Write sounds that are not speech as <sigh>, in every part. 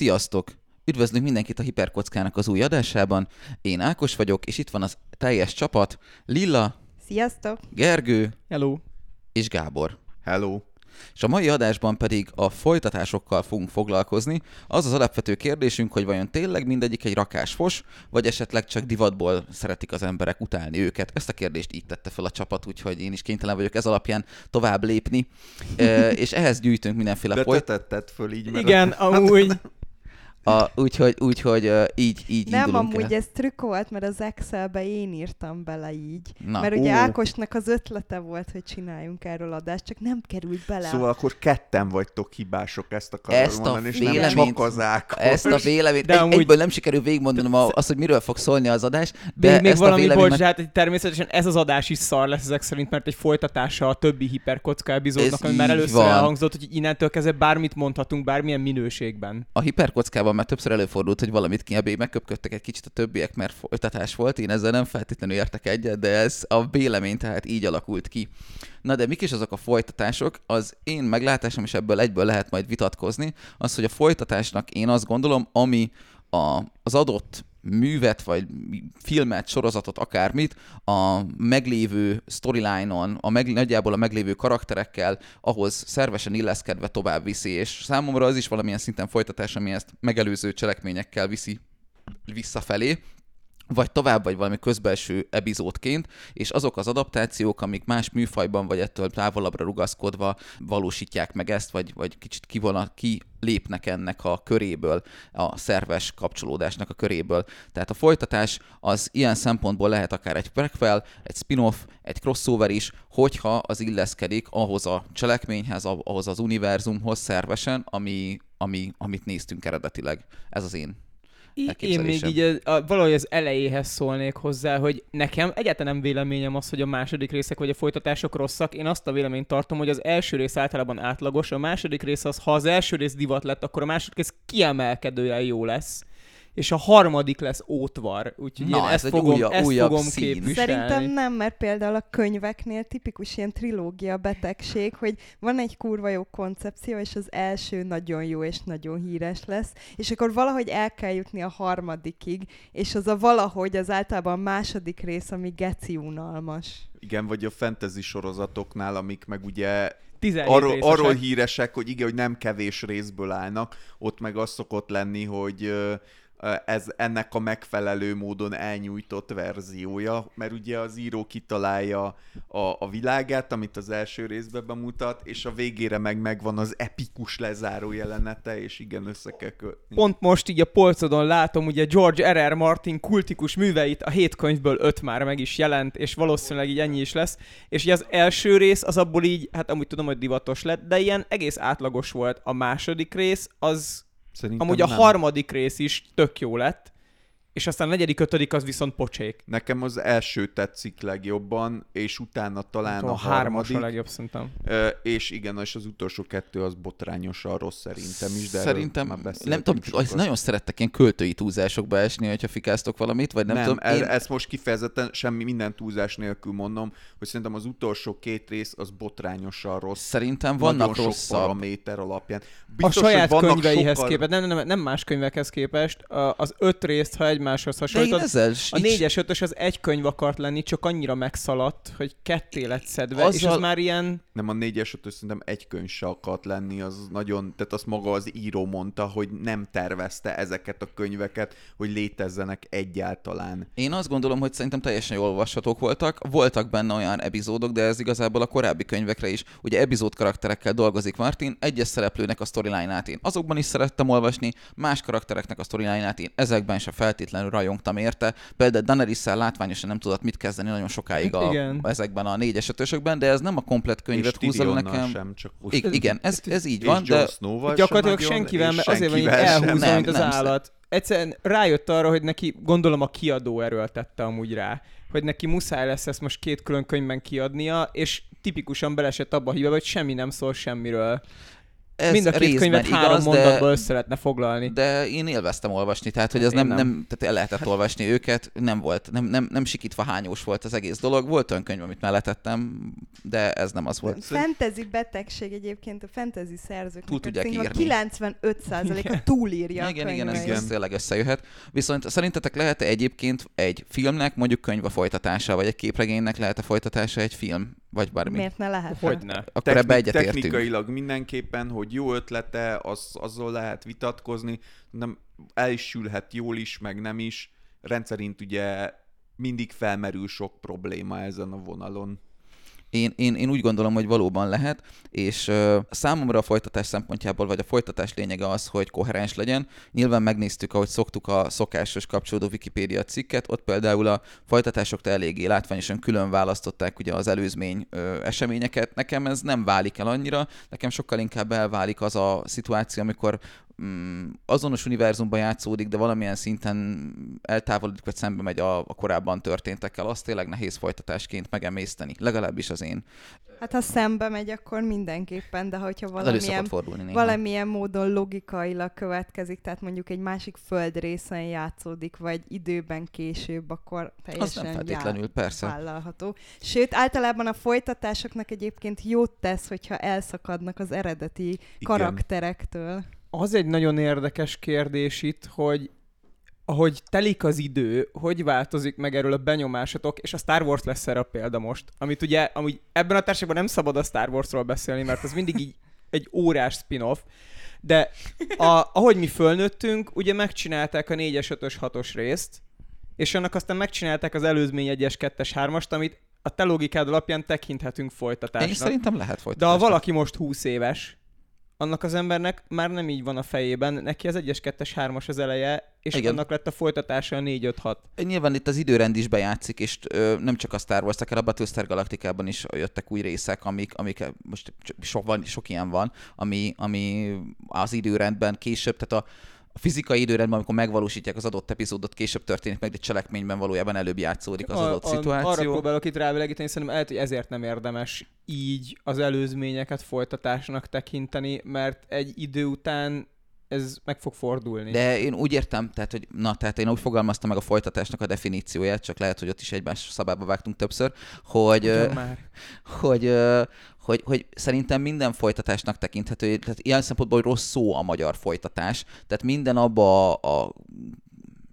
Sziasztok! Üdvözlünk mindenkit a Hiperkockának az új adásában. Én Ákos vagyok, és itt van az teljes csapat. Lilla, Sziasztok! Gergő Hello. és Gábor. Hello. És a mai adásban pedig a folytatásokkal fogunk foglalkozni. Az az alapvető kérdésünk, hogy vajon tényleg mindegyik egy rakás fos, vagy esetleg csak divatból szeretik az emberek utálni őket. Ezt a kérdést így tette fel a csapat, úgyhogy én is kénytelen vagyok ez alapján tovább lépni. <laughs> e, és ehhez gyűjtünk mindenféle De te tetted föl így, mert Igen, <laughs> amúgy A, úgyhogy, úgyhogy uh, így, így Nem, amúgy el. ez trükk volt, mert az Excelbe én írtam bele így. Na, mert ugye ó. Ákosnak az ötlete volt, hogy csináljunk erről adást, csak nem került bele. Szóval akkor ketten vagytok hibások, ezt akarom Ezt a mondani, és nem véleményt- csak az Ákos. Ezt a véleményt, De egy, amúgy- egyből nem sikerül végigmondanom a- azt, hogy miről fog szólni az adás, de még, még ezt a valami véleményt bocs, hát természetesen ez az adás is szar lesz ezek szerint, mert egy folytatása a többi hiperkocka epizódnak, ami már először van. elhangzott, hogy innentől kezdve bármit mondhatunk, bármilyen minőségben. a hiperkockában már többször előfordult, hogy valamit kiabé, megköpködtek egy kicsit a többiek, mert folytatás volt, én ezzel nem feltétlenül értek egyet, de ez a vélemény tehát így alakult ki. Na de mik is azok a folytatások? Az én meglátásom, és ebből egyből lehet majd vitatkozni, az, hogy a folytatásnak én azt gondolom, ami a, az adott művet, vagy filmet, sorozatot, akármit a meglévő storyline-on, a meg, nagyjából a meglévő karakterekkel ahhoz szervesen illeszkedve tovább viszi, és számomra az is valamilyen szinten folytatás, ami ezt megelőző cselekményekkel viszi visszafelé, vagy tovább, vagy valami közbelső epizódként, és azok az adaptációk, amik más műfajban, vagy ettől távolabbra rugaszkodva valósítják meg ezt, vagy, vagy kicsit kivonat, ki lépnek ennek a köréből, a szerves kapcsolódásnak a köréből. Tehát a folytatás az ilyen szempontból lehet akár egy prequel, egy spin-off, egy crossover is, hogyha az illeszkedik ahhoz a cselekményhez, ahhoz az univerzumhoz szervesen, ami, ami, amit néztünk eredetileg. Ez az én Én még így a, a, valahogy az elejéhez szólnék hozzá, hogy nekem egyáltalán nem véleményem az, hogy a második részek vagy a folytatások rosszak. Én azt a véleményt tartom, hogy az első rész általában átlagos, a második rész az, ha az első rész divat lett, akkor a második rész kiemelkedően jó lesz. És a harmadik lesz ótvar, úgyhogy Na, én ez ezt egy fogom, újabb- ezt újabb fogom szín. képviselni. Szerintem nem, mert például a könyveknél tipikus ilyen trilógia betegség, hogy van egy kurva jó koncepció, és az első nagyon jó és nagyon híres lesz, és akkor valahogy el kell jutni a harmadikig, és az a valahogy az általában a második rész, ami geci unalmas. Igen, vagy a fantasy sorozatoknál, amik meg ugye 17 arról, arról híresek, hogy igen, hogy nem kevés részből állnak, ott meg az szokott lenni, hogy ez ennek a megfelelő módon elnyújtott verziója, mert ugye az író kitalálja a, a világát, amit az első részben bemutat, és a végére meg megvan az epikus lezáró jelenete, és igen, össze kell kötni. Pont most így a polcodon látom ugye George R.R. Martin kultikus műveit, a hét könyvből öt már meg is jelent, és valószínűleg így ennyi is lesz. És így az első rész az abból így, hát amúgy tudom, hogy divatos lett, de ilyen egész átlagos volt. A második rész az Szerintem amúgy a nem. harmadik rész is tök jó lett, és aztán a negyedik, ötödik az viszont pocsék. Nekem az első tetszik legjobban, és utána talán a a hármas harmadik. a legjobb szerintem. És igen, és az utolsó kettő az botrányosan rossz szerintem is, de Szerintem, már nem tudom, sokat. az nagyon szerettek ilyen költői túlzásokba esni, hogyha fikáztok valamit, vagy nem, nem, tudom. ez, Én, ezt most kifejezetten semmi minden túlzás nélkül mondom, hogy szerintem az utolsó két rész az botrányosan rossz. szerintem vannak nagyon sok rosszabb. paraméter alapján. a saját könyveihez sokkal... képest, nem, nem, nem, nem más könyvekhez képest, az öt részt, ha egymáshoz hasonlítod, ezzel A így- négyes, ötös az egy könyv akart lenni, csak annyira megszaladt, hogy ketté lett szedve, és Azzal- az már ilyen... Nem, a négyes ötös szerintem egy könyv se akart lenni, az nagyon, tehát azt maga az író mondta, hogy nem tervezte ezeket a könyveket, hogy létezzenek egyáltalán. Én azt gondolom, hogy szerintem teljesen jól olvashatók voltak. Voltak benne olyan epizódok, de ez igazából a korábbi könyvekre is. Ugye epizód karakterekkel dolgozik Martin, egyes szereplőnek a storyline-át én azokban is szerettem olvasni, más karaktereknek a storyline-át én ezekben sem feltétlenül rajongtam érte. Például daenerys látványosan nem tudott mit kezdeni nagyon sokáig a, Igen. ezekben a négyes ötösökben, de ez nem a komplet könyvet húzza nekem. sem, csak I- igen, ez, ez így és van, de Gyakorlatilag senkivel, mert azért van így elhúzva, mint az nem állat. Egyszerűen rájött arra, hogy neki, gondolom a kiadó erőltette amúgy rá, hogy neki muszáj lesz ezt most két külön könyvben kiadnia, és tipikusan belesett abba a hibába, hogy semmi nem szól semmiről. Ez Mind a két könyvet három igaz, mondatból de, össze lehetne foglalni. de én élveztem olvasni, tehát hogy ez Én nem, nem. nem, tehát el lehetett olvasni őket, nem volt, nem, nem, nem sikítva hányós volt az egész dolog. Volt olyan könyv, amit mellettettem, de ez nem az volt. Fantasy betegség egyébként a fantasy szerzők. Túl tudják írni. 95%-a túlírja igen, a igen, ez, könyveit. ez tényleg összejöhet. Viszont szerintetek lehet-e egyébként egy filmnek mondjuk könyv a folytatása, vagy egy képregénynek lehet a folytatása egy film, vagy bármi? Miért ne lehet? Hogyne. Akkor Technik- ebbe egyetértünk. Technikailag mindenképpen, hogy jó ötlete, az, azzal lehet vitatkozni, nem el is sülhet jól is, meg nem is. Rendszerint ugye mindig felmerül sok probléma ezen a vonalon. Én, én, én úgy gondolom, hogy valóban lehet, és uh, számomra a folytatás szempontjából, vagy a folytatás lényege az, hogy koherens legyen. Nyilván megnéztük, ahogy szoktuk a szokásos kapcsolódó Wikipédia cikket, ott például a folytatásoktól eléggé látványosan külön választották ugye az előzmény ö, eseményeket. Nekem ez nem válik el annyira, nekem sokkal inkább elválik az a szituáció, amikor mm, azonos univerzumban játszódik, de valamilyen szinten eltávolodik, vagy szembe megy a, a korábban történtekkel, azt tényleg nehéz folytatásként megemészteni. Legalábbis az én. Hát ha szembe megy, akkor mindenképpen, de hogyha Az valamilyen, fordulni valamilyen módon logikailag következik, tehát mondjuk egy másik földrészen játszódik, vagy időben később, akkor Az teljesen nem feltétlenül, já- persze. vállalható. Sőt, általában a folytatásoknak egyébként jót tesz, hogyha elszakadnak az eredeti karakterektől. Az egy nagyon érdekes kérdés itt, hogy ahogy telik az idő, hogy változik meg erről a benyomásatok, és a Star Wars lesz erre a példa most, amit ugye, amúgy ebben a társaságban nem szabad a Star Warsról beszélni, mert az mindig így egy órás spin-off, de a, ahogy mi fölnőttünk, ugye megcsinálták a 4-es, 5-ös, 6-os részt, és annak aztán megcsinálták az előzmény 1-es, 2-es, 3-ast, amit a te logikád alapján tekinthetünk Én folytatásnak. szerintem lehet De folytatás. ha valaki most 20 éves, annak az embernek már nem így van a fejében, neki az 1-es, 2-es, 3-as az eleje, és Igen. Annak lett a folytatása a 4-5-6. Nyilván itt az időrend is bejátszik, és ö, nem csak a Star Wars, akár a Battlestar Galacticában is jöttek új részek, amik, amik most sok, van, sok ilyen van, ami, ami az időrendben később, tehát a, a fizikai időrendben, amikor megvalósítják az adott epizódot, később történik meg, de cselekményben valójában előbb játszódik az adott Arra szituáció. próbálok itt rávilegíteni, szerintem lehet, hogy ezért nem érdemes így az előzményeket folytatásnak tekinteni, mert egy idő után ez meg fog fordulni. De én úgy értem, tehát, hogy na, tehát én úgy fogalmaztam meg a folytatásnak a definícióját, csak lehet, hogy ott is egymás szabába vágtunk többször, hogy, hogy, ö, hogy, hogy szerintem minden folytatásnak tekinthető, tehát ilyen szempontból rossz szó a magyar folytatás, tehát minden abba a, a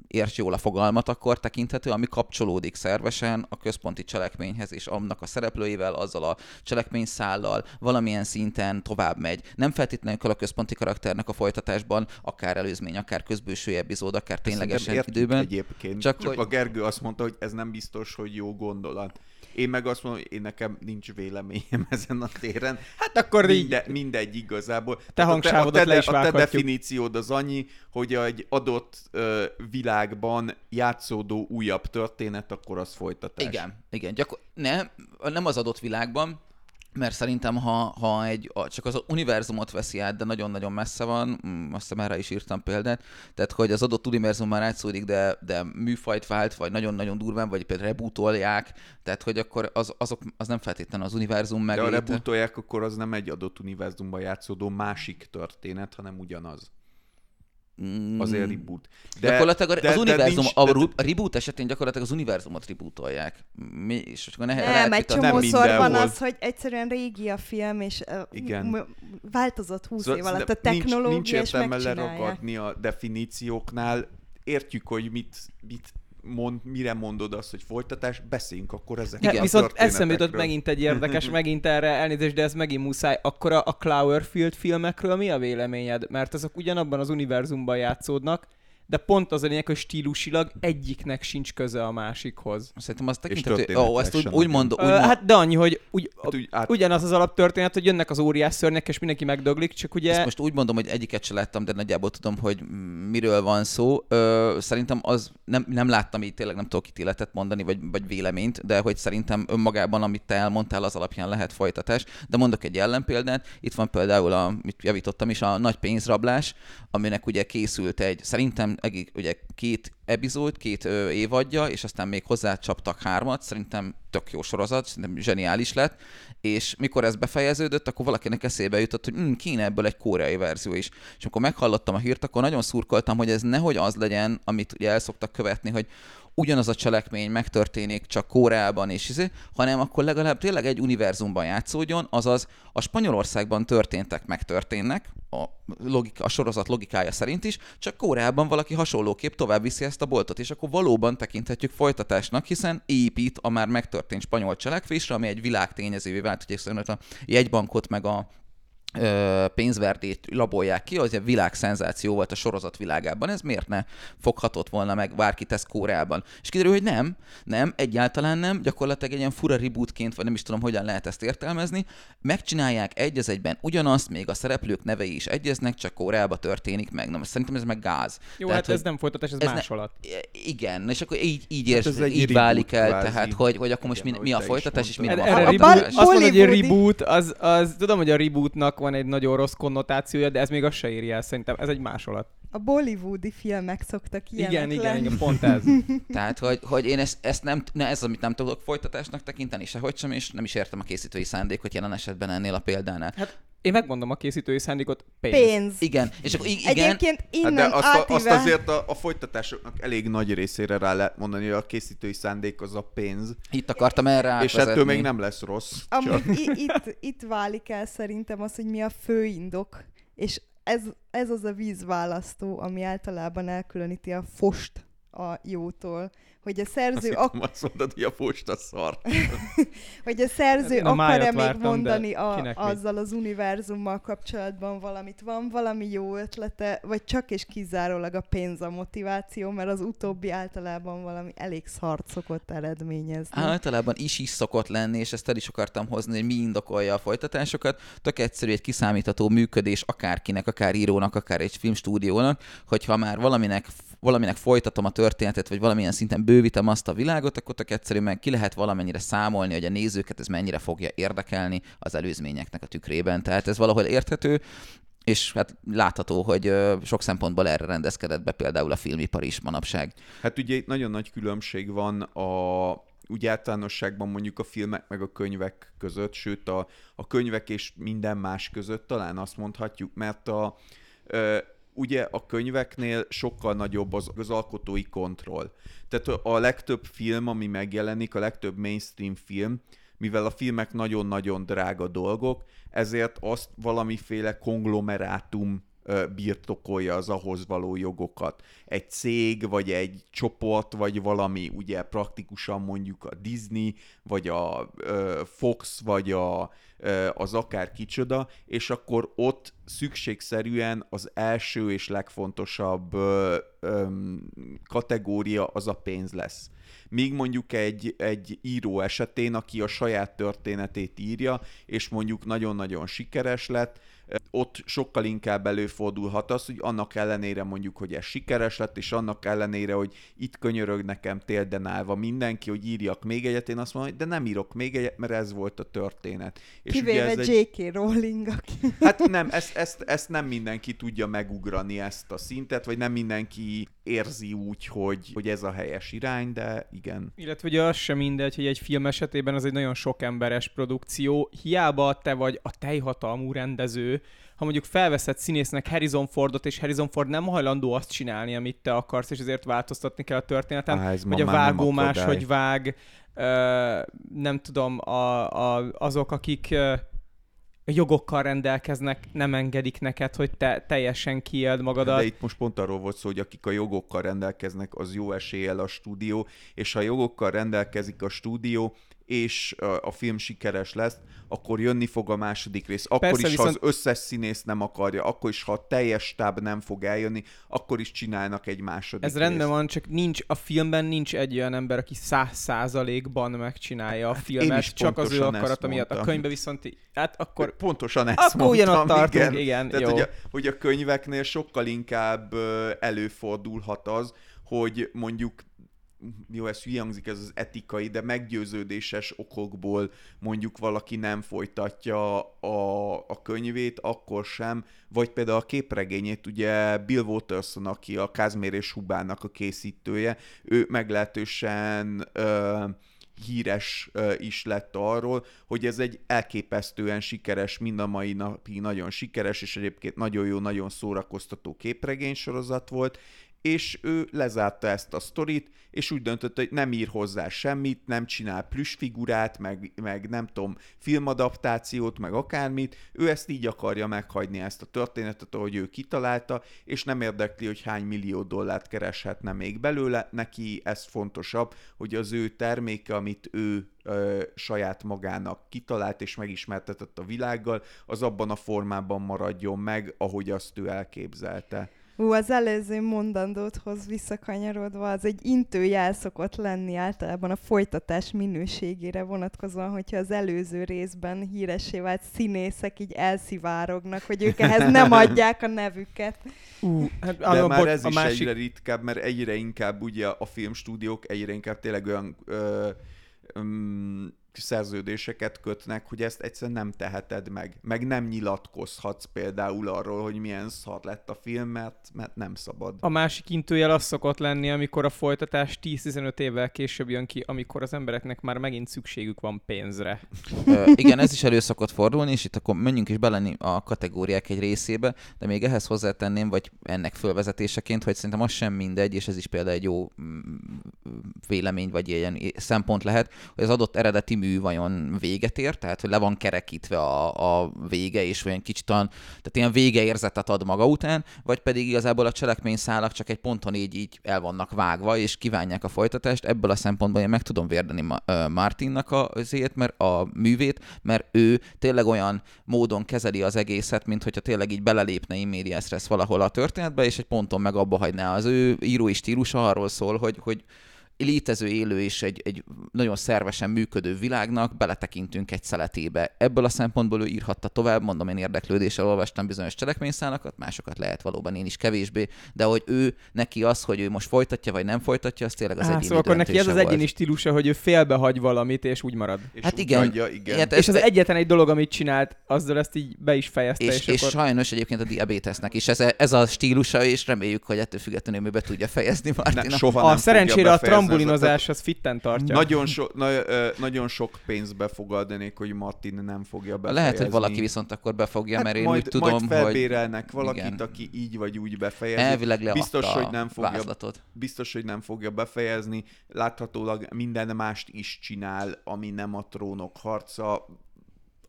érts jól a fogalmat, akkor tekinthető, ami kapcsolódik szervesen a központi cselekményhez, és annak a szereplőivel, azzal a cselekményszállal valamilyen szinten tovább megy. Nem feltétlenül kell a központi karakternek a folytatásban, akár előzmény, akár közbőső epizód, akár ténylegesen időben. Egyébként. Csak, Csak hogy- a Gergő azt mondta, hogy ez nem biztos, hogy jó gondolat. Én meg azt mondom, hogy én nekem nincs véleményem <laughs> ezen a téren. Hát akkor így Minde, mindegy igazából. Te a hangsávodat te, a le te, is a te definíciód az annyi, hogy egy adott ö, világban játszódó újabb történet, akkor az folytatás. Igen, igen. Gyakor- nem, nem az adott világban, mert szerintem, ha, ha egy, csak az univerzumot veszi át, de nagyon-nagyon messze van, mm, azt hiszem erre is írtam példát, tehát hogy az adott univerzum már átszódik, de, de műfajt vált, vagy nagyon-nagyon durván, vagy például rebootolják, tehát hogy akkor az, azok, az nem feltétlenül az univerzum De ha rebootolják, akkor az nem egy adott univerzumban játszódó másik történet, hanem ugyanaz. Mm, Azért reboot. De, gyakorlatilag de, az univerzum, nincs- a, de- a reboot esetén gyakorlatilag az univerzumot rebootolják. Mi, és akkor nehe, Nem, egy csomószor van az, hogy egyszerűen régi a film, és uh, Igen. m- változott 20 Szóval év alatt a szerintem nincs- technológia, nincs, és értelme megcsinálják. leragadni a definícióknál. Értjük, hogy mit, mit mond, mire mondod azt, hogy folytatás, beszéljünk akkor ezekről Igen. Viszont eszembe jutott megint egy érdekes, <laughs> megint erre elnézést, de ez megint muszáj. Akkor a, a Cloverfield filmekről mi a véleményed? Mert azok ugyanabban az univerzumban játszódnak, de pont az a lényeg, hogy stílusilag egyiknek sincs köze a másikhoz. Szerintem az És tekinthető, ó, ezt úgy, úgy sem mond, úgy Ö, mond, hát de annyi, hogy úgy, Hát úgy át- ugyanaz az alaptörténet, hogy jönnek az óriás szörnyek, és mindenki megdöglik, csak ugye... Ezt most úgy mondom, hogy egyiket se láttam, de nagyjából tudom, hogy miről van szó. Ö, szerintem az, nem, nem láttam így, tényleg nem tudok ítéletet mondani, vagy, vagy véleményt, de hogy szerintem önmagában, amit te elmondtál, az alapján lehet folytatás. De mondok egy ellenpéldát. Itt van például, a, mit javítottam is, a nagy pénzrablás, aminek ugye készült egy, szerintem egész, ugye két epizód, két ö, évadja, és aztán még hozzácsaptak hármat, szerintem tök jó sorozat, szerintem zseniális lett, és mikor ez befejeződött, akkor valakinek eszébe jutott, hogy hm, kéne ebből egy koreai verzió is. És amikor meghallottam a hírt, akkor nagyon szurkoltam, hogy ez nehogy az legyen, amit ugye el szoktak követni, hogy ugyanaz a cselekmény megtörténik csak Koreában és izé, hanem akkor legalább tényleg egy univerzumban játszódjon, azaz a Spanyolországban történtek megtörténnek, a, logika, a sorozat logikája szerint is, csak Koreában valaki hasonlóképp tovább viszi ezt a boltot, és akkor valóban tekinthetjük folytatásnak, hiszen épít a már megtörtént spanyol cselekvésre, ami egy világtényezővé vált, hogy a jegybankot meg a pénzverdét labolják ki, az egy világszenzáció volt a sorozat világában, ez miért ne foghatott volna meg bárki tesz Kóreában? És kiderül, hogy nem, nem, egyáltalán nem, gyakorlatilag egy ilyen fura rebootként, vagy nem is tudom, hogyan lehet ezt értelmezni, megcsinálják egy az egyben ugyanazt, még a szereplők nevei is egyeznek, csak Kóreába történik meg. Na, szerintem ez meg gáz. Jó, tehát, hát ez nem folytatás, ez, ez másolat. Ne, igen, és akkor így, így, hát érz, így válik el, kvázi. tehát hogy, hogy akkor most igen, mi, mi a folytatás, és mi a, a, a, reboot, Azt mondod, hogy a reboot, az, az, tudom, hogy a rebootnak van egy nagyon rossz konnotációja, de ez még azt se írja el, szerintem ez egy másolat. A bollywoodi filmek szoktak ilyenek Igen, igen, igen, pont ez. <laughs> Tehát, hogy, hogy én ezt, ezt nem, ne, ez, amit nem tudok folytatásnak tekinteni, sehogy sem, és nem is értem a készítői szándékot jelen esetben ennél a példánál. Hát én megmondom a készítői szándékot, pénz. Pénz. Igen. És akkor igen. Egyébként innen hát de azt, átíve... azt azért a, a folytatásoknak elég nagy részére rá lehet mondani, hogy a készítői szándék az a pénz. Itt akartam erre És ettől még nem lesz rossz. Amúgy itt, itt válik el szerintem az, hogy mi a fő indok. És ez, ez az a vízválasztó, ami általában elkülöníti a fost a jótól hogy a szerző... Azt, ak- azt mondod, hogy a posta szar. <laughs> hogy a szerző akar-e még mondani a, azzal az univerzummal kapcsolatban valamit. Van valami jó ötlete, vagy csak és kizárólag a pénz a motiváció, mert az utóbbi általában valami elég szart szokott eredményezni. Általában is is szokott lenni, és ezt el is akartam hozni, hogy mi indokolja a folytatásokat. Tök egyszerű egy kiszámítható működés akárkinek, akár írónak, akár egy filmstúdiónak, hogyha már valaminek, valaminek folytatom a történetet, vagy valamilyen szinten bő bővítem azt a világot, akkor tök egyszerűen ki lehet valamennyire számolni, hogy a nézőket ez mennyire fogja érdekelni az előzményeknek a tükrében. Tehát ez valahol érthető, és hát látható, hogy sok szempontból erre rendezkedett be például a filmipar is manapság. Hát ugye itt nagyon nagy különbség van a úgy általánosságban mondjuk a filmek meg a könyvek között, sőt a, a könyvek és minden más között talán azt mondhatjuk, mert a, ugye a könyveknél sokkal nagyobb az, az alkotói kontroll. Tehát a legtöbb film, ami megjelenik, a legtöbb mainstream film, mivel a filmek nagyon-nagyon drága dolgok, ezért azt valamiféle konglomerátum birtokolja az ahhoz való jogokat. Egy cég, vagy egy csoport, vagy valami, ugye praktikusan mondjuk a Disney, vagy a Fox, vagy a, az akár kicsoda, és akkor ott szükségszerűen az első és legfontosabb kategória az a pénz lesz. Míg mondjuk egy, egy író esetén, aki a saját történetét írja, és mondjuk nagyon-nagyon sikeres lett, ott sokkal inkább előfordulhat az, hogy annak ellenére mondjuk, hogy ez sikeres lett, és annak ellenére, hogy itt könyörög nekem télden állva mindenki, hogy írjak még egyet, én azt mondom, hogy de nem írok még egyet, mert ez volt a történet. És Kivéve ez J.K. Egy... Rowling, aki... Hát nem, ezt, ezt, ezt nem mindenki tudja megugrani ezt a szintet, vagy nem mindenki érzi úgy, hogy, hogy ez a helyes irány, de igen. Illetve ugye az sem mindegy, hogy egy film esetében az egy nagyon sok emberes produkció, hiába te vagy a teljhatalmú rendező, ha mondjuk felveszed színésznek Harrison Fordot, és Harrison Ford nem hajlandó azt csinálni, amit te akarsz, és ezért változtatni kell a történeten, ah, vagy a vágó más, hogy vág, uh, nem tudom, a, a, azok, akik jogokkal rendelkeznek, nem engedik neked, hogy te teljesen kiéld magadat. De itt most pont arról volt szó, hogy akik a jogokkal rendelkeznek, az jó eséllyel a stúdió, és ha jogokkal rendelkezik a stúdió, és a film sikeres lesz, akkor jönni fog a második rész. Akkor Persze, is, viszont... ha az összes színész nem akarja, akkor is, ha a teljes stáb nem fog eljönni, akkor is csinálnak egy második Ez részt. rendben van, csak nincs a filmben nincs egy olyan ember, aki száz százalékban megcsinálja a hát filmet, csak az ő akarata miatt. A könyvbe viszont, hát akkor... Pontosan ezt akkor mondtam, ugyanott tartunk, igen. igen Tehát, jó. Hogy, a, hogy a könyveknél sokkal inkább előfordulhat az, hogy mondjuk jó, ez hülye hangzik, ez az etikai, de meggyőződéses okokból mondjuk valaki nem folytatja a, a könyvét, akkor sem, vagy például a képregényét, ugye Bill Watterson, aki a Kázmér és Hubának a készítője, ő meglehetősen ö, híres ö, is lett arról, hogy ez egy elképesztően sikeres, mind a mai napig nagyon sikeres, és egyébként nagyon jó, nagyon szórakoztató képregény sorozat volt, és ő lezárta ezt a sztorit, és úgy döntött, hogy nem ír hozzá semmit, nem csinál plüsfigurát, meg, meg nem tudom, filmadaptációt, meg akármit, ő ezt így akarja meghagyni ezt a történetet, ahogy ő kitalálta, és nem érdekli, hogy hány millió dollárt kereshetne még belőle, neki ez fontosabb, hogy az ő terméke, amit ő ö, saját magának kitalált és megismertetett a világgal, az abban a formában maradjon meg, ahogy azt ő elképzelte. Ú, az előző mondandóthoz visszakanyarodva, az egy intőjel szokott lenni általában a folytatás minőségére vonatkozóan, hogyha az előző részben híresé vált színészek így elszivárognak, hogy ők ehhez nem adják a nevüket. Uh, hát, De már bocs, ez a is másik... egyre ritkább, mert egyre inkább ugye a filmstúdiók egyre inkább tényleg olyan ö, öm, szerződéseket kötnek, hogy ezt egyszerűen nem teheted meg. Meg nem nyilatkozhatsz például arról, hogy milyen szar lett a film, mert, mert nem szabad. A másik intőjel az szokott lenni, amikor a folytatás 10-15 évvel később jön ki, amikor az embereknek már megint szükségük van pénzre. Ö, igen, ez is elő szokott fordulni, és itt akkor menjünk is bele a kategóriák egy részébe, de még ehhez hozzátenném, vagy ennek fölvezetéseként, hogy szerintem az sem mindegy, és ez is például egy jó mm, vélemény, vagy ilyen szempont lehet, hogy az adott eredeti mű vajon véget ér, tehát hogy le van kerekítve a, a vége, és olyan kicsit olyan, tehát ilyen végeérzetet ad maga után, vagy pedig igazából a cselekményszálak csak egy ponton így, így el vannak vágva, és kívánják a folytatást. Ebből a szempontból én meg tudom vérdeni Martinnak a, azért, mert a művét, mert ő tényleg olyan módon kezeli az egészet, mint hogyha tényleg így belelépne res valahol a történetbe, és egy ponton meg abba hagyná. Az ő írói stílusa arról szól, hogy, hogy létező, élő és egy, egy nagyon szervesen működő világnak beletekintünk egy szeletébe. Ebből a szempontból ő írhatta tovább, mondom, én érdeklődéssel olvastam bizonyos cselekményszálakat, másokat lehet valóban én is kevésbé, de hogy ő neki az, hogy ő most folytatja vagy nem folytatja, az tényleg az Á, egyéni szóval akkor neki ez az volt. egyéni stílusa, hogy ő félbehagy valamit, és úgy marad. És Hát úgy igen. Adja, igen. Ilyet- És az ezt- egyetlen egy dolog, amit csinált, azzal ezt így be is fejezte, és, és, és akkor... sajnos egyébként a diabétesznek is ez, ez a stílusa, és reméljük, hogy ettől függetlenül ő be tudja fejezni ne, Martina. soha A nem fogja szerencsére a befejezni ezt trambulinozás az fitten tartja. Nagyon, so, na, ö, nagyon sok pénzt befogadnék, hogy Martin nem fogja befejezni. Lehet, hogy valaki viszont akkor befogja, hát mert én majd, úgy tudom, majd hogy felbérelnek valakit, Igen. aki így vagy úgy befejezi. elvileg leadta biztos, hogy nem fogja vázlatot. biztos, hogy nem fogja befejezni. Láthatólag minden mást is csinál, ami nem a trónok harca.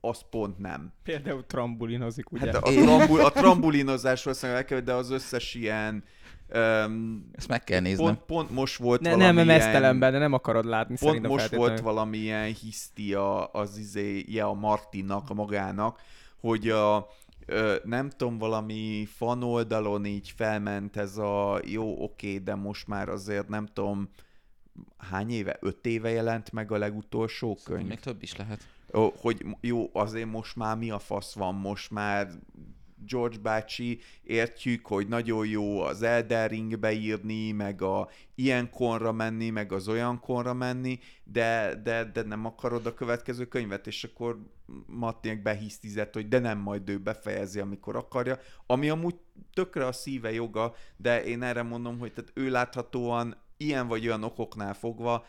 Az pont nem. Például trambulinozik, ugye? Hát a, trambul, a trambulinozásról kell, de az összes ilyen um, Ezt meg kell néznem. pont, pont most volt ne, valamilyen... nem mesztelenben, de nem akarod látni Pont most feltétlenül. volt valamilyen hisztia az izéje a Martinnak, a magának, hogy a, ö, nem tudom, valami fan oldalon így felment ez a jó, oké, de most már azért nem tudom, hány éve? Öt éve jelent meg a legutolsó könyv? Még több is lehet. Hogy jó, azért most már mi a fasz van, most már George bácsi, értjük, hogy nagyon jó az Elden Ringbe írni, meg a ilyen konra menni, meg az olyan konra menni, de, de, de nem akarod a következő könyvet, és akkor Mattinek behisztizett, hogy de nem majd ő befejezi, amikor akarja, ami amúgy tökre a szíve joga, de én erre mondom, hogy tehát ő láthatóan ilyen vagy olyan okoknál fogva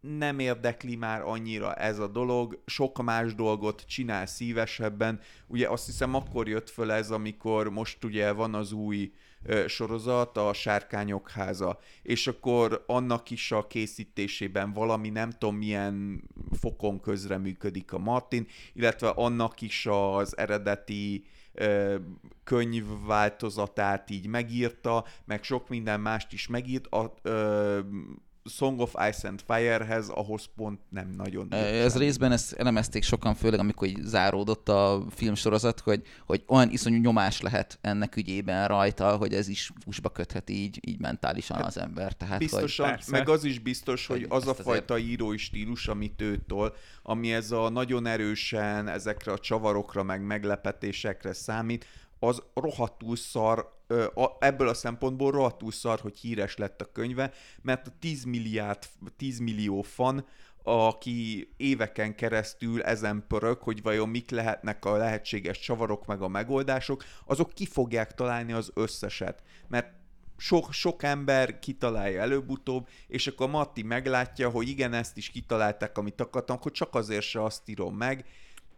nem érdekli már annyira ez a dolog, sok más dolgot csinál szívesebben. Ugye azt hiszem akkor jött föl ez, amikor most ugye van az új ö, sorozat, a Sárkányok háza, és akkor annak is a készítésében valami nem tudom milyen fokon közreműködik a Martin, illetve annak is az eredeti könyvváltozatát így megírta, meg sok minden mást is megírt. A, ö, Song of Ice and Firehez, ahhoz pont nem nagyon. Ez semmi. részben ezt elemezték sokan, főleg amikor így záródott a filmsorozat, hogy, hogy olyan iszonyú nyomás lehet ennek ügyében rajta, hogy ez is fusba kötheti így, így mentálisan az ember. Tehát, hogy Biztosan, Persze. meg az is biztos, hogy Hogy az a ezt azért- fajta írói stílus, amit ő tol, ami ez a nagyon erősen ezekre a csavarokra, meg meglepetésekre számít, az rohadtul szar, ebből a szempontból rohadtul szar, hogy híres lett a könyve, mert a 10 milliárd, 10 millió fan, aki éveken keresztül ezen pörög, hogy vajon mik lehetnek a lehetséges csavarok meg a megoldások, azok ki fogják találni az összeset. Mert sok, sok ember kitalálja előbb-utóbb, és akkor Matti meglátja, hogy igen, ezt is kitalálták, amit akartam, akkor csak azért se azt írom meg.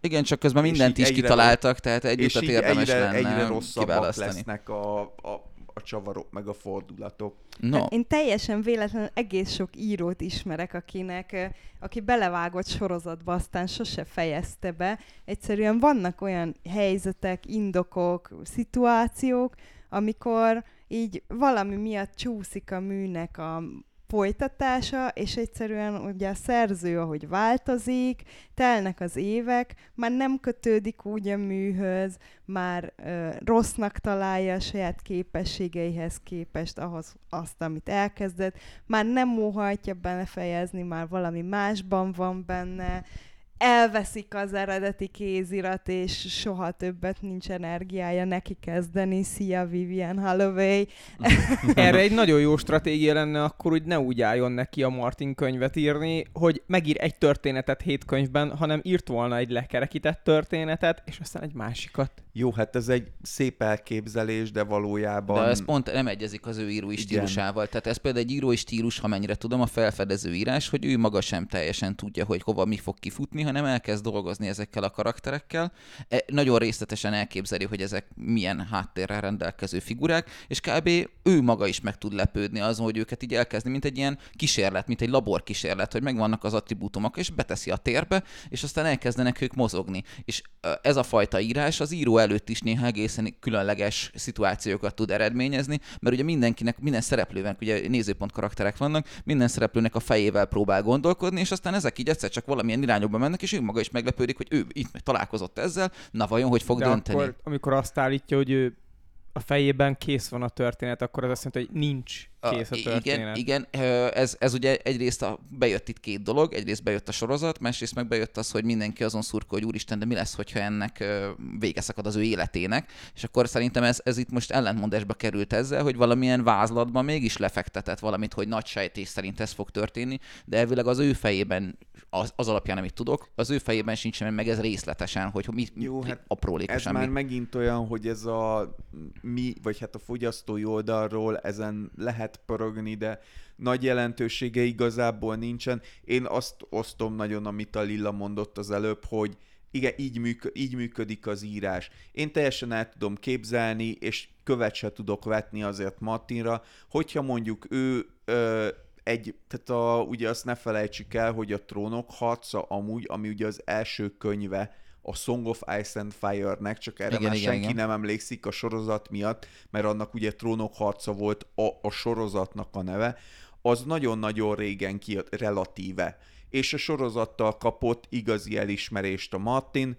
Igen, csak közben mindent is kitaláltak, tehát egy és utat így érdemes egyre, lenne egyre rosszabbak lesznek a, a, a csavarok, meg a fordulatok. No, Hát Én teljesen véletlenül egész sok írót ismerek, akinek, aki belevágott sorozatba, aztán sose fejezte be. Egyszerűen vannak olyan helyzetek, indokok, szituációk, amikor így valami miatt csúszik a műnek a folytatása, és egyszerűen ugye a szerző, ahogy változik, telnek az évek, már nem kötődik úgy a műhöz, már ö, rossznak találja a saját képességeihez képest ahhoz azt, amit elkezdett, már nem óhajtja belefejezni, már valami másban van benne, elveszik az eredeti kézirat, és soha többet nincs energiája neki kezdeni. Szia, Vivian Holloway. <laughs> Erre egy nagyon jó stratégia lenne akkor, hogy ne úgy álljon neki a Martin könyvet írni, hogy megír egy történetet hét könyvben, hanem írt volna egy lekerekített történetet, és aztán egy másikat. Jó, hát ez egy szép elképzelés, de valójában... de ez pont nem egyezik az ő írói Igen. stílusával. Tehát ez például egy írói stílus, ha mennyire tudom, a felfedező írás, hogy ő maga sem teljesen tudja, hogy hova mi fog kifutni, hanem elkezd dolgozni ezekkel a karakterekkel. E, nagyon részletesen elképzeli, hogy ezek milyen háttérrel rendelkező figurák, és kb. ő maga is meg tud lepődni azon, hogy őket így elkezdi, mint egy ilyen kísérlet, mint egy laborkísérlet, hogy megvannak az attribútumok, és beteszi a térbe, és aztán elkezdenek ők mozogni. És ez a fajta írás az író előtt is néha egészen különleges szituációkat tud eredményezni, mert ugye mindenkinek, minden szereplőnek, ugye nézőpont karakterek vannak, minden szereplőnek a fejével próbál gondolkodni, és aztán ezek így egyszer csak valamilyen irányokba mennek, és ő maga is meglepődik, hogy ő itt találkozott ezzel, na vajon hogy fog De dönteni? akkor, amikor azt állítja, hogy ő a fejében kész van a történet, akkor az azt jelenti, hogy nincs kész a történet. Igen, igen ez, ez ugye egyrészt a, bejött itt két dolog, egyrészt bejött a sorozat, másrészt meg bejött az, hogy mindenki azon szurkol, hogy úristen, de mi lesz, hogyha ennek vége szakad az ő életének, és akkor szerintem ez, ez itt most ellentmondásba került ezzel, hogy valamilyen vázlatban mégis lefektetett valamit, hogy nagy sejtés szerint ez fog történni, de elvileg az ő fejében, az, az alapján, amit tudok, az ő fejében sincs meg ez részletesen, hogy mi, Jó, hát Ez aprólékosan már mi. megint olyan, hogy ez a mi, vagy hát a fogyasztói oldalról ezen lehet pörögni, de nagy jelentősége igazából nincsen. Én azt osztom nagyon, amit a Lilla mondott az előbb, hogy igen, így, műk- így működik az írás. Én teljesen el tudom képzelni, és követ se tudok vetni azért Martinra, hogyha mondjuk ő ö, egy, tehát a, ugye azt ne felejtsük el, hogy a Trónok harca amúgy, ami ugye az első könyve a Song of Ice and Fire-nek, csak erre Igen, már igen, senki igen. nem emlékszik a sorozat miatt, mert annak ugye Trónok harca volt a, a sorozatnak a neve, az nagyon-nagyon régen kijött relatíve. És a sorozattal kapott igazi elismerést a Martin,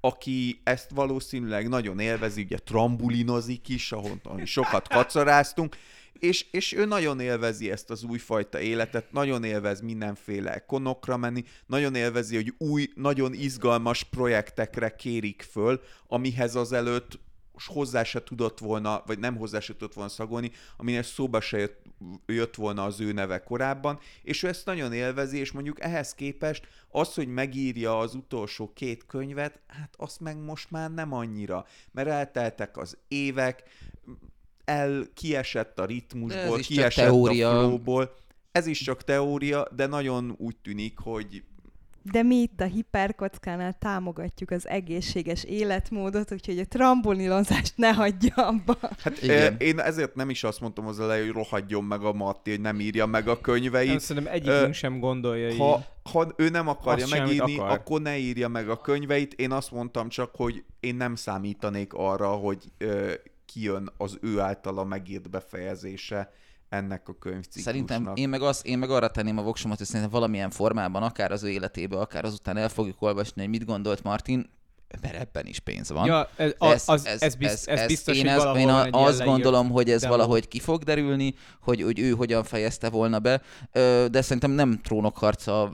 aki ezt valószínűleg nagyon élvezi, ugye trambulinozik is, ahonnan sokat <laughs> kacaráztunk, és, és ő nagyon élvezi ezt az újfajta életet, nagyon élvez mindenféle konokra menni, nagyon élvezi, hogy új, nagyon izgalmas projektekre kérik föl, amihez azelőtt hozzá se tudott volna, vagy nem hozzá se tudott volna szagolni, aminek szóba se jött, jött volna az ő neve korábban, és ő ezt nagyon élvezi, és mondjuk ehhez képest az, hogy megírja az utolsó két könyvet, hát azt meg most már nem annyira, mert elteltek az évek, el kiesett a ritmusból, ez kiesett teória. a flowból. Ez is csak teória, de nagyon úgy tűnik, hogy De mi itt a hiperkockánál támogatjuk az egészséges életmódot, úgyhogy a trambolilozást ne hagyja abba. Hát Igen. Igen. én ezért nem is azt mondtam az elején, hogy rohadjon meg a Matti, hogy nem írja meg a Nem, könyveit. szerintem egyikünk Ö, sem gondolja így. Ha, ha ő nem akarja Azt megírni, akar. akkor ne írja meg a könyveit. Én azt mondtam csak, hogy én nem számítanék arra, hogy ö, kijön az ő általa megírt befejezése ennek a könyvciklusnak. Szerintem én meg, az, én meg arra tenném a voksomat, hogy szerintem valamilyen formában, akár az ő életébe, akár azután el fogjuk olvasni, hogy mit gondolt Martin, mert ebben is pénz van. Ja, ez, a, az, ez, ez, biz, ez, biztos, én, ez, valahol én azt gondolom, hogy ez demo. valahogy ki fog derülni, hogy, hogy ő hogyan fejezte volna be, de szerintem nem trónokharca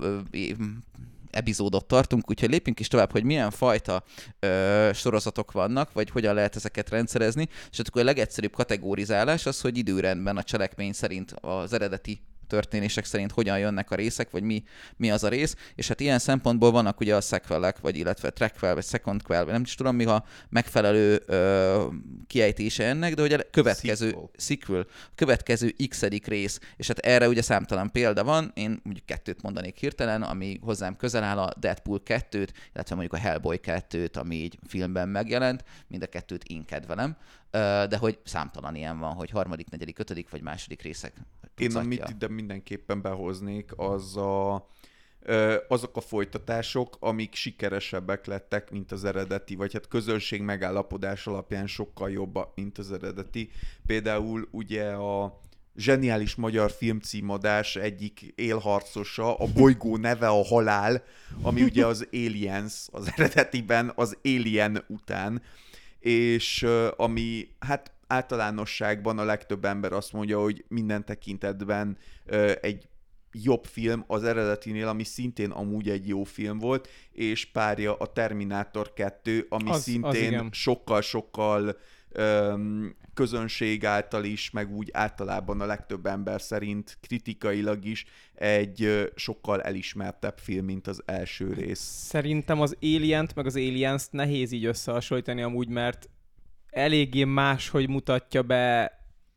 epizódot tartunk, úgyhogy lépjünk is tovább, hogy milyen fajta ö, sorozatok vannak, vagy hogyan lehet ezeket rendszerezni, és akkor a legegyszerűbb kategorizálás az, hogy időrendben a cselekmény szerint az eredeti történések szerint hogyan jönnek a részek, vagy mi, mi az a rész, és hát ilyen szempontból vannak ugye a sequelek, vagy illetve trackvel, vagy secondquel, vagy nem is tudom mi a megfelelő ö, kiejtése ennek, de hogy a következő Sequel. sequel, a következő x rész, és hát erre ugye számtalan példa van, én mondjuk kettőt mondanék hirtelen, ami hozzám közel áll a Deadpool 2-t, illetve mondjuk a Hellboy 2-t, ami így filmben megjelent, mind a kettőt én kedvelem, de hogy számtalan ilyen van, hogy harmadik, negyedik, ötödik vagy második részek. Én amit ide mindenképpen behoznék, az a, azok a folytatások, amik sikeresebbek lettek, mint az eredeti, vagy hát közönség megállapodás alapján sokkal jobbak, mint az eredeti. Például ugye a zseniális magyar filmcímadás egyik élharcosa, a bolygó <laughs> neve a halál, ami ugye az Aliens, az eredetiben az Alien után, és ami hát általánosságban a legtöbb ember azt mondja, hogy minden tekintetben egy jobb film az eredetinél, ami szintén amúgy egy jó film volt, és párja a Terminátor 2, ami Az- szintén sokkal-sokkal közönség által is, meg úgy általában a legtöbb ember szerint kritikailag is egy sokkal elismertebb film, mint az első rész. Szerintem az Alien-t meg az Aliens-t nehéz így összehasonlítani amúgy, mert eléggé más, hogy mutatja be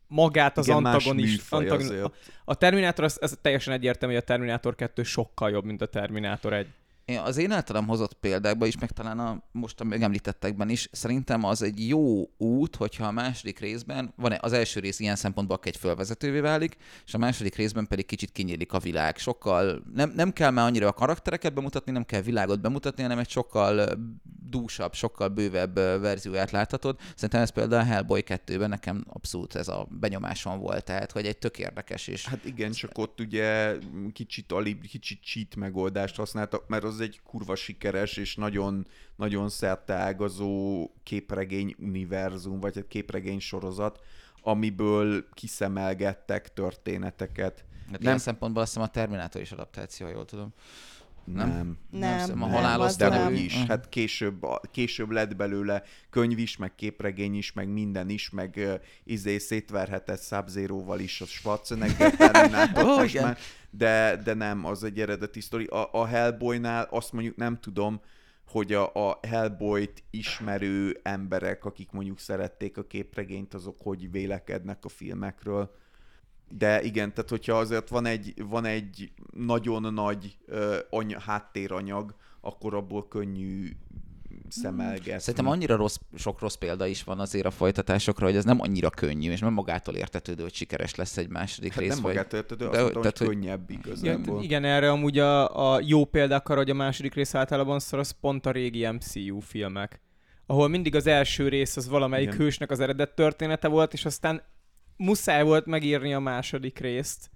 magát az Igen, antagonist. antagon- azért. a, a Terminátor, az, ez teljesen egyértelmű, hogy a Terminátor 2 sokkal jobb, mint a Terminátor 1. Én az én általam hozott példákban is, meg talán a most a megemlítettekben is, szerintem az egy jó út, hogyha a második részben, van az első rész ilyen szempontból egy fölvezetővé válik, és a második részben pedig kicsit kinyílik a világ. Sokkal, nem, nem kell már annyira a karaktereket bemutatni, nem kell világot bemutatni, hanem egy sokkal dúsabb, sokkal bővebb verzióját láthatod. Szerintem ez például a Hellboy 2-ben nekem abszolút ez a benyomásom volt, tehát hogy egy tök érdekes és Hát igen, csak ott ugye kicsit, alib, kicsit cheat megoldást használtak, mert az egy kurva sikeres és nagyon, nagyon szerteágazó képregény univerzum, vagy egy képregény sorozat, amiből kiszemelgettek történeteket. Hát Nem. ilyen szempontból azt hiszem a Terminátor is adaptáció, jól tudom. Nem? Nem. Nem, a nem, halálos az De nem. is, hát később, a- később lett belőle könyv is, meg képregény is, meg minden is, meg uh, izé szétverhetett sub is a Schwarzenegger Terminátor most már, de, de nem, az egy eredeti sztori. A, a Hellboynál azt mondjuk nem tudom, hogy a, a Hellboyt ismerő emberek, akik mondjuk szerették a képregényt, azok hogy vélekednek a filmekről. De igen, tehát hogyha azért van egy, van egy nagyon nagy uh, any- háttéranyag, akkor abból könnyű szemelgetni. Szerintem annyira rossz, sok rossz példa is van azért a folytatásokra, hogy ez nem annyira könnyű, és nem magától értetődő, hogy sikeres lesz egy második hát rész. nem vagy... magát értető, azt de- mondtam, hogy tehát, hogy- könnyebb igazából. igen, erre amúgy a, a jó példák arra, hogy a második rész általában szar, az pont a régi MCU filmek. Ahol mindig az első rész az valamelyik Igen. hősnek az eredet története volt, és aztán muszáj volt megírni a második részt.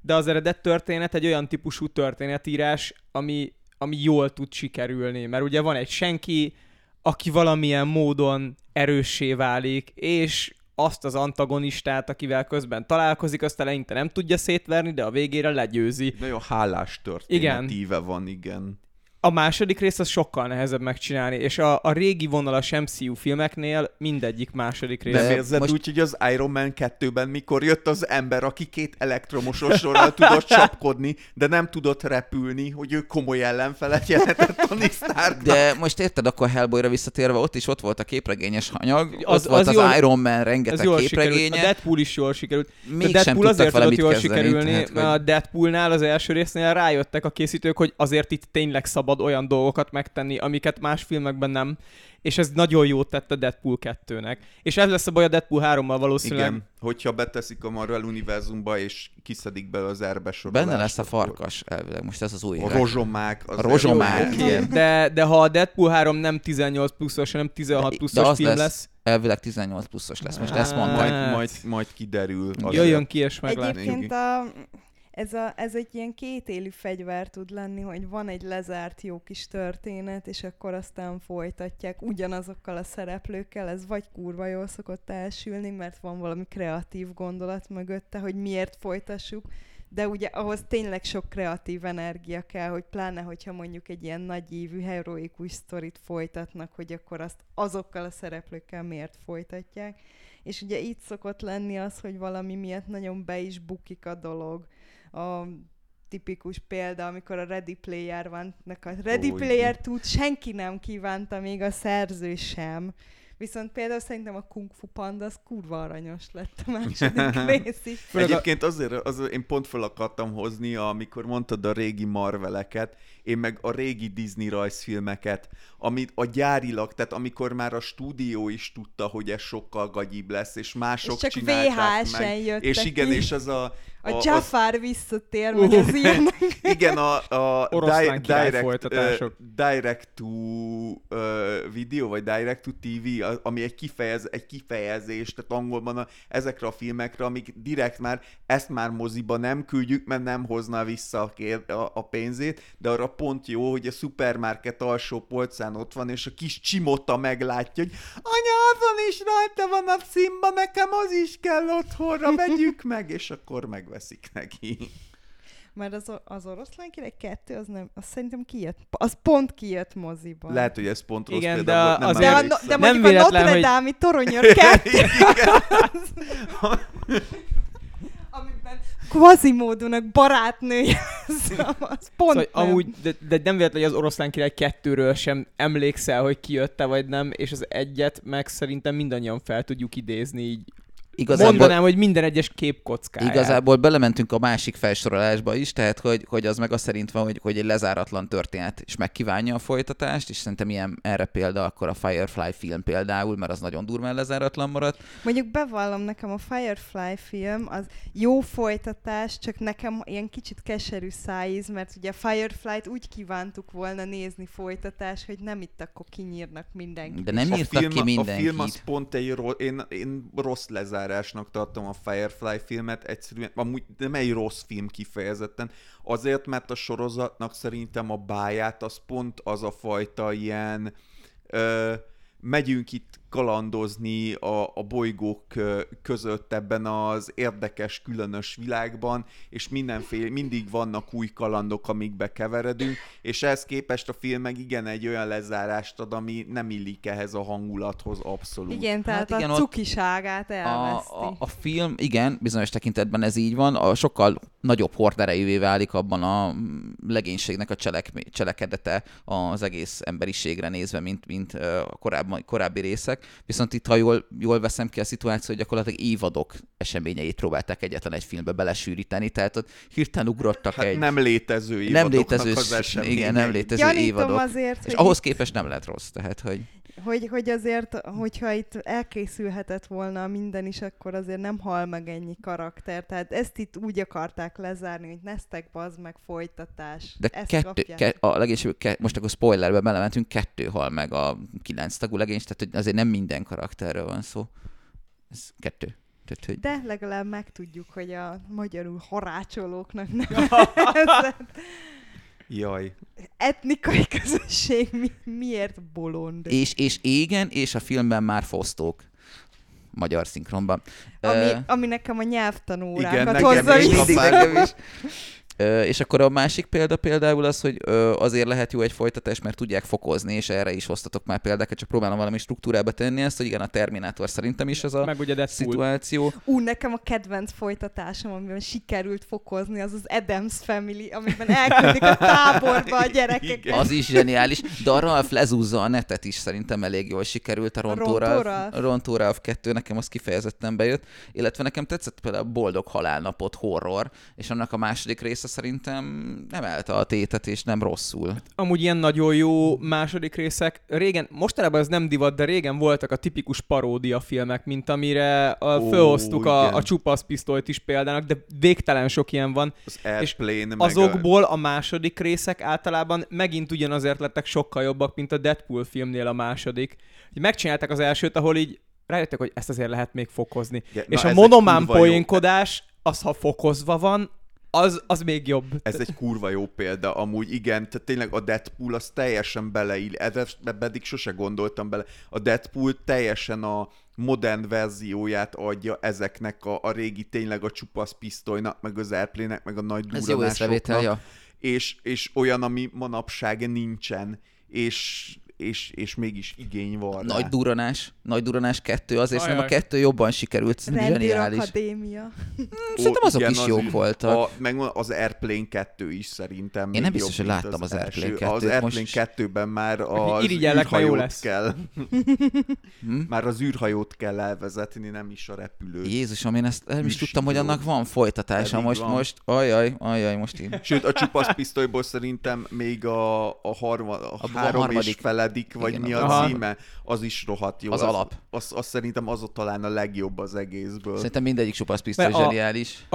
De az eredet történet egy olyan típusú történetírás, ami, ami jól tud sikerülni. Mert ugye van egy senki, aki valamilyen módon erőssé válik, és azt az antagonistát, akivel közben találkozik, azt eleinte nem tudja szétverni, de a végére legyőzi. Nagyon hálás történetíve van, igen. A második rész az sokkal nehezebb megcsinálni, és a, a régi vonalas MCU filmeknél mindegyik második rész. Nem De érzed most- úgy, hogy az Iron Man 2-ben mikor jött az ember, aki két elektromos ostorral tudott <laughs> csapkodni, de nem tudott repülni, hogy ő komoly ellenfelet jelentett Tony Starknak. De most érted, akkor Hellboyra visszatérve, ott is ott volt a képregényes anyag, Az- ott volt az az, jól- Iron Man rengeteg jól sikerült. A képregénye, Deadpool is jól sikerült. A mégsem Deadpool azért tudott jól kezdeni. sikerülni, tehát, mert a Deadpoolnál az első résznél rájöttek a készítők, hogy azért itt tényleg szabad olyan dolgokat megtenni, amiket más filmekben nem. És ez nagyon jót tett a Deadpool 2-nek. És ez lesz a baj a Deadpool 3-mal valószínűleg. Igen, hogyha beteszik a Marvel univerzumba, és kiszedik belőle az erbe sorolást, Benne lesz a farkas elvileg, most ez az új A rozsomák. Az A rozsomák, Jó, igen. De, de ha a Deadpool 3 nem 18 pluszos, hanem 16 De pluszos az film lesz. lesz, Elvileg 18 pluszos lesz, most ezt Hát. mondták. Majd, majd, majd kiderül. azért. jöjjön ki és meglátjuk. Egyébként a, ez, a, ez egy ilyen kétélű fegyver tud lenni, hogy van egy lezárt jó kis történet, és akkor aztán folytatják ugyanazokkal a szereplőkkel, ez vagy kurva jól szokott elsülni, mert van valami kreatív gondolat mögötte, hogy miért folytassuk, de ugye ahhoz tényleg sok kreatív energia kell, hogy pláne, hogyha mondjuk egy ilyen nagy ívű, heroikus sztorit folytatnak, hogy akkor azt azokkal a szereplőkkel miért folytatják. És ugye itt szokott lenni az, hogy valami miatt nagyon be is bukik a dolog. A tipikus példa, amikor a Ready Player van, a Ready Ó, Player tud, senki nem kívánta, még a szerző sem. Viszont például szerintem a Kung Fu Panda az kurva aranyos lett a második <laughs> rész is. Egyébként azért, azért én pont fel akartam hozni, amikor mondtad a régi Marveleket, én meg a régi Disney rajzfilmeket, amit a gyárilag, tehát amikor már a stúdió is tudta, hogy ez sokkal gagyibb lesz, és mások És csak csinálták VHS-en meg. jöttek És igen, ki. és az a... A az- Jafar visszatér, meg Uh. az <laughs> ilyenek. Igen, a, a király direct, uh, direct to uh, video, vagy direct to TV, a- ami egy, kifejez, egy kifejezés, tehát angolban a, ezekre a filmekre, amik direkt már, ezt már moziba nem küldjük, mert nem hozna vissza a, kér, a, a pénzét, de arra pont jó, hogy a szupermarket alsó polcán ott van, és a kis csimota meglátja, hogy anya, azon is rajta van a színba, nekem az is kell otthonra, vegyük meg, és akkor megveszik neki. Mert az, az oroszlán király kettő, az nem, az szerintem kijött, az pont kijött moziban. Lehet, hogy ez pont rossz Igen, példa de volt, nem azért- de, a, de Nem mondjuk a véletlen, Notre hogy- Dame-i toronyor <laughs> kettő, amiben Quasimodo-nak barátnője, az pont Szóval nem. amúgy, de, de nem véletlen, hogy az oroszlán király kettőről sem emlékszel, hogy kijött-e vagy nem, és az egyet meg szerintem mindannyian fel tudjuk idézni így. Igazából, Mondanám, hogy minden egyes képkockáját. Igazából belementünk a másik felsorolásba is, tehát hogy, hogy az meg azt szerint van, hogy, hogy egy lezáratlan történet, és megkívánja a folytatást, és szerintem ilyen erre példa akkor a Firefly film például, mert az nagyon durván lezáratlan maradt. Mondjuk bevallom nekem a Firefly film, az jó folytatás, csak nekem ilyen kicsit keserű szájíz, mert ugye a Firefly-t úgy kívántuk volna nézni folytatás, hogy nem itt akkor kinyírnak mindenkit. De nem a írtak film, ki A mindenkit. film az pont egy rossz, én, én rossz lezárásnak tartom a Firefly filmet, egyszerűen, amúgy nem egy rossz film kifejezetten, azért, mert a sorozatnak szerintem a báját az pont az a fajta ilyen, ö, megyünk itt kalandozni a, a bolygók között ebben az érdekes, különös világban, és mindenféle, mindig vannak új kalandok, amikbe keveredünk, és ehhez képest a film meg igen egy olyan lezárást ad, ami nem illik ehhez a hangulathoz abszolút. Igen, tehát Hát hát igen, a cukiságát a, elveszti. a, a film, igen, bizonyos tekintetben ez így van, a sokkal nagyobb horderejűvé válik abban a mm, legénységnek a cselek, cselekedete az egész emberiségre nézve, mint, mint a korábbi, korábbi részek. Viszont itt, ha jól, jól veszem ki a szituáció, hogy gyakorlatilag évadok eseményeit próbálták egyetlen egy filmbe belesűríteni, tehát ott hirtelen ugrottak Hát egy... nem létező nem évadoknak létező, az eseményei. igen, nem létező Gyanítom évadok. azért, És ahhoz képest nem lett rossz, tehát hogy... hogy, hogy azért, hogyha itt elkészülhetett volna minden is, akkor azért nem hal meg ennyi karakter. Tehát ezt itt úgy akarták lezárni, hogy neztek bazd meg folytatás. De ezt kettő, kapják. ke, a legénység, ke, most akkor spoilerbe belementünk, kettő hal meg a kilenc tagú legény, tehát hogy azért nem minden karakterről van szó. Ez kettő. Tehát, hogy De legalább megtudjuk, hogy a magyarul harácsolóknak nevezett <laughs> Jaj. etnikai közösség mi, miért bolond. és, és égen, és a filmben már fosztók magyar szinkronban. Ami, Ö, ami nekem a Igen, nyelvtanórákat hozza is vissza. mindig kapál. nekem is. És akkor a másik példa például az, hogy azért lehet jó egy folytatás, mert tudják fokozni, és erre is hoztatok már példákat, csak próbálom valami struktúrába tenni ezt, hogy igen, a Terminátor szerintem is az a Meg ugye Deadpool. szituáció. Ú, nekem a kedvenc folytatásom, amiben sikerült fokozni, az az Adams Family, amiben elküldik a táborba a gyerekeket. Igen. Az is zseniális, de a Ralph lezúzza a netet is szerintem elég jól sikerült. A Rontó Rontó Ralph, Ralph. a Rontó Ralph 2, nekem az kifejezetten bejött, illetve nekem tetszett például a Boldog Halálnapot horror, és annak a második része szerintem emelte a tétet, és nem rosszul. Amúgy ilyen nagyon jó második részek. Régen, mostanában ez nem divat, de régen voltak a tipikus paródia filmek, mint amire a, Ó, felhoztuk a, igen. a csupasz pisztolyt is példának, de végtelen sok ilyen van. Az meg Azokból a második részek általában megint ugyanazért lettek sokkal jobbak, mint a Deadpool filmnél a második. Hogy megcsinálták az elsőt, ahol így rájöttek, hogy ezt azért lehet még fokozni. Igen, És a monomán poénkodás, az ha fokozva van, az, az még jobb. Ez egy kurva jó példa, amúgy igen, tehát tényleg a Deadpool az teljesen beleír, ebbe eddig sose gondoltam bele, a Deadpool teljesen a, modern verzióját adja ezeknek a, a régi tényleg a csupasz pisztolynak, meg az airplane meg a nagy Ez jó ja. és, és olyan, ami manapság nincsen, és, és, és mégis igény van rá. Nagy duranás, nagy duranás kettő, azért Ajaj. szerintem a kettő jobban sikerült, zseniális. Rendőrakadémia. Szerintem azok igen, is az jók voltak. A, meg az Airplane 2 is szerintem. Én nem biztos, jobb, hogy láttam az első. Airplane Az 2-t, Airplane most- 2-ben már az mert jó űrhajót lesz. kell. <laughs> Hm? Már az űrhajót kell elvezetni, nem is a repülőt. Jézusom, én ezt nem is tudtam, hogy annak van folytatása. Most, van. most, ajaj, ajaj, most én. Sőt, a csupasz pisztolyból szerintem még a, a, harma, a a három harmadik- és feledik, vagy Igen, mi az- a Aha. címe, az is rohadt jó. Az alap. Az, az szerintem az ott talán a legjobb az egészből. Szerintem mindegyik csupasz pisztoly Mert a- zseniális.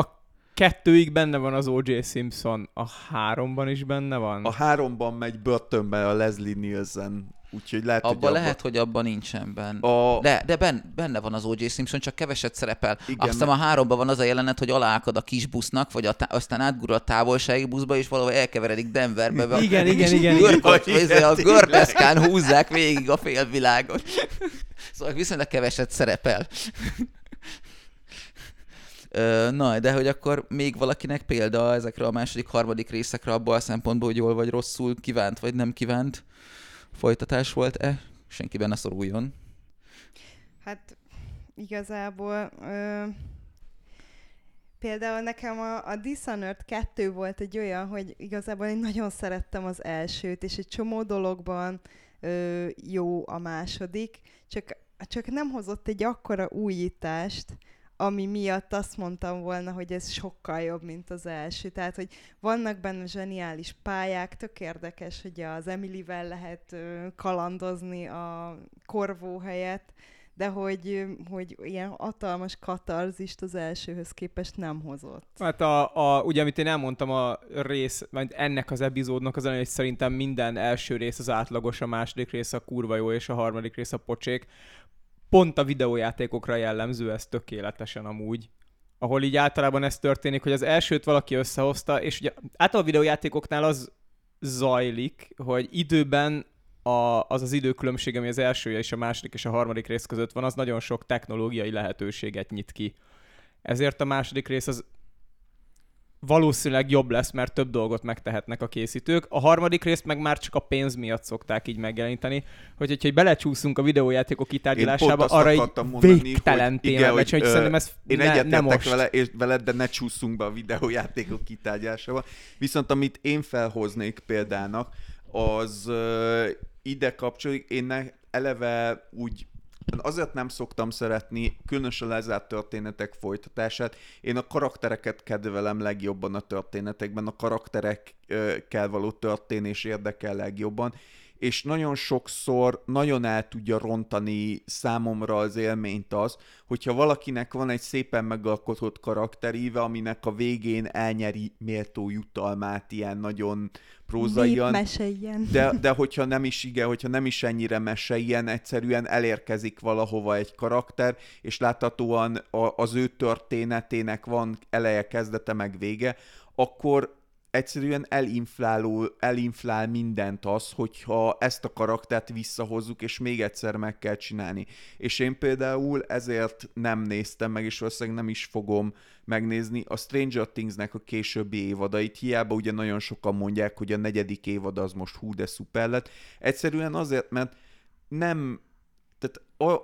Kettőig benne van az O.J. Simpson, a háromban is benne van. A háromban megy börtönbe a Leslie Nielsen, úgyhogy lehet, hogy Abban lehet, hogy abban nincsen benne. A, De, de ben, benne van az O.J. Simpson, csak keveset szerepel. Igen, Igen, Aztán a háromban van az a jelenet, hogy aláakad a kis busznak, vagy a tá- aztán átgurul a távolsági buszba, és valahol elkeveredik Denverbe. be- Igen, igen, igen, Görkot, igen. izé, a Igen, gördeszkán húzzák végig a félvilágot. Szóval viszonylag keveset szerepel. Na, de hogy akkor még valakinek példa ezekre a második, harmadik részekre abból a szempontból, hogy jól vagy rosszul kívánt, vagy nem kívánt folytatás volt-e? Senki benne szoruljon. Hát igazából ö, például nekem a, a Dishonored 2 volt egy olyan, hogy igazából én nagyon szerettem az elsőt, és egy csomó dologban ö, jó a második, csak, csak nem hozott egy akkora újítást, ami miatt azt mondtam volna, hogy ez sokkal jobb, mint az első. Tehát, hogy vannak benne zseniális pályák, tök érdekes, hogy az Emilyvel lehet kalandozni a korvó helyett, de hogy, hogy ilyen hatalmas katarzist az elsőhöz képest nem hozott. Hát a, a, ugye, amit én elmondtam a rész, vagy ennek az epizódnak az hogy szerintem minden első rész az átlagos, a második rész a kurva jó, és a harmadik rész a pocsék. Pont a videójátékokra jellemző ez tökéletesen amúgy. Ahol így általában ez történik, hogy az elsőt valaki összehozta, és ugye általában a videójátékoknál az zajlik, hogy időben a, az az időkülönbség, ami az első és a második és a harmadik rész között van, az nagyon sok technológiai lehetőséget nyit ki. Ezért a második rész az valószínűleg jobb lesz, mert több dolgot megtehetnek a készítők. A harmadik részt meg már csak a pénz miatt szokták így megjeleníteni, hogy hogyha belecsúszunk a videójátékok kitárgyalásába, arra így mondani, végtelen hogy téma hogy, hogy ö, szerintem ez Én ne, egyetértek most. vele, és veled, de ne csúszunk be a videójátékok kitárgyásába. Viszont amit én felhoznék példának, az ide kapcsolódik, én ne, eleve úgy azért nem szoktam szeretni különösen lezárt történetek folytatását. Én a karaktereket kedvelem legjobban a történetekben, a karakterekkel való történés érdekel legjobban, és nagyon sokszor nagyon el tudja rontani számomra az élményt az, hogyha valakinek van egy szépen megalkotott karakteríve, aminek a végén elnyeri méltó jutalmát ilyen nagyon prózaian, Népmese ilyen. de, de hogyha nem is igen, hogyha nem is ennyire mese, ilyen egyszerűen elérkezik valahova egy karakter, és láthatóan a, az ő történetének van eleje, kezdete, meg vége, akkor egyszerűen elinfláló, elinflál mindent az, hogyha ezt a karaktert visszahozzuk, és még egyszer meg kell csinálni. És én például ezért nem néztem meg, és valószínűleg nem is fogom megnézni a Stranger Things-nek a későbbi évadait. Hiába ugye nagyon sokan mondják, hogy a negyedik évad az most hú, de szuper lett. Egyszerűen azért, mert nem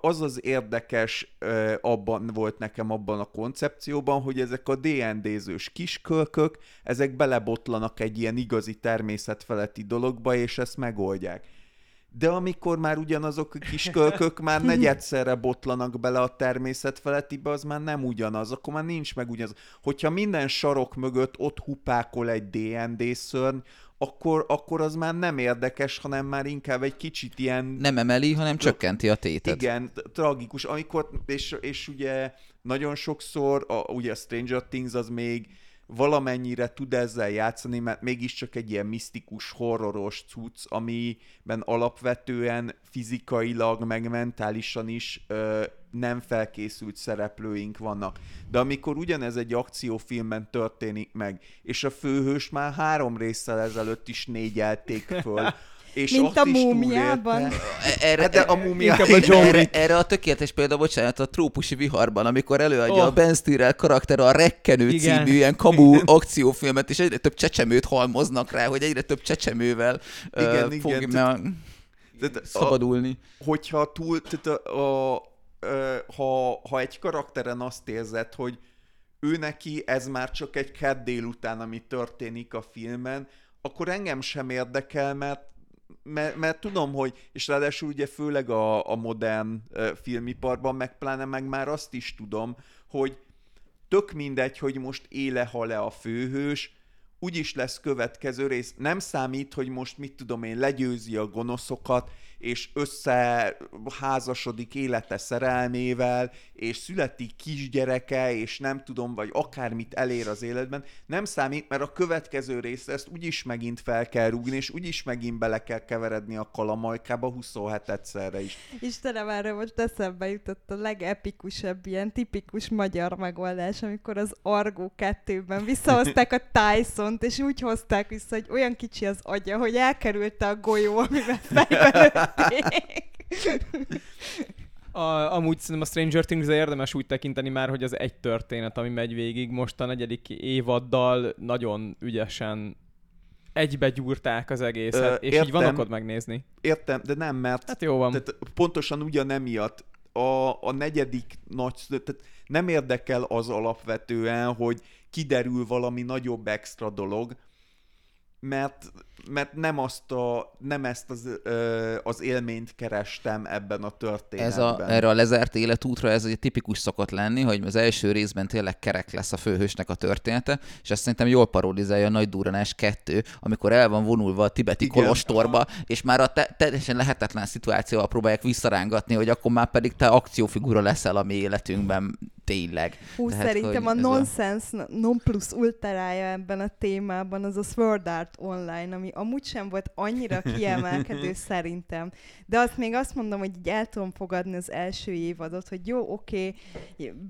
az az érdekes abban volt nekem abban a koncepcióban, hogy ezek a D&D-zős kiskölkök, ezek belebotlanak egy ilyen igazi természetfeletti dologba, és ezt megoldják. De amikor már ugyanazok a kiskölkök <laughs> már negyedszerre botlanak bele a természet felettibe, az már nem ugyanaz, akkor már nincs meg ugyanaz. Hogyha minden sarok mögött ott hupákol egy D&D szörny, akkor, akkor az már nem érdekes, hanem már inkább egy kicsit ilyen... Nem emeli, hanem csökkenti a tétet. Igen, tragikus. Amikor, és, és ugye nagyon sokszor, a, ugye a Stranger Things az még valamennyire tud ezzel játszani, mert mégiscsak egy ilyen misztikus, horroros cucc, amiben alapvetően fizikailag, meg mentálisan is ö, nem felkészült szereplőink vannak. De amikor ugyanez egy akciófilmben történik meg, és a főhős már három résszel ezelőtt is négyelték föl, <laughs> És Mint a is múmiában. túlélte. Erre, Hát de a John erre, erre a tökéletes példa, bocsánat, a trópusi viharban, amikor előadja Oh. a Ben Stiller karakter a Rekkenő Igen. című ilyen kamu akciófilmet, és egyre több csecsemőt halmoznak rá, hogy egyre több csecsemővel Igen, igen, fog me- Tehát a- szabadulni. hogyha túl, tehát a, a, ha, ha egy karakteren azt érzed, hogy ő neki ez már csak egy kedd délután, ami történik a filmen, akkor engem sem érdekel, mert mert, mert tudom, hogy, és ráadásul ugye főleg a, a modern filmiparban, meg pláne meg már azt is tudom, hogy tök mindegy, hogy most éle-hal-e a főhős, úgyis lesz következő rész. Nem számít, hogy most mit tudom én, legyőzi a gonoszokat, és összeházasodik élete szerelmével, és születik kisgyereke, és nem tudom, vagy akármit elér az életben. Nem számít, mert a következő részre ezt úgyis megint fel kell rúgni, és úgyis megint bele kell keveredni a kalamajkába 27 egyszerre is. Istenem, erre most eszembe jutott a legepikusabb, ilyen tipikus magyar megoldás, amikor az Argo 2-ben visszahozták a Tyson-t, és úgy hozták vissza, hogy olyan kicsi az agya, hogy elkerülte a golyó, amivel fejbe. A, amúgy szerintem a Stranger things érdemes úgy tekinteni már, hogy az egy történet, ami megy végig. Most a negyedik évaddal nagyon ügyesen egybegyúrták az egészet, Ö, és így van értem. okod megnézni. Értem, de nem, mert Hát jó van. Tehát pontosan ugyanemiatt a, a negyedik nagy, tehát nem érdekel az alapvetően, hogy kiderül valami nagyobb extra dolog, mert, mert nem, azt a, nem ezt az, ö, az élményt kerestem ebben a történetben. Ez a, erre a lezárt életútra ez egy tipikus szokott lenni, hogy az első részben tényleg kerek lesz a főhősnek a története, és ezt szerintem jól parodizálja a Nagy Duranás 2, amikor el van vonulva a tibeti Igen. kolostorba, és már a te- teljesen lehetetlen szituációval próbálják visszarángatni, hogy akkor már pedig te akciófigura leszel a mi életünkben tényleg. Hú, Tehát, szerintem a ez a- nonsense non plus ultrája ebben a témában az a Sword Art Online, ami amúgy sem volt annyira kiemelkedő <laughs> szerintem. De azt még azt mondom, hogy így el tudom fogadni az első évadot, hogy jó, oké,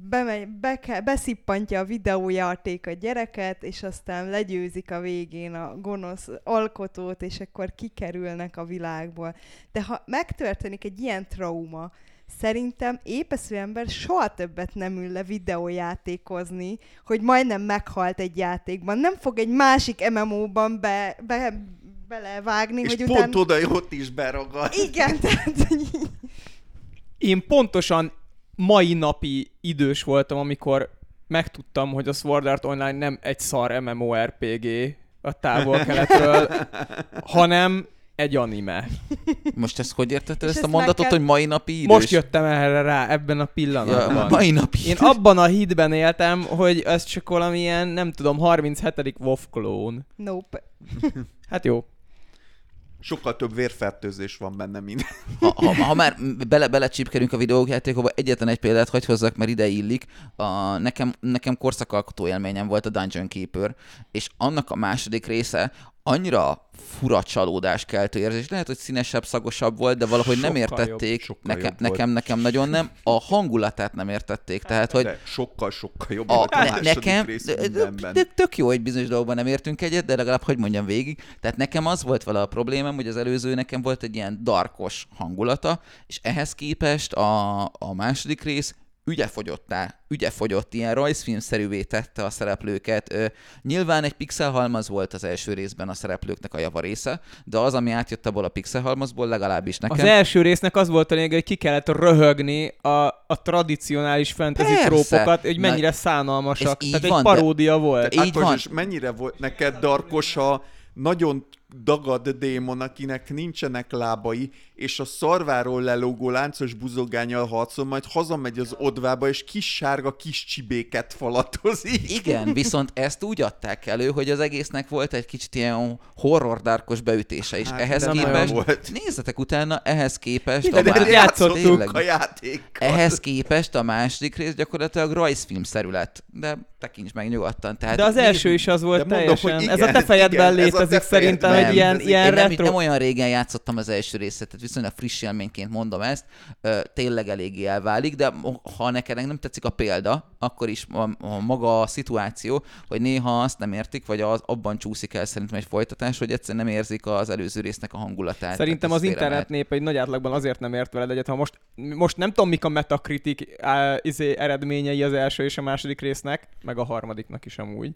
bemegy, be kell, beszippantja a videójáték a gyereket, és aztán legyőzik a végén a gonosz alkotót, és akkor kikerülnek a világból. De ha megtörténik egy ilyen trauma, Szerintem épesző ember soha többet nem ül le videójátékozni, hogy majdnem meghalt egy játékban. Nem fog egy másik MMO-ban be, be, belevágni, és hogy pont utána... oda ott is beragad. Igen, <laughs> tehát Én pontosan mai napi idős voltam, amikor megtudtam, hogy a Sword Art Online nem egy szar MMORPG a távol-keletről, <laughs> hanem egy anime. <laughs> Most ezt hogy értetted ezt a ezt meg mondatot, kell- hogy mai napi idős? Most jöttem erre rá, ebben a ja, pillanatban. mai napi Én abban a hitben éltem, hogy ez csak valamilyen, nem tudom, 37. WoW klón. nope. <laughs> Hát jó. Sokkal több vérfertőzés van benne, mint... ha, ha, ha már bele, belecsípkedünk a videójátékokba, egyetlen egy példát hagy hozzak, mert ide illik. A, nekem, nekem korszakalkotó élményem volt a Dungeon Keeper, és annak a második része annyira fura csalódás keltő érzés. Lehet, hogy színesebb, szagosabb volt, de valahogy nem Sokkal értették. jobb, nekem, jobb volt. nekem, nekem nagyon nem. A hangulatát nem értették. Tehát, hogy De sokkal, sokkal jobb a, a ne, nekem de, de, tök jó, hogy bizonyos dolgokban nem értünk egyet, de legalább hogy mondjam végig. Tehát nekem az volt vele a problémám, hogy az előző nekem volt egy ilyen darkos hangulata, és ehhez képest a, a második rész ügyefogyottá, ügyefogyott, ilyen rajzfilmszerűvé tette a szereplőket. Ö, nyilván egy pixelhalmaz volt az első részben a szereplőknek a java része, de az, ami átjött abból a pixelhalmazból, legalábbis nekem. Az első résznek az volt a lényeg, hogy ki kellett röhögni a, a tradicionális fantasy Persze. trópokat, hogy Na, mennyire szánalmasak. ez így Tehát van, egy de- paródia volt. de- így Ákos, van. és mennyire volt neked darkos a nagyon dagad démon, akinek nincsenek lábai, és a szarváról lelógó láncos buzogányal harcol, majd hazamegy az odvába, és kis sárga kis csibéket falatozik. Igen, <laughs> viszont ezt úgy adták elő, hogy az egésznek volt egy kicsit ilyen horror darkos beütése, és Hát, ehhez képest, volt. nézzetek utána, ehhez képest, De a de má- játszottuk tényleg, a játékkal. ehhez képest a második rész gyakorlatilag rajzfilmszerű lett, de tekints meg nyugodtan. Tehát De az nézd- első is az volt De mondom, teljesen. hogy ez a te igen, fejedben igen, ez a te létezik szerintem, Nem, ilyen, ez ilyen Én nem, retro... nem olyan régen játszottam az első részet, tehát viszonylag friss élményként mondom ezt, tényleg eléggé elválik, de ha neked nem tetszik a példa, akkor is a, a maga a szituáció, hogy néha azt nem értik, vagy az, abban csúszik el szerintem egy folytatás, hogy egyszerűen nem érzik az előző résznek a hangulatát. Szerintem az internet nép egy nagy átlagban azért nem ért veled egyet, ha most, most nem tudom, mik a Metacritic á, izé, eredményei az első és a második résznek, meg a harmadiknak is amúgy.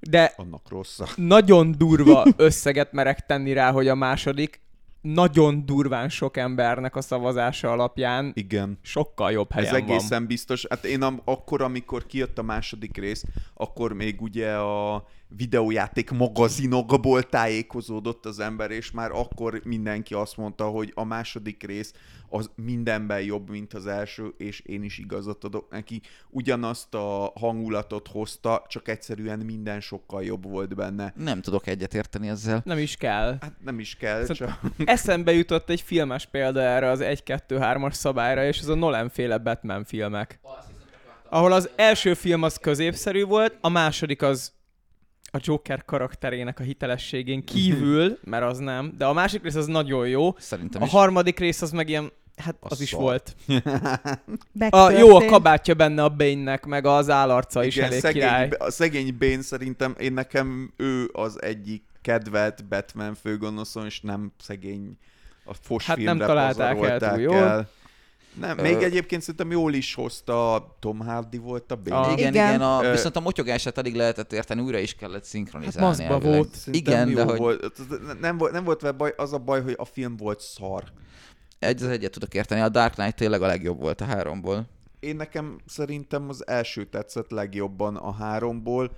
De Annak rossz. nagyon durva összeget merek tenni rá, hogy a második nagyon durván sok embernek a szavazása alapján Igen. sokkal jobb helyen Ez van. egészen biztos. Hát én am- akkor, amikor kijött a második rész, akkor még ugye a videójáték magazinokból tájékozódott az ember, és már akkor mindenki azt mondta, hogy a második rész az mindenben jobb, mint az első, és én is igazat adok neki. Ugyanazt a hangulatot hozta, csak egyszerűen minden sokkal jobb volt benne. Nem tudok egyetérteni ezzel. Nem is kell. Hát nem is kell, Szerintem- csak... Eszembe jutott egy filmes példa erre az 1-2-3-as szabályra, és ez a Nolan féle Batman filmek. Ahol az első film az középszerű volt, a második az a Joker karakterének a hitelességén kívül, mert az nem, de a másik rész az nagyon jó. Szerintem A is. harmadik rész az meg ilyen, hát A az is szar. volt. <laughs> A, Megtörtént. jó a kabátja benne a Bane-nek, meg az állarca is Igen, elég szegény, király. a szegény Bane szerintem, én nekem ő az egyik kedvelt Batman főgonoszon, és nem szegény a fos Hát nem filmre találták el pazarolták túl jól. el. Nem, Ö- még egyébként szerintem jól is hozta Tom Hardy volt a. A- Igen, Igen. igen, a, Ö- viszont a motyogását alig lehetett érteni, újra is kellett Hát szinkronizálni. elvileg. volt. Igen, jó de hogy volt. Nem, volt, nem volt vele baj, az a baj, hogy a film volt szar. egy az egyet tudok érteni. A Dark Knight tényleg a legjobb volt a háromból. Én nekem szerintem az első tetszett legjobban a háromból.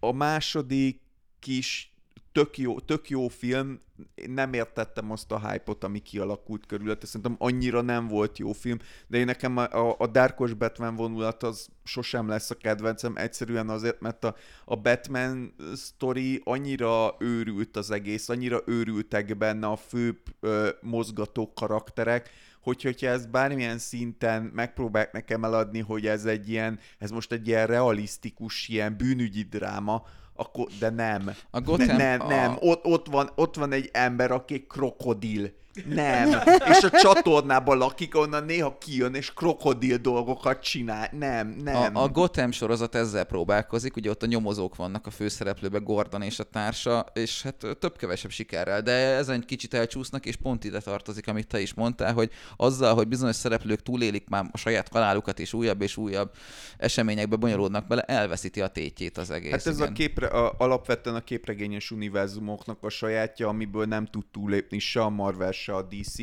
A második is tök jó, tök jó film. Én nem értettem azt a hype-ot, ami kialakult körülötte. Szerintem annyira nem volt jó film, de én nekem a, a, Darkos Batman vonulat az sosem lesz a kedvencem, egyszerűen azért, mert a, a Batman sztori annyira őrült az egész, annyira őrültek benne a fő ö, mozgató karakterek, hogy, hogyha ezt bármilyen szinten megpróbálják nekem eladni, hogy ez egy ilyen, ez most egy ilyen realisztikus, ilyen bűnügyi dráma, akkor, de nem. A Gotham... nem, a... nem. Ott, ott, van, ott van egy ember, aki krokodil. Nem. És a csatornában lakik, onnan néha kijön, és krokodil dolgokat csinál. Nem, nem. A, a Gotham sorozat ezzel próbálkozik, ugye ott a nyomozók vannak a főszereplőben, Gordon és a társa, és hát több-kevesebb sikerrel, de ezen kicsit elcsúsznak, és pont ide tartozik, amit te is mondtál, hogy azzal, hogy bizonyos szereplők túlélik már a saját halálukat, és újabb és újabb eseményekbe bonyolódnak bele, elveszíti a tétjét az egész. Hát ez igen. a képre, a, alapvetően a képregényes univerzumoknak a sajátja, amiből nem tud túlépni se a Marvel, se a DC.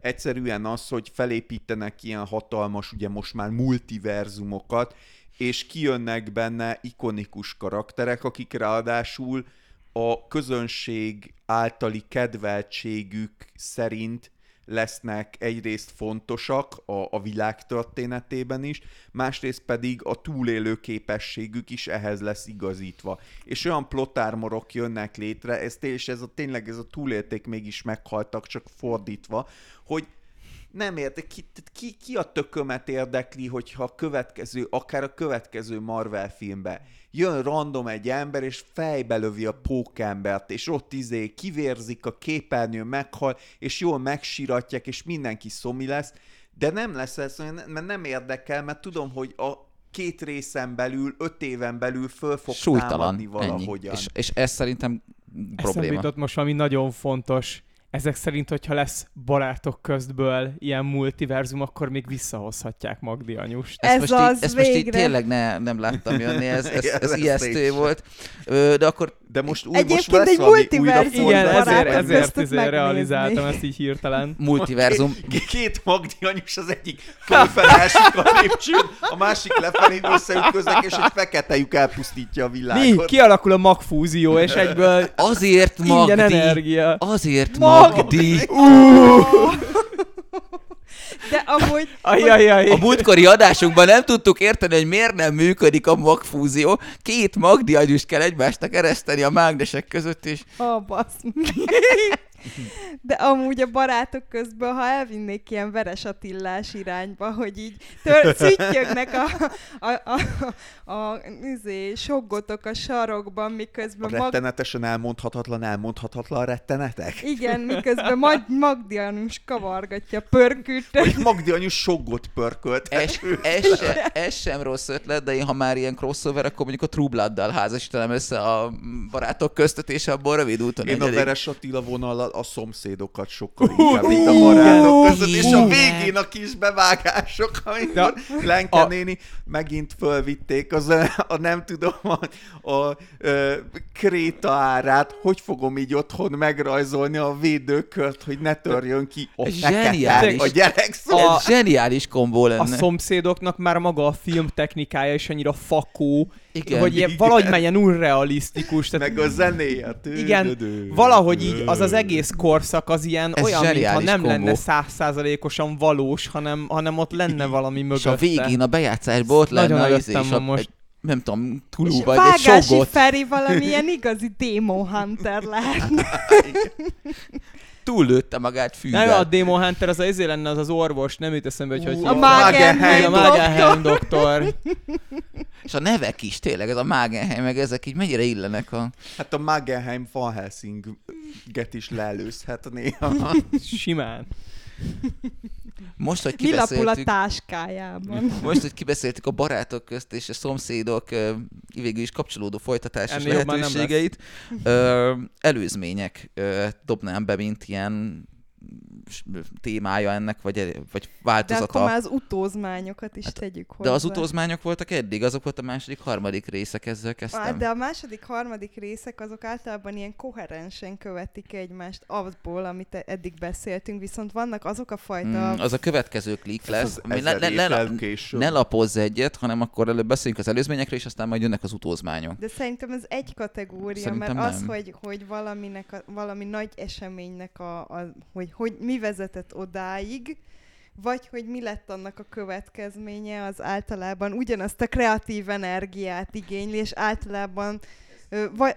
Egyszerűen az, hogy felépítenek ilyen hatalmas, ugye most már multiverzumokat, és kijönnek benne ikonikus karakterek, akik ráadásul a közönség általi kedveltségük szerint lesznek egyrészt fontosak a, a világ történetében is, másrészt pedig a túlélő képességük is ehhez lesz igazítva. És olyan plotármorok jönnek létre, ez, és ez a, tényleg ez a túlélték mégis meghaltak, csak fordítva, hogy nem értek, ki, ki, ki a tökömet érdekli, hogyha a következő, akár a következő Marvel filmbe jön random egy ember, és fejbe lövi a pókembert, és ott izé kivérzik a képernyő, meghal, és jól megsiratják, és mindenki szomi lesz, de nem lesz ez, mert nem érdekel, mert tudom, hogy a két részen belül, öt éven belül föl fog támadni Súlytalan, ennyi. valahogyan. És, és ez szerintem Eszembe probléma. jutott most valami nagyon fontos. Ezek szerint, hogyha lesz barátok köztből ilyen multiverzum, akkor még visszahozhatják Magdi anyust. Ezt Ez most az így, ezt most így végre. tényleg ne, nem láttam jönni, ez, ez, <laughs> ez ezt ijesztő volt. Ö, De akkor De most úgy, Egyébként most lesz egy multiverzum Igen, ezért, ezért megnézni. realizáltam ezt így hirtelen. multiverzum, Két, Magdi anyus az egyik fölfele esik a lépcsőn, a másik lefelé összeütköznek, és egy fekete lyuk elpusztítja a Mi? világot. Kialakul a magfúzió, és egyből azért Magdi, energia. azért Mag- Magdi. De amúgy Ajajaj. A múltkori adásunkban nem tudtuk érteni, hogy miért nem működik a magfúzió. Két magdi agyust kell egymásnak ereszteni a mágnesek között, és Oh, basz. <laughs> De amúgy a barátok közben, ha elvinnék ilyen veres Attillás irányba, hogy így tör, szüttyögnek a, a, a, a, a izé, soggotok a sarokban, miközben A rettenetesen elmondhatatlan, elmondhatatlan rettenetek? Igen, miközben Mag- Magdi Anus kavargatja pörkült. Vagy Magdi anyu soggot pörkölt. Ez, ez, se, ez sem rossz ötlet, de én ha már ilyen crossover, akkor mondjuk a True Blood-dal házasítanám össze a barátok köztet, és abból rövid úton Én a. Veres Attila vonallal a szomszédokat sokkal inkább, mint a barátok között, és a végén a kis bevágások, amikor Lenke a- néni megint fölvitték az, a nem tudom, a, a, a kréta árát, hogy fogom így otthon megrajzolni a védőkört, hogy ne törjön ki a zseniális. a gyerek szó. Ez zseniális kombó A lenne. szomszédoknak már maga a film technikája is annyira fakó, Igen. hogy ilyen, valahogy menjen unrealisztikus. Tehát Meg a zenéje. Igen, valahogy így az az egész korszak az ilyen Ez olyan, mintha nem kombó. lenne százszázalékosan valós, hanem, hanem ott lenne valami mögötte. És a végén a bejátszásból ott lenne az izé, és a, most. nem tudom, És Tulu vagy egy Vágási. Feri valamilyen <laughs> igazi Demon Hunter lehetne. Túllőtte magát Nem, a fűvel. Demon Hunter az az izé lenne, az az orvos, nem jut eszembe, hogy hogy A. Magenheim a doktor. Magenheim doktor. És a nevek is tényleg, ez a Magenheim, meg ezek így mennyire illenek a... Hát a Magenheim Van Helsing-get is leelőzhet néha. Simán. Most, hogy Mi lapul a kibeszéltük, táskájában? <laughs> most, hogy kibeszéltük a barátok közt és a szomszédok végül is kapcsolódó folytatásos Ennél lehetőségeit, előzmények dobnám be, mint ilyen témája ennek, vagy, vagy De akkor változata. már az utózmányokat is hát, tegyük hozzá. De az utózmányok voltak eddig, azok volt a második, harmadik részek, ezzel kezdtem. Hát, de a második, harmadik részek azok általában ilyen koherensen követik egymást abból, amit e- eddig beszéltünk, viszont vannak azok a fajta... Mm, az a következő klik lesz. Az ami ezer ne, ne, ne, lapozz egyet, hanem akkor előbb beszéljünk az előzményekről, és aztán majd jönnek az utózmányok. De szerintem ez egy kategória, Szerintem mert az, nem. hogy, hogy valaminek a, valami nagy eseménynek, a, a, hogy, hogy mi vezetett odáig, vagy hogy mi lett annak a következménye, az általában ugyanazt a kreatív energiát igényli, és általában vagy,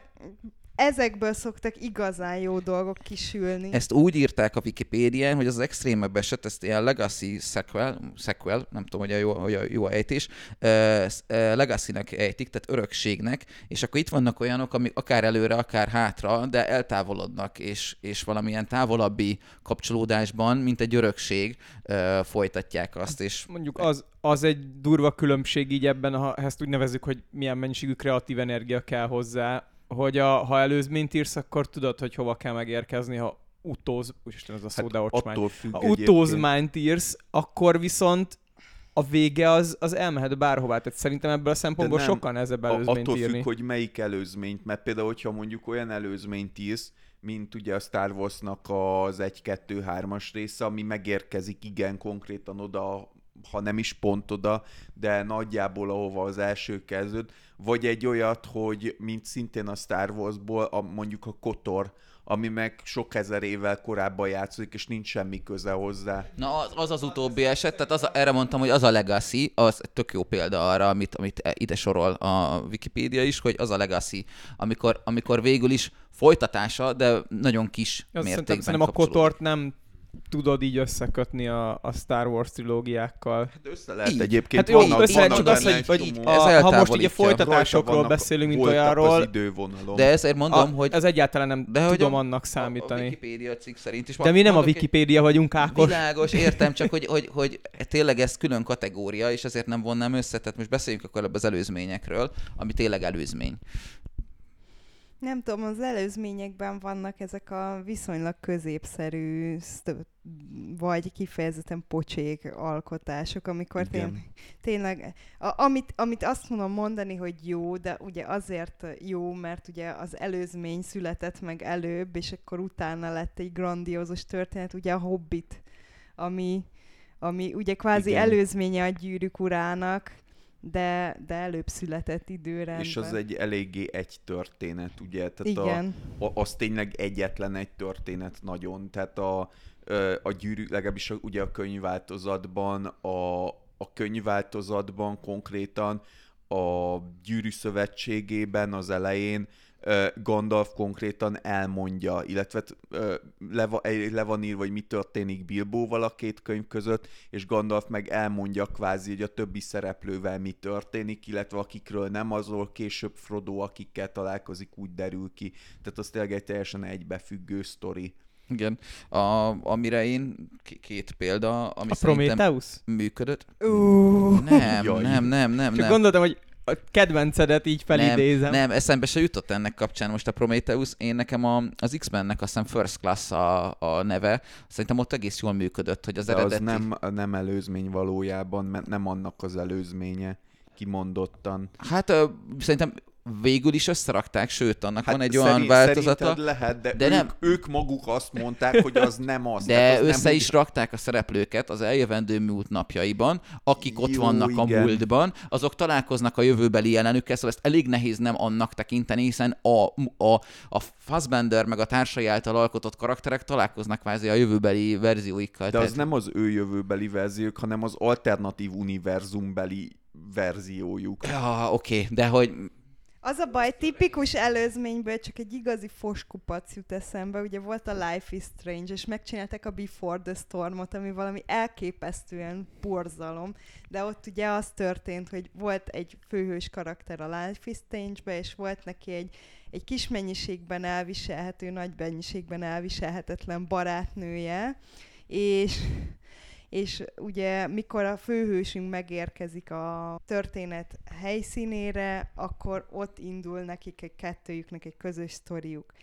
ezekből szoktak igazán jó dolgok kisülni. Ezt úgy írták a Wikipédián, hogy az extrémebb eset, ezt ilyen legacy sequel, sequel nem tudom, hogy a jó, hogy a jó ejtés, uh, legacy-nek ejtik, tehát örökségnek, és akkor itt vannak olyanok, amik akár előre, akár hátra, de eltávolodnak, és, és valamilyen távolabbi kapcsolódásban, mint egy örökség uh, folytatják azt, és Mondjuk az, az egy durva különbség így ebben, ha ezt úgy nevezzük, hogy milyen mennyiségű kreatív energia kell hozzá, hogy a, ha előzményt írsz, akkor tudod, hogy hova kell megérkezni, ha utóz, úristen, ez a szó, Hát de ocsmány. attól Ha utózmányt írsz, akkor viszont a vége az, az elmehet bárhová. Tehát szerintem ebből a szempontból nem. sokkal nehezebb előzményt attól írni. függ, hogy melyik előzményt, mert például, hogyha mondjuk olyan előzményt írsz, mint ugye a Star Wars-nak az 1-2-3-as része, ami megérkezik igen konkrétan oda, ha nem is pont oda, de nagyjából ahova az első kezdőd, vagy egy olyat, hogy mint szintén a Star Wars-ból, a, mondjuk a Kotor, ami meg sok ezer évvel korábban játszik, és nincs semmi köze hozzá. Na, az az, az utóbbi eset, tehát az a, erre mondtam, hogy az a legacy, az tök jó példa arra, amit, amit e- ide sorol a Wikipédia is, hogy az a legacy, amikor, amikor végül is folytatása, de nagyon kis szerintem, mértékben szerintem a kapcsolódik. Kotort nem tudod így összekötni a, a Star Wars trilógiákkal. Hát össze lehet Így. egyébként. Hát jó, vannak- össze vannak csak az, hogy, egy hogy a, Ez ha most így a folytatásokról vannak- beszélünk, mint olyanról, az idővonalon. De ezért mondom, a, hogy ez egyáltalán nem De hogy tudom a- annak a, a számítani. Wikipédia cikk szerint is. De mi nem a Wikipédia vagyunk, Ákos. Világos, értem, csak hogy, hogy, hogy tényleg ez külön kategória, és ezért nem vonnám össze, tehát most beszéljünk akkor az előzményekről, ami tényleg előzmény. Nem tudom, az előzményekben vannak ezek a viszonylag középszerű, vagy kifejezetten pocsék alkotások, amikor tény, tényleg, a, amit, amit azt tudom mondani, hogy jó, de ugye azért jó, mert ugye az előzmény született meg előbb, és akkor utána lett egy grandiózus történet, ugye a Hobbit, ami, ami ugye kvázi Igen. előzménye a gyűrűk urának, de, de előbb született időrendben. És az egy eléggé egy történet, ugye? Tehát Igen. A, a, az tényleg egyetlen egy történet nagyon. Tehát a, a gyűrű, legalábbis a, ugye a könyvváltozatban, a, a könyvváltozatban konkrétan a gyűrű szövetségében az elején Gandalf konkrétan elmondja, illetve le, van írva, hogy mi történik Bilbóval a két könyv között, és Gandalf meg elmondja kvázi, hogy a többi szereplővel mi történik, illetve akikről nem, azról később Frodo, akikkel találkozik, úgy derül ki. Tehát az tényleg egy teljesen egybefüggő sztori. Igen. A, amire én k- két példa, ami A szerintem Prometheus? működött. Ú, Nem, Jaj. nem, nem, nem, Csak nem. gondoltam, hogy a kedvencedet így felidézem. Nem, nem, eszembe se jutott ennek kapcsán most a Prometheus. Én nekem a, az X-Mennek azt hiszem First Class a, a neve. Szerintem ott egész jól működött, hogy az De eredeti... az nem, nem előzmény valójában, mert nem annak az előzménye kimondottan. Hát ö, szerintem végül is összerakták, sőt, annak Hát van egy olyan szerint- változata. Szerinted lehet, de, De ők, nem. ők maguk azt mondták, hogy az nem az. <laughs> De Tehát az össze nem is rakták a szereplőket az eljövendő múlt napjaiban, akik ott Jó, vannak a igen. múltban, azok találkoznak a jövőbeli jelenükkel, szóval ezt elég nehéz nem annak tekinteni, hiszen a, a, a Fassbender meg a társai által alkotott karakterek találkoznak kvázi a jövőbeli verzióikkal. De az tehát- nem az ő jövőbeli verziók, hanem az alternatív univerzumbeli verziójuk. Ja, oké, de hogy Az a baj, tipikus előzményből csak egy igazi foskupac jut eszembe. Ugye volt a Life is Strange, és megcsinálták a Before the Stormot, ami valami elképesztően borzalom. De ott ugye az történt, hogy volt egy főhős karakter a Life is Strange-be, és volt neki egy, egy kis mennyiségben elviselhető, nagy mennyiségben elviselhetetlen barátnője, és és ugye mikor a főhősünk megérkezik a történet helyszínére, akkor ott indul nekik egy kettőjüknek egy közös sztoriuk.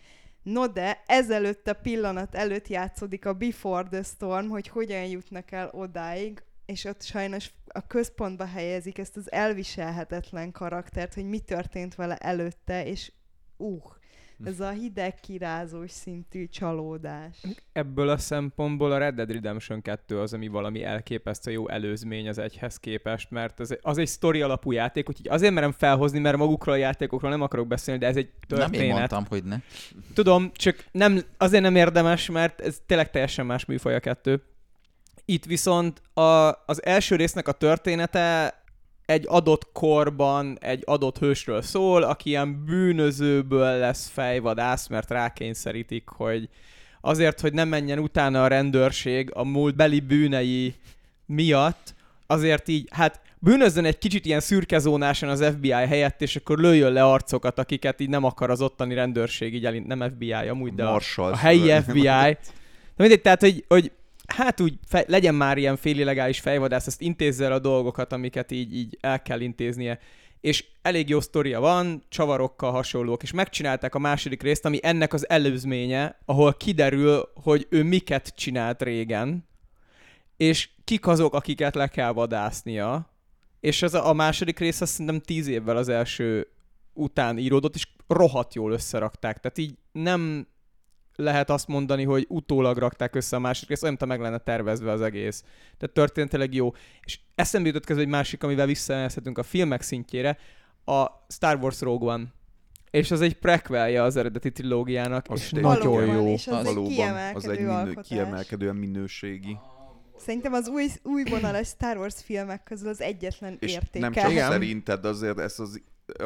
No de ezelőtt a pillanat előtt játszódik a Before the Storm, hogy hogyan jutnak el odáig, és ott sajnos a központba helyezik ezt az elviselhetetlen karaktert, hogy mi történt vele előtte, és uh, ez a hideg kirázós szintű csalódás. Ebből a szempontból a Red Dead Redemption 2 az, ami valami elképesztő jó előzmény az egyhez képest, mert az, az egy sztori alapú játék, úgyhogy azért merem felhozni, mert magukról a játékokról nem akarok beszélni, de ez egy nem én történet. mondtam, hogy ne. Tudom, csak nem, azért nem érdemes, mert ez tényleg teljesen más műfaj a kettő. Itt viszont a, az első résznek a története egy adott korban egy adott hősről szól, aki ilyen bűnözőből lesz fejvadász, mert rákényszerítik, hogy azért, hogy nem menjen utána a rendőrség a múltbeli bűnei miatt, azért így, hát bűnözzön egy kicsit ilyen szürkezónásan az FBI helyett, és akkor lőjön le arcokat, akiket így nem akar az ottani rendőrség, így elint, nem FBI amúgy, de a, Marshall a helyi. FBI. De <laughs> mindegy, tehát, hogy, hogy hát úgy fej, legyen már ilyen félillegális fejvadász, ezt intézze el a dolgokat, amiket így, így el kell intéznie. És elég jó sztoria van, csavarokkal hasonlók, és megcsinálták a második részt, ami ennek az előzménye, ahol kiderül, hogy ő miket csinált régen, és kik azok, akiket le kell vadásznia. És az a, a második rész azt szerintem tíz évvel az első után íródott, és rohadt jól összerakták. Tehát így nem lehet azt mondani, hogy utólag rakták össze a másik részt, olyan, meg lenne tervezve az egész. Tehát történetileg jó. És eszembe jutott közben egy másik, amivel visszajelezhetünk a filmek szintjére, a Star Wars Rogue One. És az egy prequelje az eredeti trilógiának, Az és nagyon jó. és az Valóban, kiemelkedő az egy minő, kiemelkedően minőségi. Szerintem az új, új vonalas Star Wars filmek közül az egyetlen És értéke. nem csak Igen. szerinted azért ez az,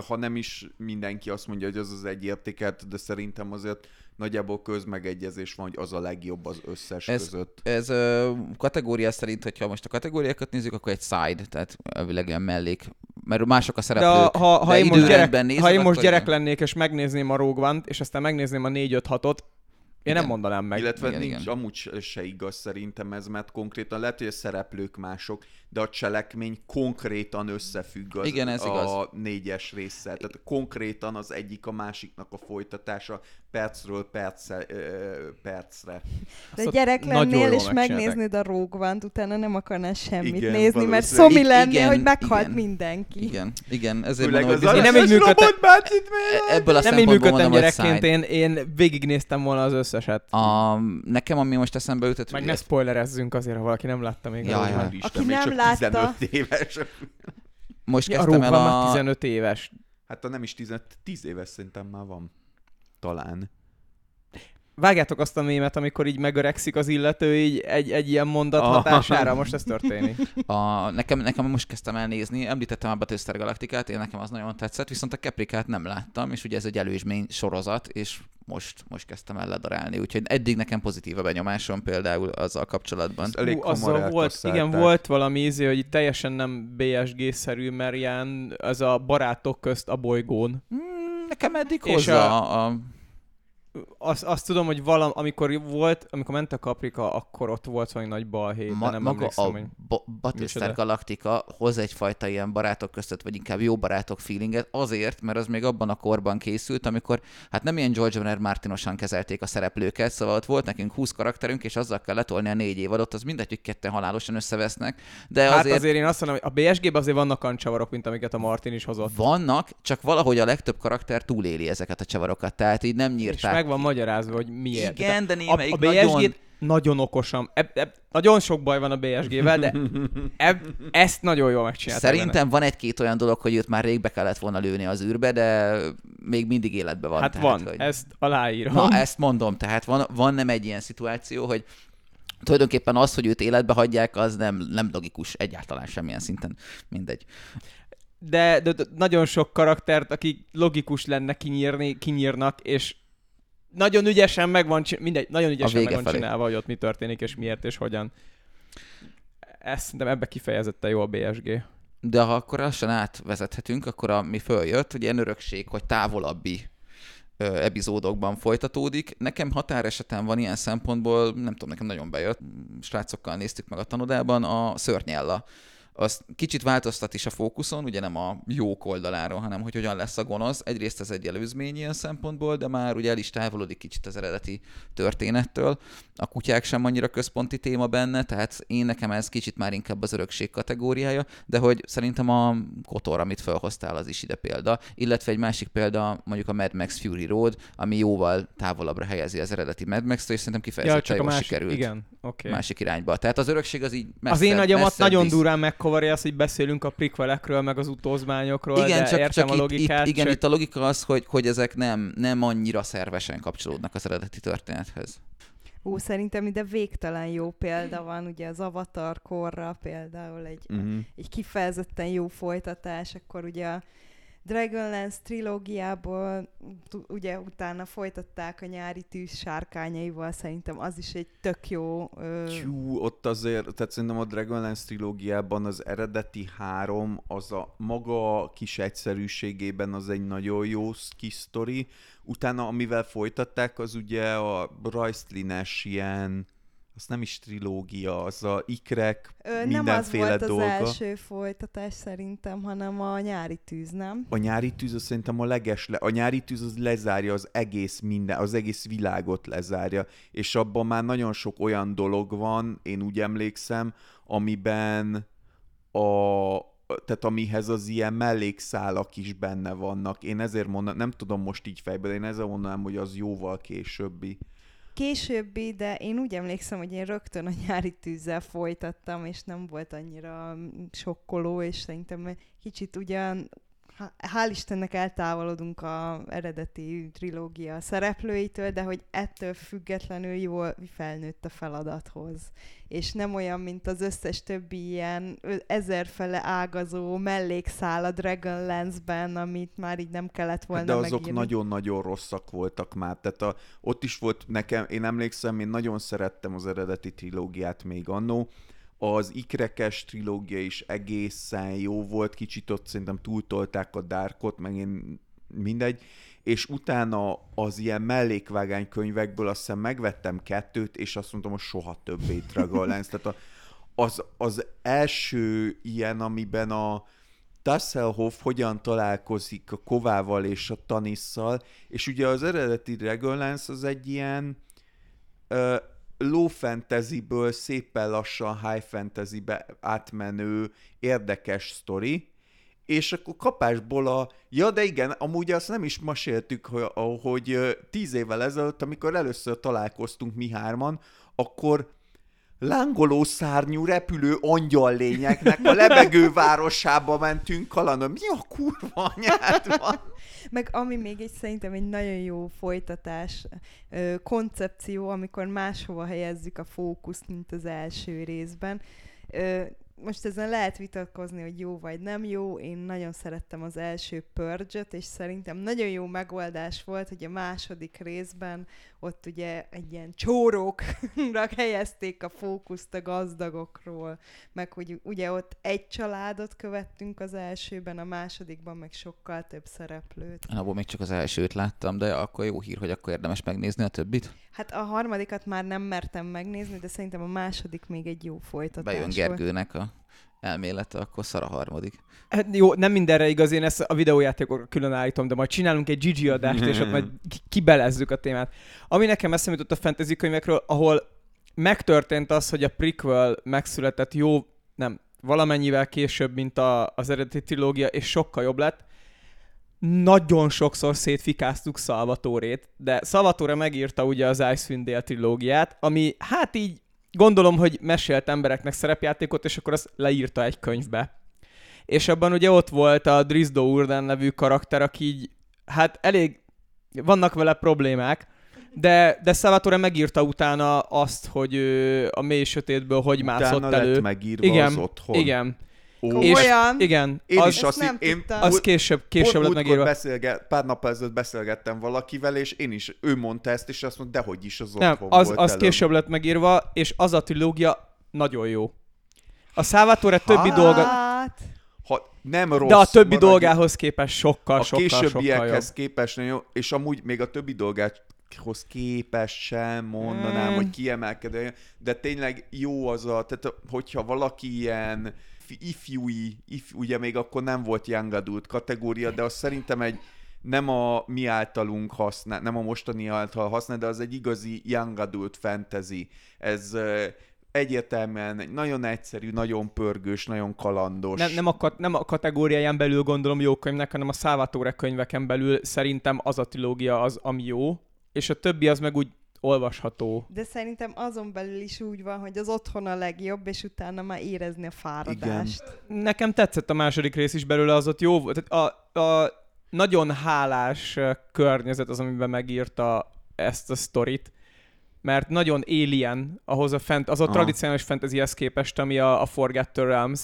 ha nem is mindenki azt mondja, hogy az az egy értéket, de szerintem azért nagyjából közmegegyezés van, hogy az a legjobb az összes Ez- között. Ez ö, kategória szerint, hogyha most a kategóriákat nézzük, akkor egy side, tehát elvileg ilyen mellék, mert mások a De szereplők. a, ha, ha, de én most gyerek, nézed, ha én most gyerek igen. lennék, és megnézném a Rogue One-t, és aztán megnézném a 4-5-6-ot, én nem Igen. mondanám meg. Illetve Igen, nincs, igen. amúgy se igaz szerintem ez, mert konkrétan lehet, hogy a szereplők mások, de a cselekmény konkrétan összefügg az, Igen, ez a igaz. négyes résszel. Tehát konkrétan az egyik a másiknak a folytatása percről perce, ö, percre. De Azt ott gyerek lennél, és megnéznéd a One-t, utána nem akarnál semmit Igen, nézni, mert szomi lennél, hogy meghalt igen. mindenki. Igen, igen, ezért Főleg mondom, hogy az Én bizony, nem így működtem, robotbácsit e- ebből a nem így működtem hogy gyerekként, én, én végignéztem volna az összeset. A, nekem, ami most eszembe jutott, Meg hogy ne spoilerezzünk azért, ha valaki nem látta még. Jaj, jaj. Aki nem látta- 15 éves. most Ja, a kezdtem el a... 15 éves. Hát ha nem is 10, 10 éves szerintem már van. Talán. Vágjátok azt a mémet, amikor így megöregszik az illető így egy, egy ilyen mondat hatására, most ez történik. A, nekem, nekem most kezdtem el nézni, említettem a Battlestar Galacticát, én nekem az nagyon tetszett, viszont a Capricát nem láttam, és ugye ez egy előzmény sorozat, és most, most kezdtem el ledarálni, úgyhogy eddig nekem pozitív a benyomásom például azzal kapcsolatban. Ez elég Hú, azzal volt, igen, volt valami ízé, hogy teljesen nem BSG-szerű, mert ilyen ez a barátok közt a bolygón. Hmm, nekem eddig És hozza a... a... Azt, azt tudom, hogy valam, amikor volt, amikor ment a Kaprika, akkor ott volt valami nagy balhé, de Ma, nem maga a hogy... Bo- Battlestar. Galactica hoz egyfajta ilyen barátok között, vagy inkább jó barátok feelinget, azért, mert az még abban a korban készült, amikor hát nem ilyen George R. R. Martinosan kezelték a szereplőket, szóval ott volt nekünk 20 karakterünk, és azzal kell letolni a négy évadot, az mindegy, hogy ketten halálosan összevesznek, de Hát azért, azért... én azt mondom, hogy a BSG-ben azért vannak olyan csavarok, mint amiket a Martin is hozott. vannak, csak valahogy a legtöbb karakter túléli ezeket a csavarokat, tehát így nem nyírták. Meg van magyarázva, hogy miért. Igen, de a, némelyik a BSG nagyon... nagyon okosan, eb, eb, nagyon sok baj van a BSG-vel, de eb, ezt nagyon jól megcsinálták. Szerintem van egy-két olyan dolog, hogy őt már rég be kellett volna lőni az űrbe, de még mindig életben van. Hát tehát, van, hogy... ezt aláírom. Na, ezt mondom, tehát van, van nem egy ilyen szituáció, hogy tulajdonképpen az, hogy őt életbe hagyják, az nem, nem logikus egyáltalán semmilyen szinten. Mindegy. De, de, de nagyon sok karaktert, akik logikus lenne kinyírni, kinyírnak, és nagyon ügyesen meg van, csin- mindegy, nagyon ügyesen vége meg van felé. csinálva, hogy ott mi történik, és miért, és hogyan. Ezt szerintem ebbe kifejezetten jó a BSG. De ha akkor lassan átvezethetünk, akkor ami följött, hogy ilyen örökség, hogy távolabbi ö, epizódokban folytatódik. Nekem határesetem van ilyen szempontból, nem tudom, nekem nagyon bejött. Srácokkal néztük meg a tanodában a szörnyella. Az kicsit változtat is a fókuszon, ugye nem a jók oldaláról, hanem hogy hogyan lesz a gonosz. Egyrészt ez egy előzmény ilyen szempontból, de már ugye el is távolodik kicsit az eredeti történettől. A kutyák sem annyira központi téma benne, tehát én nekem ez kicsit már inkább az örökség kategóriája, de hogy szerintem a Kotor, amit felhoztál, az is ide példa, illetve egy másik példa mondjuk a Mad Max Fury Road, ami jóval távolabbra helyezi az eredeti Mad Max-től, és szerintem kifejezetten jól másik, sikerült igen, oké. másik irányba. Tehát az örökség az így messze, Az én agyamat nagyon visz. durán megkavarja az, hogy beszélünk a prikvelekről, meg az utózmányokról, Igen, de csak, értem csak a logikát. itt, itt, igen, csak... itt a logika az, hogy, hogy ezek nem, nem annyira szervesen kapcsolódnak az eredeti történethez. Ú, szerintem ide végtelen jó példa van, ugye az Avatar korra például egy, Mhm. egy kifejezetten jó folytatás, akkor ugye a Dragonlance trilógiából ugye utána folytatták a nyári tűz sárkányaival, szerintem az is egy tök jó... Ö, ott azért, tehát szerintem a Dragonlance trilógiában az eredeti három, az a maga kis egyszerűségében az egy nagyon jó kis sztori. Utána, amivel folytatták, az ugye a rajzlines ilyen, az nem is trilógia, az a ikrek, ö, nem az mindenféle volt az dolga. első folytatás szerintem, hanem a nyári tűz, nem? A nyári tűz az szerintem a leges, le... a nyári tűz az lezárja az egész minden, az egész világot lezárja, és abban már nagyon sok olyan dolog van, én úgy emlékszem, amiben a, tehát amihez az ilyen mellékszálak is benne vannak. Én ezért mondom, nem tudom most így fejből, én ezzel mondanám, hogy az jóval későbbi. Későbbi, de én úgy emlékszem, hogy én rögtön a nyári tűzzel folytattam, és nem volt annyira mm, sokkoló, és szerintem kicsit ugyan hál' Istennek eltávolodunk a eredeti trilógia szereplőitől, de hogy ettől függetlenül jól felnőtt a feladathoz. És nem olyan, mint az összes többi ilyen ezerfele ágazó mellékszál a Dragonlance-ben, amit már így nem kellett volna De azok megírni. nagyon-nagyon rosszak voltak már. Tehát a, ott is volt nekem, én emlékszem, én nagyon szerettem az eredeti trilógiát még annó. Az ikrekes trilógia is egészen jó volt, kicsit ott szerintem túltolták a Darkot, meg én mindegy, és utána az ilyen mellékvágány könyvekből azt hiszem megvettem kettőt, és azt mondtam, hogy soha többé Dragonlance. <laughs> Tehát a, az, az első ilyen, amiben a Tasselhoff hogyan találkozik a Kovával és a Tanisszal, és ugye az eredeti Dragonlance az egy ilyen ö, low fantasy-ből szépen lassan high fantasy-be átmenő érdekes sztori, és akkor kapásból a... Ja, de igen, amúgy azt nem is meséltük, hogy, tíz évvel ezelőtt, amikor először találkoztunk mi hárman, akkor lángoló szárnyú repülő angyal lényeknek a lebegő városába mentünk kalanon. Mi a kurva anyád van? Meg ami még egy szerintem egy nagyon jó folytatás, ö, koncepció, amikor máshova helyezzük a fókuszt, mint az első részben. Ö, most ezen lehet vitatkozni, hogy jó vagy nem jó. Én nagyon szerettem az első purge és szerintem nagyon jó megoldás volt, hogy a második részben ott ugye egy ilyen csórókra <laughs> helyezték a fókuszt a gazdagokról, meg hogy ugye ott egy családot követtünk az elsőben, a másodikban meg sokkal több szereplőt. Abból még csak az elsőt láttam, de akkor jó hír, hogy akkor érdemes megnézni a többit. Hát a harmadikat már nem mertem megnézni, de szerintem a második még egy jó folytatás Bejön. Gergőnek a elmélete, akkor szar a harmadik. Hát jó, nem mindenre igaz, én ezt a videójátékokra külön állítom, de majd csinálunk egy Gigi adást, és ott majd ki- kibelezzük a témát. Ami nekem eszembe jutott a fantasy könyvekről, ahol megtörtént az, hogy a prequel megszületett jó, nem, valamennyivel később, mint a, az eredeti trilógia, és sokkal jobb lett. Nagyon sokszor szétfikáztuk Salvatore-t, de Salvatore megírta ugye az Icewind Dale trilógiát, ami hát így gondolom, hogy mesélt embereknek szerepjátékot, és akkor azt leírta egy könyvbe. És abban ugye ott volt a Drizdo Urden nevű karakter, aki így, hát elég, vannak vele problémák, de, de Salvatore megírta utána azt, hogy ő a mély sötétből hogy mászott Utána elő. lett megírva Igen, az otthon. Igen, Ó, Komolyan? igen. Én az, is azt nem én tudtam. az később, később lett Pont múltkor megírva. Beszélge, pár nap ezelőtt beszélgettem valakivel, és én is, ő mondta ezt, és azt mondta, dehogy is az Nem, az, volt az előbb. később lett megírva, és az a trilógia nagyon jó. A Salvatore többi dolga, Hát, Ha nem rossz, de a többi maradj- dolgához képest sokkal, a sokkal, sokkal későbbiekhez képest nagyon jó, és amúgy még a többi dolgához képest sem mondanám, Mm. hogy kiemelkedő, de tényleg jó az a, tehát hogyha valaki ilyen fi- ifjúi, if, ugye még akkor nem volt young adult kategória, de az szerintem egy nem a mi általunk használ, nem a mostani által használ, de az egy igazi young adult fantasy. Ez egyértelműen egy nagyon egyszerű, nagyon pörgős, nagyon kalandos. Nem, nem, a, nem a kategóriáján belül gondolom jó könyvnek, hanem a Salvatore könyveken belül szerintem az a trilógia az, ami jó, és a többi az meg úgy olvasható. de szerintem azon belül is úgy van, hogy az otthon a legjobb, és utána már érezni a fáradást. Nekem tetszett a második rész is belőle, az ott jó volt. A, a nagyon hálás környezet az, amiben megírta ezt a sztorit, mert nagyon alien ahhoz a fent, az a Aha. tradicionális fantasyhez képest, ami a, a Forgotten Realms,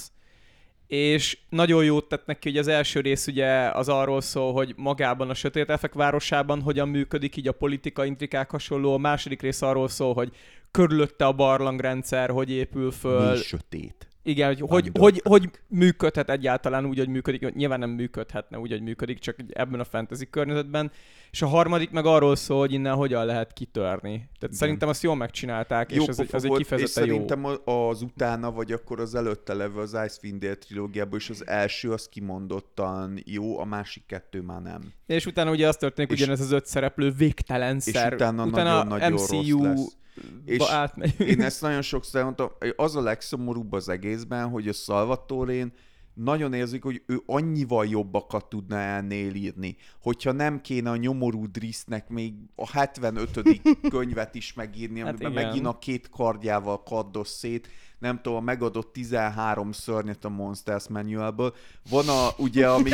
és nagyon jót tett neki, hogy az első rész ugye az arról szól, hogy magában a sötét elfek városában hogyan működik így a politika, intrikák hasonló, a második rész arról szól, hogy körülötte a barlangrendszer, hogy épül föl, Mély sötét. Igen, hogy, hogy, hogy, hogy működhet egyáltalán úgy, hogy működik. Nyilván nem működhetne úgy, hogy működik, csak ebben a fantasy környezetben. És a harmadik meg arról szól, hogy innen hogyan lehet kitörni. Tehát Igen. szerintem azt jól megcsinálták, Jó és pofa az egy és kifejezetten jó. szerintem az utána, vagy akkor az előtte levő az Icewind Dale trilógiából, és az első az kimondottan jó, a másik kettő már nem. És utána ugye az történik, És- ugyanez az öt szereplő végtelenszer. És utána utána nagyon-nagyon rossz MCU lesz. És ba átmegy. Én ezt nagyon sokszor mondtam, az a legszomorúbb az egészben, hogy a Salvatore nagyon érzik, hogy ő annyival jobbakat tudna ennél írni, hogyha nem kéne a nyomorú Drisznek még a 75. <laughs> könyvet is megírni, Hát amiben igen. megint a két kardjával kaddos szét, nem tudom, a megadott 13 szörnyet a Monsters Manualből. Van a, ugye, ami...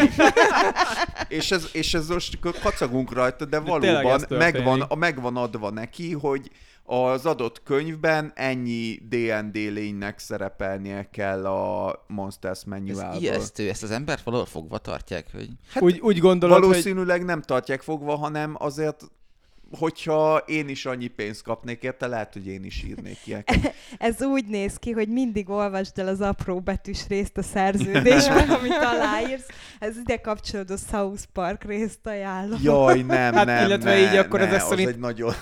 <laughs> és, ez, és ez most kacagunk rajta, de, De valóban ez történik. megvan, a, megvan adva neki, hogy az adott könyvben ennyi D&D lénynek szerepelnie kell a Monsters Ez Manualból. ijesztő, ezt az embert valahol fogva tartják, hogy Hát úgy, úgy gondolod, hogy Valószínűleg nem tartják fogva, hanem azért hogyha én is annyi pénzt kapnék érte, lehet, hogy én is írnék ilyeneket. <laughs> Ez úgy néz ki, hogy mindig olvasd el az apró betűs részt a szerződésben, <laughs> amit aláírsz. Ez ide kapcsolódó South Park részt ajánlom. Jaj, nem, Hát nem, illetve ne, így akkor ne, ezek az szerint- egy nagyon...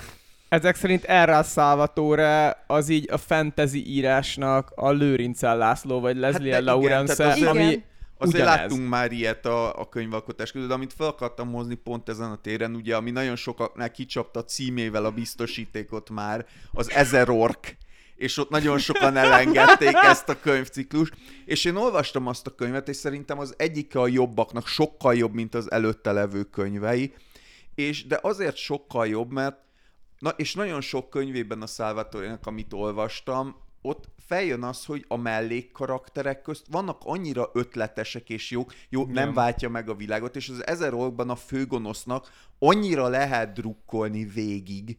ezek szerint erre a Salvatore az így a fantasy írásnak a Lőrincel László, vagy Leslie Hát Lawrence, tehát az- ami Igen. Azért ugyanez. láttunk már ilyet a, a könyvalkotás között, de amit fel akartam hozni pont ezen a téren, ugye, ami nagyon sokaknál kicsapta címével a biztosítékot már, az Ezer Ork, és ott nagyon sokan elengedték <laughs> ezt a könyvciklust, és én olvastam azt a könyvet, és szerintem az egyike a jobbaknak, sokkal jobb, mint az előtte levő könyvei, és de azért sokkal jobb, mert Na, és nagyon sok könyvében a salvatore amit olvastam, ott feljön az, hogy a mellékkarakterek közt vannak annyira ötletesek és jók, jó, Igen. nem váltja meg a világot, és az ezer orkban a főgonosznak annyira lehet drukkolni végig,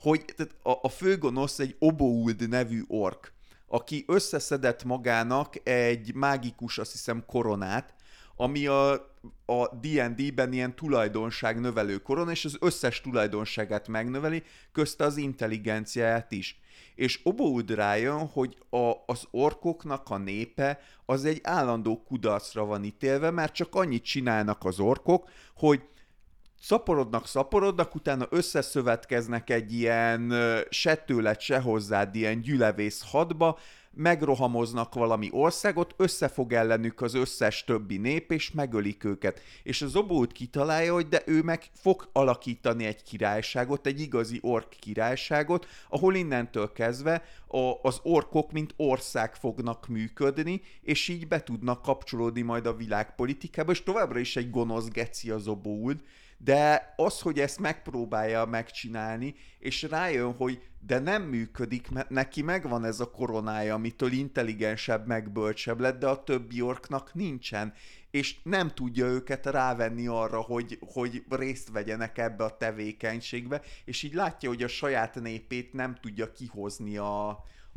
hogy tehát a, a főgonosz egy Obould nevű ork, aki összeszedett magának egy mágikus, azt hiszem, koronát, ami a, a D&D-ben ilyen tulajdonság növelő korona, és az összes tulajdonságát megnöveli, közte az intelligenciáját is. És Oboud rájön, hogy a, az orkoknak a népe az egy állandó kudarcra van ítélve, mert csak annyit csinálnak az orkok, hogy szaporodnak, szaporodnak, utána összeszövetkeznek egy ilyen se tőled, se hozzád ilyen gyülevész hadba, megrohamoznak valami országot, összefog ellenük az összes többi nép, és megölik őket. És az obót kitalálja, hogy de ő meg fog alakítani egy királyságot, egy igazi ork királyságot, ahol innentől kezdve az orkok, mint ország fognak működni, és így be tudnak kapcsolódni majd a világpolitikába, és továbbra is egy gonosz geci az obód, de az, hogy ezt megpróbálja megcsinálni, és rájön, hogy de nem működik, mert neki megvan ez a koronája, amitől intelligensebb, meg bölcsebb lett, de a többi orknak nincsen, és nem tudja őket rávenni arra, hogy, hogy részt vegyenek ebbe a tevékenységbe, és így látja, hogy a saját népét nem tudja kihozni a,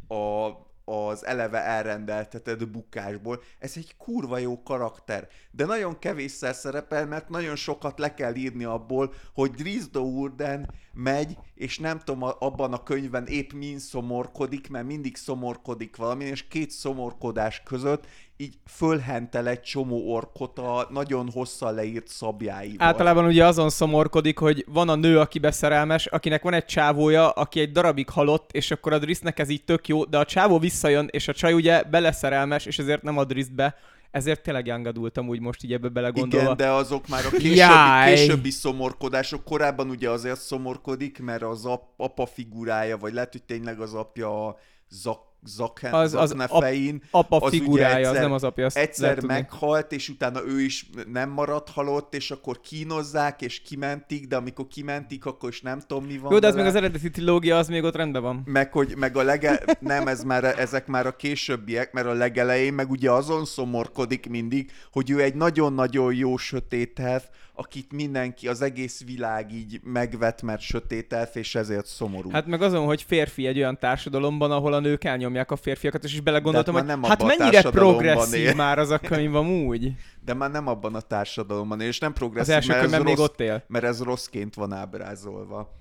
a, az eleve elrendeltetett bukásból. Ez egy kurva jó karakter, de nagyon kevésszer szerepel, mert nagyon sokat le kell írni abból, hogy Drizdo Urden megy, és nem tudom, abban a könyvben épp min szomorkodik, mert mindig szomorkodik valami, és két szomorkodás között így fölhentel egy csomó orkot a nagyon hosszan leírt szabjáival. Általában ugye azon szomorkodik, hogy van a nő, aki beszerelmes, akinek van egy csávója, aki egy darabig halott, és akkor a Drisznek ez így tök jó, de a csávó visszajön, és a csaj ugye beleszerelmes, és ezért nem a Driszt be, ezért tényleg yangadultam úgy most így ebbe belegondolva. Igen, de azok már a későbbi, későbbi szomorkodások. Korábban ugye azért szomorkodik, mert az ap, apa figurája, vagy lehet, hogy tényleg az apja a Zak, Zaken, Az- az Zaknefein, Apa az figurája, az egyszer- nem az apja. azt egyszer lehet tudni. meghalt, és utána ő is nem maradt halott, és akkor kínozzák, és kimentik, de amikor kimentik, akkor is nem tudom, mi van Jó, de az vele. még az eredeti trilógia, az még ott rendben van. Meg, hogy, meg a lege... <laughs> Nem, ez már, ezek már a későbbiek, mert a legelején meg ugye azon szomorkodik mindig, hogy ő egy nagyon-nagyon jó sötét elf, akit mindenki, az egész világ így megvet, mert sötét elf, és ezért szomorú. Hát meg azon, hogy férfi egy olyan társadalomban, ahol a nők elnyomják a férfiakat, és is belegondoltam, hogy hát már nem hát mennyire progresszív él. már az a könyv amúgy. <laughs> De már nem abban a társadalomban, és nem Az progresszív, első mert, ez könyvben még rossz, ott él. mert ez rosszként van ábrázolva.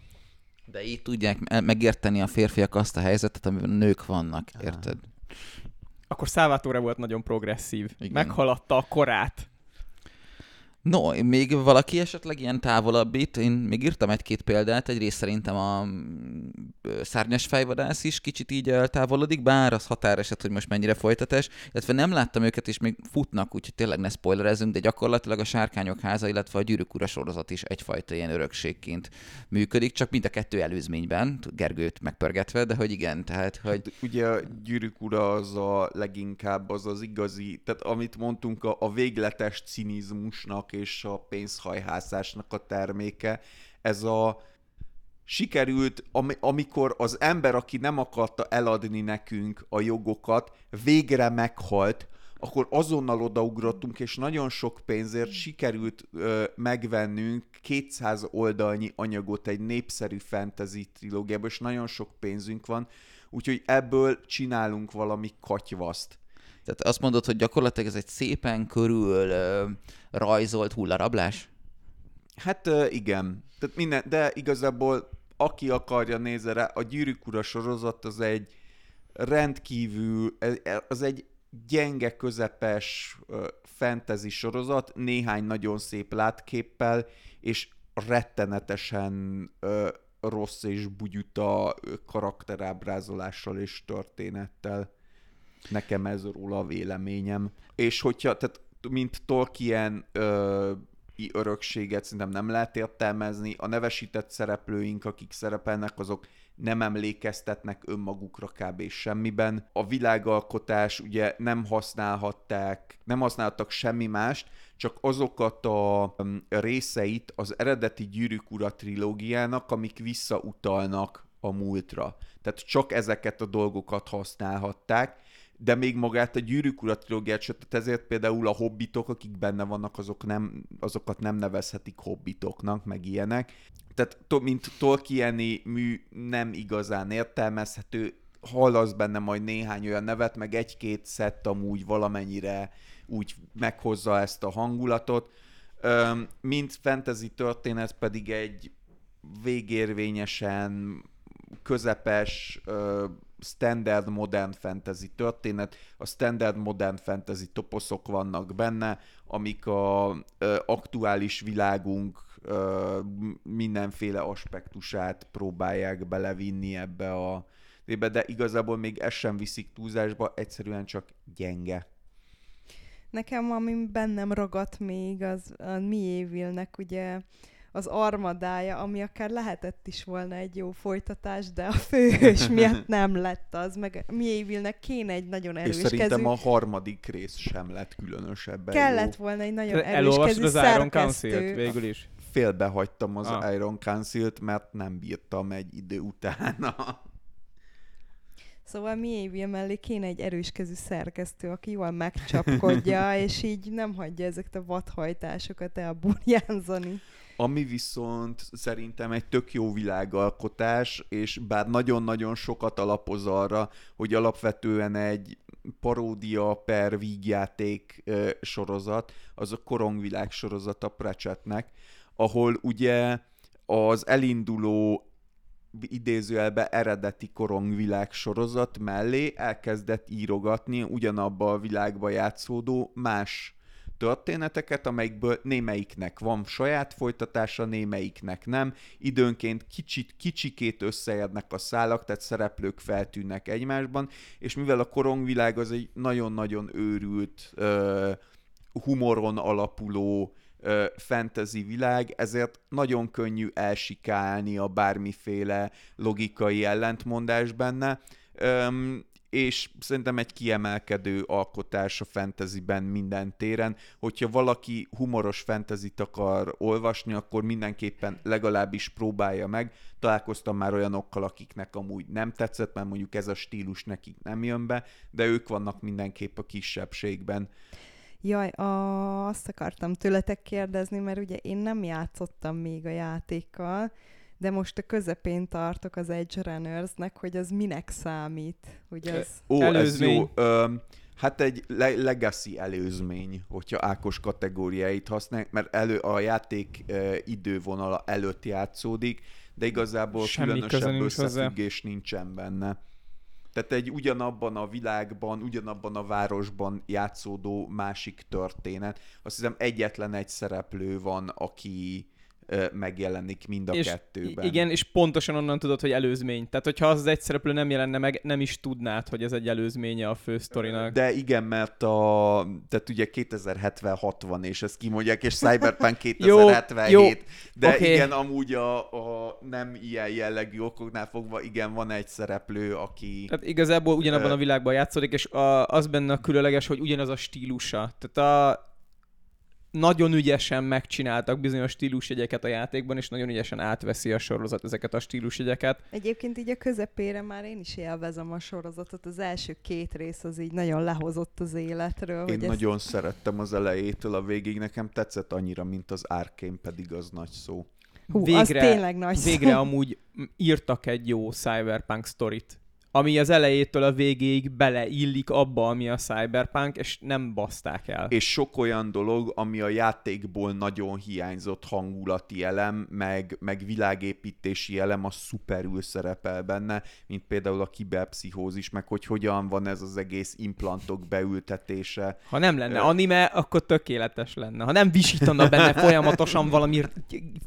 De így tudják me- megérteni a férfiak azt a helyzetet, amiben nők vannak, érted? Akkor Salvatore volt nagyon progresszív. Igen. Meghaladta a korát. No, még valaki esetleg ilyen távolabbit, én még írtam egy-két példát, egyrészt szerintem a mm, szárnyas fejvadász is kicsit így eltávolodik, bár az határeset, hogy most mennyire folytatás, illetve nem láttam őket, és még futnak, úgyhogy tényleg ne spoilerezünk, de gyakorlatilag a Sárkányok háza, illetve a Gyűrűk ura sorozat is egyfajta ilyen örökségként működik, csak mind a kettő előzményben, Gergőt megpörgetve, de hogy igen, tehát, hogy Hát ugye a gyűrűk ura az a leginkább az az igazi, tehát amit mondtunk, a, a végletes cinizmusnak és a pénzhajhászásnak a terméke, ez a sikerült, ami, amikor az ember, aki nem akarta eladni nekünk a jogokat, végre meghalt, akkor azonnal odaugrottunk, és nagyon sok pénzért sikerült ö, megvennünk 200 oldalnyi anyagot egy népszerű fantasy trilógiából, és nagyon sok pénzünk van, úgyhogy ebből csinálunk valami katyvaszt. Tehát azt mondod, hogy gyakorlatilag ez egy szépen körül rajzolt hullarablás? Hát igen, Tehát minden, de igazából aki akarja nézze rá, a Gyűrűk Ura sorozat az egy rendkívül, az egy gyenge, közepes fantasy sorozat, néhány nagyon szép látképpel, és rettenetesen ö, rossz és bugyuta karakterábrázolással és történettel. Nekem ez róla a véleményem. És hogyha, tehát mint Tolkien ö, örökséget szerintem nem lehet értelmezni. A nevesített szereplőink, akik szerepelnek, azok nem emlékeztetnek önmagukra kb. semmiben. A világalkotás ugye nem használhatták, nem használtak semmi mást, csak azokat a részeit az eredeti Gyűrűk Ura trilógiának, amik visszautalnak a múltra. Tehát csak ezeket a dolgokat használhatták, de még magát a Gyűrűk Ura trilógiát, sőt, ezért például a hobbitok, akik benne vannak, azok nem, azokat nem nevezhetik hobbitoknak, meg ilyenek. Tehát mint Tolkieni mű nem igazán értelmezhető, hallasz benne majd néhány olyan nevet, meg egy-két szett amúgy valamennyire úgy meghozza ezt a hangulatot. Mint fantasy történet pedig egy végérvényesen közepes, standard modern fantasy történet. A standard modern fantasy toposzok vannak benne, amik a ö, aktuális világunk ö, mindenféle aspektusát próbálják belevinni ebbe a de igazából még ez sem viszik túlzásba, egyszerűen csak gyenge. Nekem, ami bennem ragadt még, az a Miévilnek ugye az armadája, ami akár lehetett is volna egy jó folytatás, de a főhős <laughs> miatt nem lett az, meg Miévilnek kéne egy nagyon erős És szerintem kezű... a harmadik rész sem lett különösebben Kellett jó. volna egy nagyon erős Elolvastad kezű az Iron. Council-t végül is? Félbehagytam az Ah. Iron Council-t, mert nem bírtam egy idő utána. Szóval mi Évil mellé kéne egy erős kezű szerkesztő, aki jól megcsapkodja, <laughs> és így nem hagyja ezeket a vadhajtásokat elburjánzani. Ami viszont szerintem egy tök jó világalkotás, és bár nagyon-nagyon sokat alapoz arra, hogy alapvetően egy paródia per vígjáték sorozat, az a Korongvilág sorozat a Pratchettnek, ahol ugye az elinduló idézőjelbe eredeti korongvilág sorozat mellé elkezdett írogatni ugyanabba a világba játszódó más történeteket, amelyikből némelyiknek van saját folytatása, némelyiknek nem. Időnként kicsit, kicsikét összeérnek a szálak, tehát szereplők feltűnnek egymásban, és mivel a korongvilág az egy nagyon-nagyon őrült, humoron alapuló fantasy világ, ezért nagyon könnyű elsikálni a bármiféle logikai ellentmondás benne, és szerintem egy kiemelkedő alkotás a fantasyben minden téren. Hogyha valaki humoros fantasyt akar olvasni, akkor mindenképpen legalábbis próbálja meg. Találkoztam már olyanokkal, akiknek amúgy nem tetszett, mert mondjuk ez a stílus nekik nem jön be, de ők vannak mindenképp a kisebbségben. Jaj, a, azt akartam tőletek kérdezni, mert ugye én nem játszottam még a játékkal, de most a közepén tartok az Edge Runners-nek, hogy az minek számít, hogy az... Ó, Előzmény. ez jó. Öm, hát egy le- legacy előzmény, hogyha Ákos kategóriáit használják, mert elő a játék ö, idővonala előtt játszódik, de igazából Semmi különösebb nincs hozzá. összefüggés nincsen benne. Tehát egy ugyanabban a világban, ugyanabban a városban játszódó másik történet. Azt hiszem egyetlen egy szereplő van, aki ö, megjelenik mind a és kettőben. Igen, és pontosan onnan tudod, hogy előzmény. Tehát, hogyha az az egy szereplő nem jelenne meg, nem is tudnád, hogy ez egy előzménye a fő sztorinak. De igen, mert a, tehát ugye 2070-60 és ezt kimondják, és Cyberpunk 2077. <laughs> jó, de oké. igen, amúgy a, a nem ilyen jellegű okoknál fogva, igen, van egy szereplő, aki... Tehát igazából ugyanabban a világban játszódik, és a, az benne a különleges, hogy ugyanaz a stílusa. Tehát a nagyon ügyesen megcsináltak bizonyos stílusjegyeket a játékban, és nagyon ügyesen átveszi a sorozat ezeket a stílusjegyeket. Egyébként így a közepére már én is élvezem a sorozatot. Az első két rész az így nagyon lehozott az életről. Én nagyon szerettem az elejétől a végig, nekem tetszett annyira, mint az Arkane, pedig az nagy szó. Hú, az tényleg nagy végre szó. amúgy írtak egy jó cyberpunk sztorit, ami az elejétől a végéig beleillik abba, ami a cyberpunk, és nem baszták el. És sok olyan dolog, ami a játékból nagyon hiányzott hangulati elem, meg, meg világépítési elem, az szuperül szerepel benne, mint például a kiberpszichózis, meg hogy hogyan van ez az egész implantok beültetése. Ha nem lenne anime, akkor tökéletes lenne. Ha nem visítana benne folyamatosan valami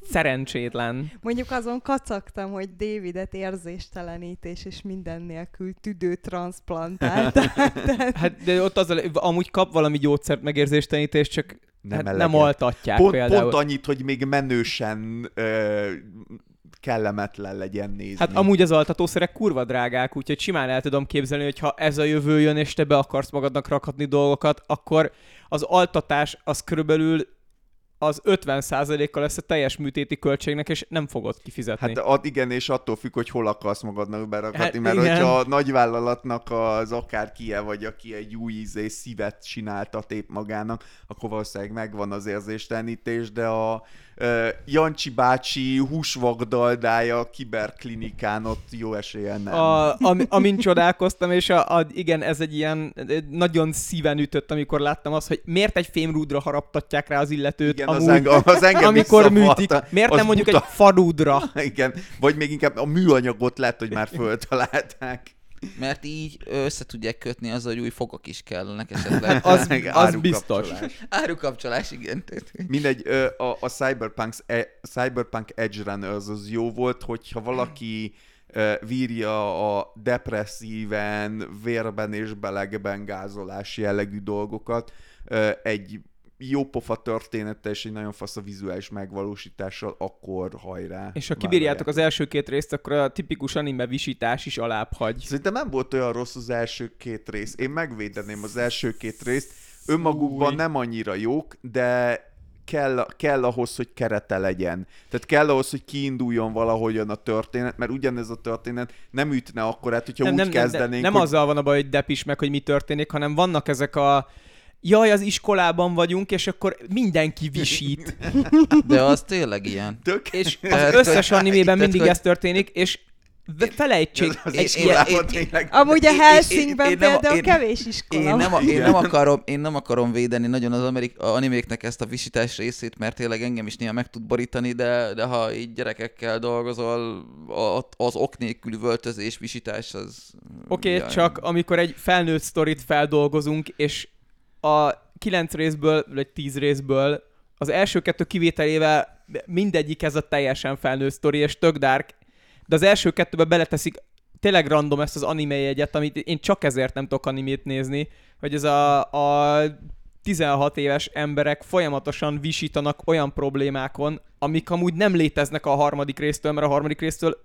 szerencsétlen. Mondjuk azon kacagtam, hogy Davidet érzéstelenítés és minden nélkül tüdő transplantált. <laughs> Tehát Hát de ott az, amúgy kap valami gyógyszert megérzéstenítést, csak Nem, hát nem altatják pont, például. pont annyit, hogy még menősen ö, kellemetlen legyen nézni. Hát amúgy az altatószerek kurva drágák, úgyhogy simán el tudom képzelni, hogy ha ez a jövő jön, és te be akarsz magadnak rakhatni dolgokat, akkor az altatás az körülbelül az 50%-kal lesz a teljes műtéti költségnek, és nem fogod kifizetni. Hát ad, igen, és attól függ, hogy hol akarsz magadnak berakatni, Hát mert igen. hogyha a nagyvállalatnak az akárkie, vagy aki egy új ízé szívet csináltat épp magának, akkor valószínűleg megvan az érzéstelenítés, de a Jancsi bácsi húsvagdaldája kiberklinikán ott jó esélyen nem. A, am, amint csodálkoztam, és a, a, igen, ez egy ilyen nagyon szíven ütött, amikor láttam azt, hogy miért egy fémrúdra haraptatják rá az illetőt, igen, az, amúgy, engem, az engem amikor műtik. Miért Az nem mondjuk buta. egy farúdra? Igen, vagy még inkább a műanyagot lehet, hogy már föltalálták. Mert így össze tudják kötni az, hogy új fogok is kellenek esetleg. <laughs> Az, az biztos. <laughs> árukapcsolás. Igen. Mindegy, ö, a, a Cyberpunk, e, Cyberpunk Edge Runner az, az jó volt, hogyha valaki vírja a depresszíven, vérben és belegben gázolás jellegű dolgokat, egy jó pofa történettel és egy nagyon fasz a vizuális megvalósítással, akkor hajrá. És ha kibírjátok az első két részt, akkor a tipikus anime visítás is alább hagy. Szerintem nem volt olyan rossz az első két rész. Én megvédeném az első két részt. Önmagukban Fúj. nem annyira jók, de kell, kell ahhoz, hogy kerete legyen. Tehát kell ahhoz, hogy kiinduljon valahogyan a történet, mert ugyanez a történet nem ütne akkor át, hogyha nem, úgy nem, nem, kezdenénk, nem hogy... azzal van a baj, hogy depis meg, hogy mi történik, hanem vannak ezek a jaj, az iskolában vagyunk, és akkor mindenki visít. De az tényleg ilyen. Tök... És az Tehát, összes animében mindig hogy- ez történik, és felejtsék. az egy tényleg... Amúgy a Én- én- például én- kevés iskola. Én nem, a, én, nem akarom, én nem akarom védeni nagyon az amerik, a animéknek ezt a visítás részét, mert tényleg engem is néha meg tud borítani, de, de ha így gyerekekkel dolgozol, az ok nélkül völtözés, visítás, az... Oké, okay, csak amikor egy felnőtt sztorit feldolgozunk, és a kilenc részből, vagy tíz részből az első kettő kivételével mindegyik ez a teljesen felnőtt sztori, és tök dark, de az első kettőbe beleteszik tényleg random ezt az anime jegyet, amit én csak ezért nem tudok animét nézni, hogy ez a, a 16 éves emberek folyamatosan visítanak olyan problémákon, amik amúgy nem léteznek a harmadik résztől, mert a harmadik résztől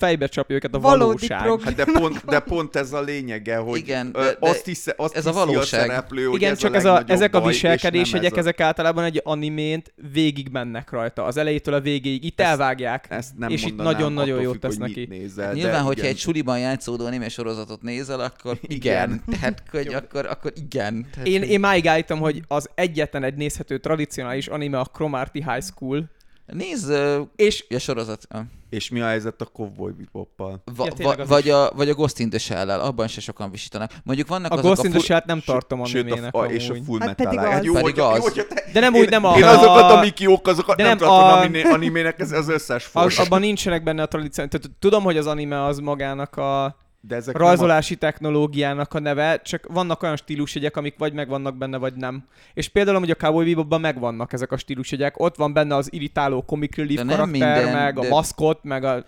fejbe csapja őket a Valódi valóság. probléma. Hát de pont, de pont ez a lényege, hogy Igen, ö, de- de azt, hisze, azt ez a valóság. a szereplő, hogy Igen, ez csak a ez a, ezek a baj, és viselkedések, nem ez a- ezek általában egy animént végig mennek rajta, az elejétől a végéig. Itt Ezt- elvágják, Ezt nem és itt nagyon-nagyon jót tesz hogy neki. Nézel, Hát nyilván, hogyha igen. egy suliban játszódó anime sorozatot nézel, akkor igen. Igen. Tehát, <laughs> hogy akkor, akkor igen. Tehát, Én, én máig állítom, hogy az egyetlen egy nézhető tradicionális anime a Cromarty High School, Nézd, és a sorozat. És mi a helyzet a Cowboy Beboppal? Va, Ja, va, az vagy, a, vagy a Ghost in the Shell-el, abban se sokan visítanak. Mondjuk vannak a azok Ghost in the Shell-t nem tartom animének a, a, és a. Full Hát Metal pedig az. Jó, Pedig hogyha, az. jó, hogyha te, De nem én, úgy, nem a- Én azokat, a- amik jók, azokat De nem, nem, tartom a- animének, ez az összes Az, fors. abban nincsenek benne a tradíció. Tudom, hogy az anime az magának a De ezek nem a- rajzolási technológiának a neve, csak vannak olyan stílusjegyek, amik vagy megvannak benne, vagy nem. És például amúgy a Cowboy Bebopban megvannak ezek a stílusjegyek. Ott van benne az irritáló comic relief karakter, minden, meg a de- maszkot, meg a,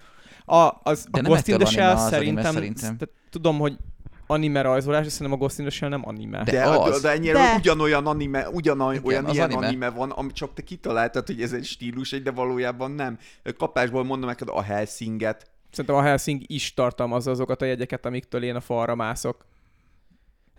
a, az, De a nem Ghost in the Shell szerintem, szerintem. tudom, hogy anime rajzolás, de szerintem a Ghost in the Shell nem anime. De De, az. de, de ennyire De. ugyanolyan anime, ugyanolyan Igen, ilyen anime. anime. van, ami csak te kitaláltad, hogy ez egy stílus, de valójában nem. Kapásból mondom neked a Helsinget, Szerintem a Helsing is tartalmazza azokat a jegyeket, amiktől én a falra mászok.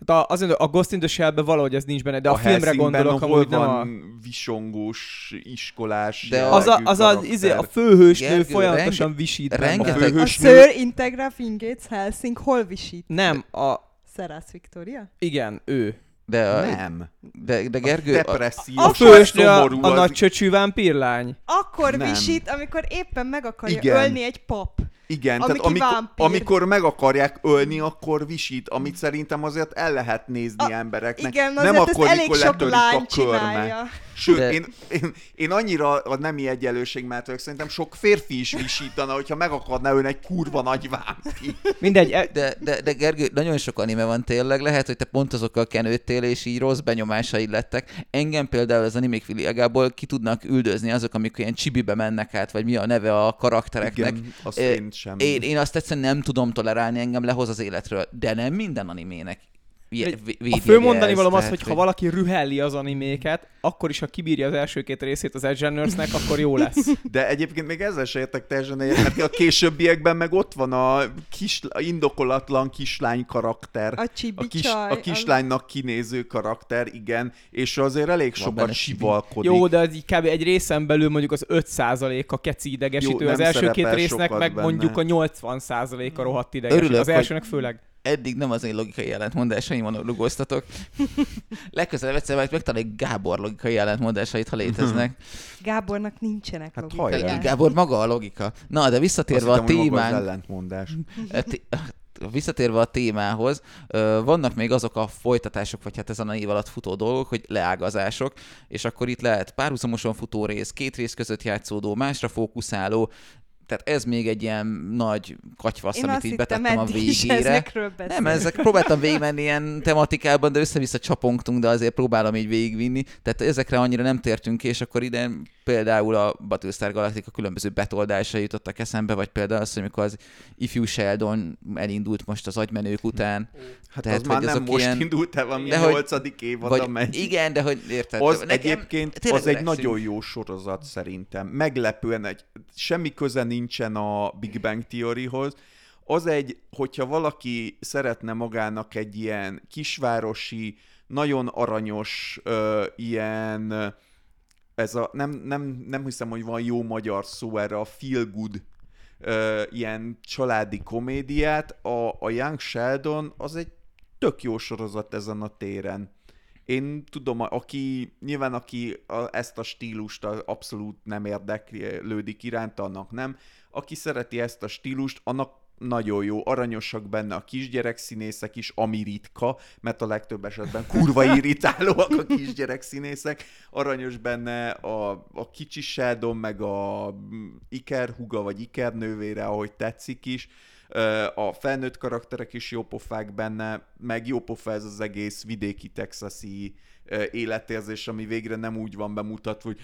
Tehát a, azért a Ghost in the Shell-ben valahogy ez nincs benne, de a, filmre Helsingben, gondolok amúgy nem van a... visongós, iskolás De Az a, az a, karakter. izé, a főhősnő Gergő, folyamatosan renge- visít rengeteg- benne. A A Sir Integra Fingates Helsing hol visít? Nem, a... Szerász Victoria? Igen, ő. De, a, Nem. de, de Gergő, a, Depressziós, A a, szomorú, a az- nagy csöcsű vámpírlány. Akkor Nem. visít, amikor éppen meg akarja Igen. ölni egy pap. Igen, Ami tehát amikor, amikor meg akarják ölni, akkor visít, amit szerintem azért el lehet nézni A- embereknek. Igen, nem akkor, elég mikor sok lány a körme. csinálja. Sőt, De- én, én, én annyira a nemi egyenlőség mellett vagyok, szerintem sok férfi is visítana, hogyha meg akarná ölni egy kurva nagy vámpi. Mindegy, e, de, de, de Gergő, nagyon sok anime van tényleg, lehet, hogy te pont azokkal kenődtél, és így rossz benyomásaid lettek. Engem például az animék világából ki tudnak üldözni azok, amikor ilyen csibibe mennek át, vagy mi a neve a karaktereknek. Igen, azt Ö, én sem. Én, én azt egyszerűen nem tudom tolerálni, engem lehoz az életről. De nem minden animének Ilyen A főmondani ez, valóm az, hogy ha valaki rühelli az animéket, akkor is, ha kibírja az első két részét az Edge Runners-nek, akkor jó lesz. <laughs> De egyébként még ezzel se értek teljesen egyet, mert a későbbiekben meg ott van a, kis, a indokolatlan kislány karakter. A A, kis, a kislánynak kinéző karakter, igen, és azért elég Van sokat sivalkodik. Jó, de az így kb. egy részen belül mondjuk az 5% a keci idegesítő, Jó, az első két résznek meg benne. mondjuk a 80% a rohadt idegesítő. Örülök, az hogy- elsőnek főleg. Eddig nem az én logikai ellentmondásaimon rugóztatok. <laughs> Legközelebb egyszer majd megtaláljuk Gábor logikai ellentmondásait, ha léteznek. <laughs> Gábornak nincsenek Hát ellent- Gábor maga a logika. Na, de visszatérve Azt a témánk, ellentmondás. E, té- <laughs> visszatérve a témához, vannak még azok a folytatások, vagy hát ezen a év alatt futó dolgok, hogy leágazások, és akkor itt lehet párhuzamosan futó rész, két rész között játszódó, másra fókuszáló, tehát ez még egy ilyen nagy katyvasz, Én amit így betettem a végére. Nem, ezek próbáltam végigmenni ilyen tematikában, de össze-vissza csapongtunk, de azért próbálom így végigvinni. Tehát ezekre annyira nem tértünk ki, és akkor ide például a Battlestar Galactica különböző betoldásai jutottak eszembe, vagy például az, hogy amikor az ifjú Sheldon elindult most az agymenők után. Hát Tehát, az már nem most ilyen- indult el, valami De hogy- nyolcadik évada Vagy, megy. igen, de hogy érted? Az Nekem egyébként az egy öregszünk. nagyon jó sorozat szerintem. Meglepően egy, semmi köze nincsen a Big Bang Theoryhoz. Az egy, hogyha valaki szeretne magának egy ilyen kisvárosi, nagyon aranyos, ö, ilyen, ez a, nem, nem, nem hiszem, hogy van jó magyar szó erre, a feel good ö, ilyen családi komédiát, a, a Young Sheldon az egy tök jó sorozat ezen a téren. Én tudom, aki, nyilván aki a, ezt a stílust abszolút nem érdeklődik iránta, annak nem. Aki szereti ezt a stílust, annak nagyon jó, aranyosak benne a kisgyerek színészek is, ami ritka, mert a legtöbb esetben kurva <laughs> irritálóak a kisgyerek színészek. Aranyos benne a, a kicsi Sheldon, meg a mm, Iker huga, vagy Iker nővére, ahogy tetszik is. A felnőtt karakterek is jópofák benne, meg jópofa ez az egész vidéki texasi életérzés, ami végre nem úgy van bemutatva, hogy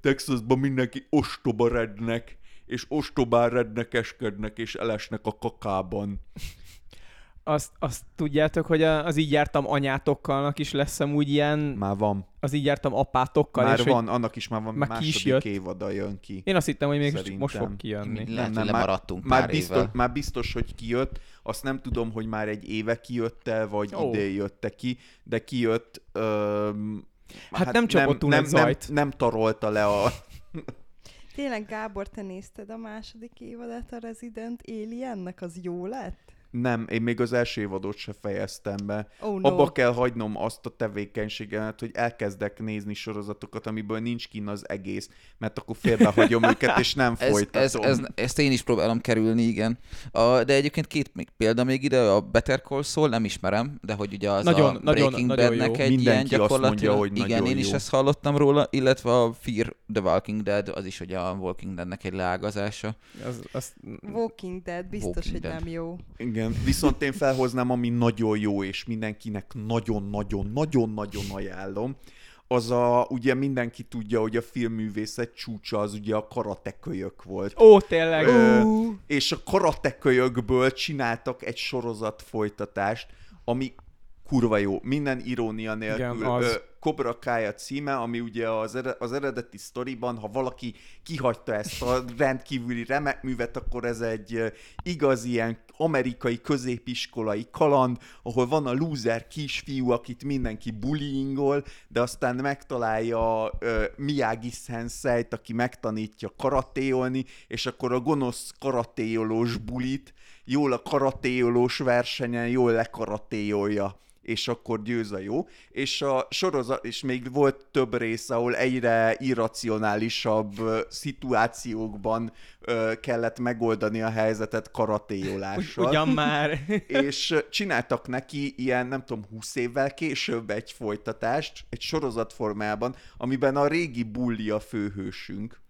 Texasban mindenki ostoba rednek, és ostobán rednekeskednek, és elesnek a kakában. Azt, azt tudjátok, hogy az így jártam anyátokkalnak is lesz amúgy ilyen, Már van. az így jártam apátokkal. Már és van, annak is már van már ki is második jött. évada jön ki. Én azt hittem, hogy még Szerintem. most fog kijönni. Lehet, hogy már, lemaradtunk már pár biztos, évvel. már biztos, hogy kijött. Azt nem tudom, hogy már egy éve kijött el, vagy oh. idén jött ki, de kijött. Öm, Hát nem csapott nem, nem, zajt. nem tarolta le a... Tényleg, Gábor, te nézted a második évadát a Resident Aliennek? Az jó lett? Nem, én még az első évadot se fejeztem be. Oh no. Abba kell hagynom azt a tevékenységemet, hogy elkezdek nézni sorozatokat, amiből nincs kin az egész, mert akkor félbehagyom <laughs> őket, és nem Ez, folytatom. ez, ez, ezt én is próbálom kerülni, igen. A, de egyébként két még példa még ide, a Better Call Saul, nem ismerem, de hogy ugye az Nagyon- a nagyon- Breaking nagyon Badnek jó. egy ilyen Mindenki mondja, gyakorlatilag. hogy igen, nagyon én is jó. ezt hallottam róla, illetve a Fear the Walking Dead, az is ugye a Walking Deadnek egy leágazása. Az, az, Walking Dead, biztos, Walking hogy Dead. nem jó. Igen, viszont én felhoznám, ami nagyon jó, és mindenkinek nagyon-nagyon-nagyon-nagyon ajánlom. Az a, ugye mindenki tudja, hogy a filmművészet csúcsa az ugye a karatekölyök volt. Ó, tényleg. Ö, és a karatekölyökből csináltak egy sorozat folytatást, ami kurva jó, minden irónia nélkül. Igen, az. Ö, Cobra Kai a címe, ami ugye az, ere- az eredeti sztoriban, ha valaki kihagyta ezt a <laughs> rendkívüli remek művet, akkor ez egy ö, igaz ilyen amerikai középiskolai kaland, ahol van a loser kisfiú, akit mindenki bullyingol, de aztán megtalálja ö, Miyagi sensei aki megtanítja karatéolni, és akkor a gonosz karatéolós bulit jól a karatéolós versenyen jól lekaratéolja és akkor győz a jó. És a sorozat, és még volt több rész, ahol egyre irracionálisabb szituációkban ö, kellett megoldani a helyzetet karatéolással Ugyan már. <laughs> és csináltak neki ilyen, nem tudom, 20 évvel később egy folytatást, egy sorozat formában, amiben a régi bulli a főhősünk,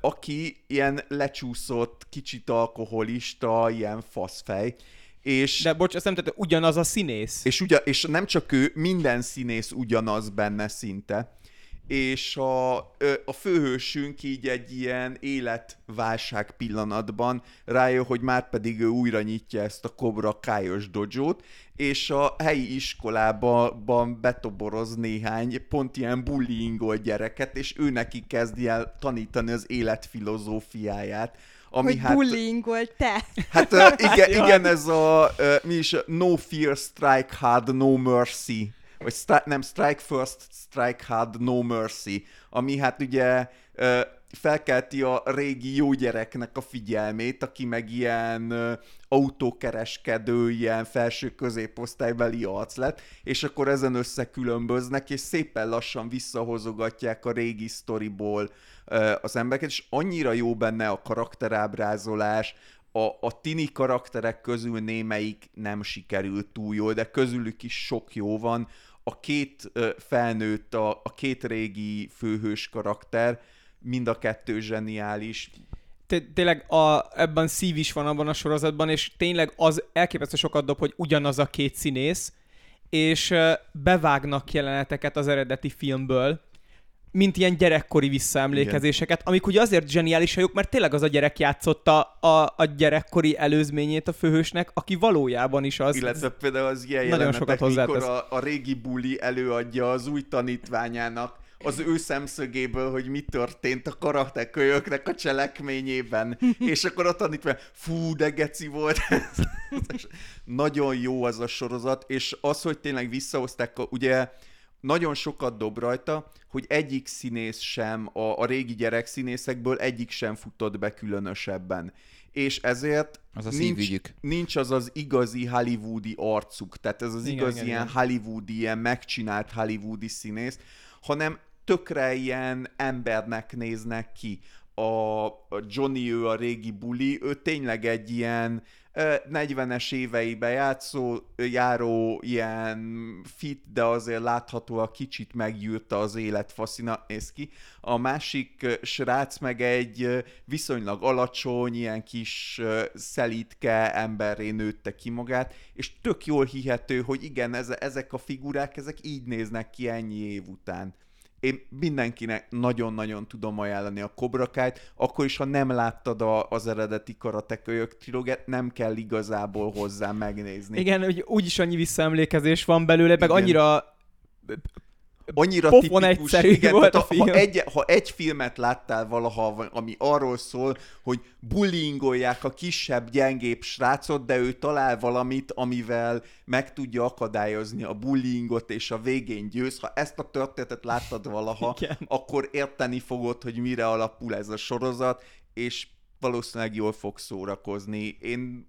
aki ilyen lecsúszott, kicsit alkoholista, ilyen faszfej, és, De bocs, azt nem tettem, ugyanaz a színész. és, ugye, és nem csak ő, minden színész ugyanaz benne szinte, és a, a főhősünk így egy ilyen életválság pillanatban rájön, hogy már pedig ő újra nyitja ezt a Cobra Kájos dojót, és a helyi iskolában betoboroz néhány pont ilyen bullyingolt gyereket, és ő neki kezdi el tanítani az élet filozófiáját. Ami hogy hát, bullyingol te. Hát uh, <laughs> igen, igen, ez a, uh, mi is, no fear, strike hard, no mercy. Vagy stri- nem, Strike First, Strike Hard, No Mercy, ami hát ugye felkelti a régi jó gyereknek a figyelmét, aki meg ilyen autókereskedő, ilyen felső középosztálybeli arc lett, és akkor ezen összekülönböznek, és szépen lassan visszahozogatják a régi sztoriból az embereket, és annyira jó benne a karakterábrázolás, a, a tini karakterek közül némelyik nem sikerült túl jól, de közülük is sok jó van a két felnőtt, a, a két régi főhős karakter, mind a kettő zseniális. Tényleg a, ebben szív is van abban a sorozatban, és tényleg az elképesztő sokat dob, hogy ugyanaz a két színész, és bevágnak jeleneteket az eredeti filmből, mint ilyen gyerekkori visszaemlékezéseket, Igen. amik ugye azért zseniálisak, mert tényleg az a gyerek játszotta a, a gyerekkori előzményét a főhősnek, aki valójában is az. Illetve például az ilyen nagyon sokat mikor a, a régi buli előadja az új tanítványának az ő szemszögéből, hogy mi történt a karakterkölyöknek a cselekményében. <laughs> És akkor a tanítvány, fú, de geci volt. <laughs> Nagyon jó az a sorozat, és az, hogy tényleg visszahozták, ugye nagyon sokat dob rajta, hogy egyik színész sem, a, a régi gyerek színészekből egyik sem futott be különösebben. És ezért az a nincs, nincs az az igazi hollywoodi arcuk, tehát ez az igen, igazi igen, ilyen igen. hollywoodi, ilyen megcsinált hollywoodi színész, hanem tökre ilyen embernek néznek ki. A, a Johnny, ő a régi buli, ő tényleg egy ilyen 40-es éveibe játszó, járó ilyen fit, de azért láthatóan kicsit meggyűrte az élet faszina néz ki. A másik srác meg egy viszonylag alacsony, ilyen kis szelítke emberré nőtte ki magát, és tök jól hihető, hogy igen, ezek a figurák, ezek így néznek ki ennyi év után én mindenkinek nagyon-nagyon tudom ajánlani a Kobrakájt, akkor is, ha nem láttad a, az eredeti karatekölyök trilógiát, nem kell igazából hozzá megnézni. Igen, hogy úgyis annyi visszaemlékezés van belőle, meg Igen. annyira annyira Pofon tipikus. Igen, volt a film. Ha, egy, ha egy filmet láttál valaha, ami arról szól, hogy bullyingolják a kisebb, gyengébb srácot, de ő talál valamit, amivel meg tudja akadályozni a bullyingot, és a végén győz. Ha ezt a történetet láttad valaha, <laughs> Igen. akkor érteni fogod, hogy mire alapul ez a sorozat, és valószínűleg jól fog szórakozni. Én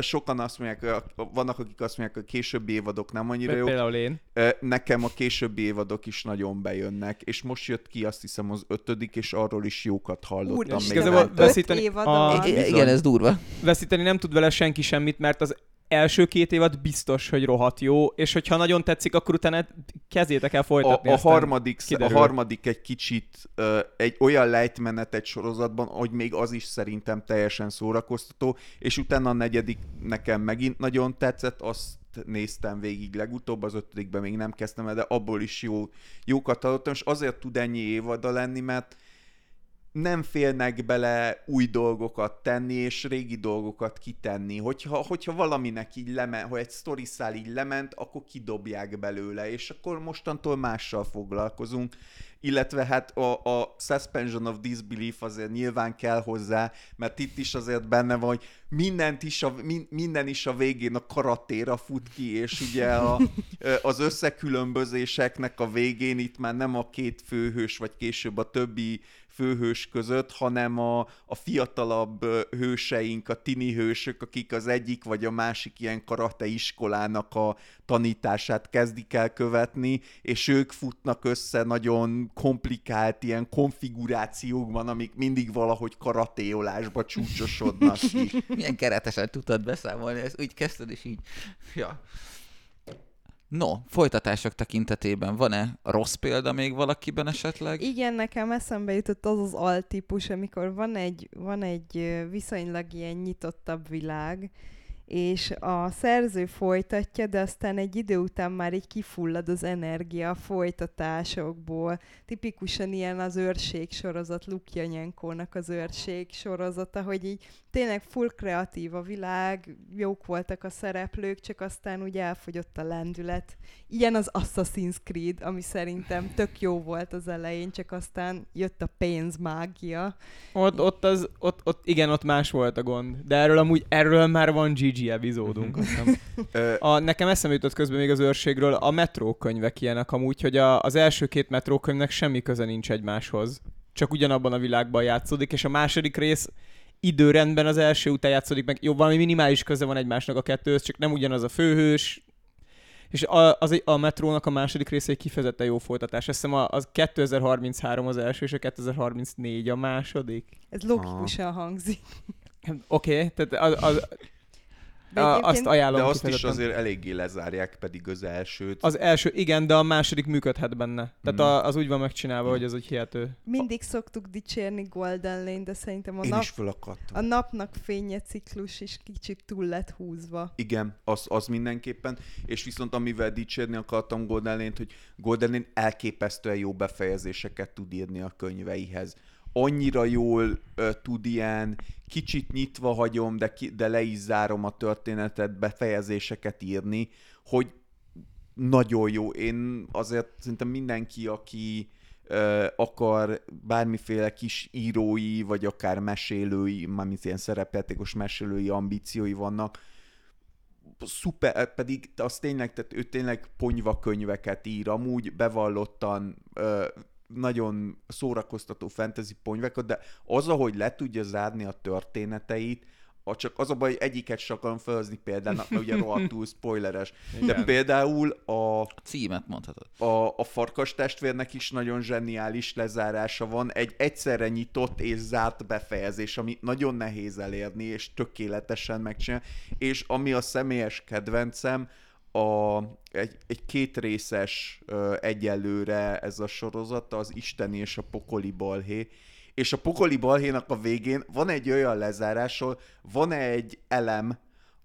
sokan azt mondják, vannak akik azt mondják, hogy a későbbi évadok nem annyira jó. Például én. Nekem a későbbi évadok is nagyon bejönnek, és most jött ki azt hiszem az ötödik, és arról is jókat hallottam. Úr, még veszíteni, a... Igen, ez durva. Veszíteni nem tud vele senki semmit, mert az első két évad biztos, hogy rohadt jó, és hogyha nagyon tetszik, akkor utána kezétek el folytatni. A, a, harmadik, a harmadik egy kicsit uh, egy olyan lejtmenet egy sorozatban, hogy még az is szerintem teljesen szórakoztató, és utána a negyedik nekem megint nagyon tetszett, azt néztem végig legutóbb, az ötödikben még nem kezdtem el, de abból is jó, jókat hallottam, és azért tud ennyi évada lenni, mert nem félnek bele új dolgokat tenni, és régi dolgokat kitenni. Hogyha, hogyha valaminek így lement, ha egy sztoriszál így lement, akkor kidobják belőle, és akkor mostantól mással foglalkozunk illetve hát a, a suspension of disbelief azért nyilván kell hozzá, mert itt is azért benne van, hogy mindent is a, minden is a végén a karatéra fut ki, és ugye a, az összekülönbözéseknek a végén itt már nem a két főhős, vagy később a többi főhős között, hanem a, a fiatalabb hőseink, a tini hősök, akik az egyik vagy a másik ilyen karate iskolának a tanítását kezdik el követni, és ők futnak össze nagyon komplikált ilyen konfigurációkban, amik mindig valahogy karatéolásba csúcsosodnak ki. <laughs> Milyen keretesen tudtad beszámolni, ez úgy kezdted, és így... Ja. No, folytatások tekintetében van-e rossz példa még valakiben esetleg? Igen, nekem eszembe jutott az az altípus, amikor van egy, van egy viszonylag ilyen nyitottabb világ, és a szerző folytatja, de aztán egy idő után már így kifullad az energia a folytatásokból. Tipikusan ilyen az őrség sorozat, Lukjanyenkónak az őrség sorozata, hogy így tényleg full kreatív a világ, jók voltak a szereplők, csak aztán úgy elfogyott a lendület. Ilyen az Assassin's Creed, ami szerintem tök jó volt az elején, csak aztán jött a pénzmágia. Ott, ott, az, ott, ott, igen, ott más volt a gond. De erről amúgy, erről már van GG epizódunk. A, nekem eszembe jutott közben még az őrségről, a metrókönyvek ilyenek amúgy, hogy a, az első két metrókönyvnek semmi köze nincs egymáshoz. Csak ugyanabban a világban játszódik, és a második rész időrendben az első után játszódik meg. Jó, valami minimális köze van egymásnak a kettőhöz, csak nem ugyanaz a főhős, és a, az, egy- a metrónak a második része egy kifejezetten jó folytatás. Azt hiszem a- az 2033 az első, és a 2034 a második. Ez logikusan hangzik. Oké, okay, tehát az, az, a, egyébként- azt ajánlom de azt is azért eléggé lezárják pedig az elsőt. Az első, igen, de a második működhet benne. Tehát a, az úgy van megcsinálva, hogy az úgy hihető. Mindig szoktuk dicsérni Golden Lane, de szerintem a, Én nap, is a napnak fénye ciklus is kicsit túl lett húzva. Igen, az, az mindenképpen. És viszont amivel dicsérni akartam Golden Lane-t, hogy Golden Lane elképesztően jó befejezéseket tud írni a könyveihez. Annyira jól ö, tud ilyen, kicsit nyitva hagyom, de, ki, de le is zárom a történetet, befejezéseket írni, hogy nagyon jó. Én azért szerintem mindenki, aki ö, akar bármiféle kis írói, vagy akár mesélői, mármint ilyen szerepjátékos mesélői ambíciói vannak, szuper, pedig az tényleg, tehát ő tényleg ponyva könyveket ír, amúgy bevallottan ö, nagyon szórakoztató fantasy ponyveket, de az, ahogy le tudja zárni a történeteit, a csak az a baj, egyiket sem akarom felhozni példának, mert ugye rohadtul <laughs> spoileres. De Igen. például a, A címet mondhatod. a, a farkas testvérnek is nagyon zseniális lezárása van, egy egyszerre nyitott és zárt befejezés, ami nagyon nehéz elérni, és tökéletesen megcsinálni, és ami a személyes kedvencem, a, egy, egy kétrészes ö, egyelőre ez a sorozat, az Isteni és a pokoli balhé, és a pokoli balhénak a végén van egy olyan lezárás, ahol van egy elem,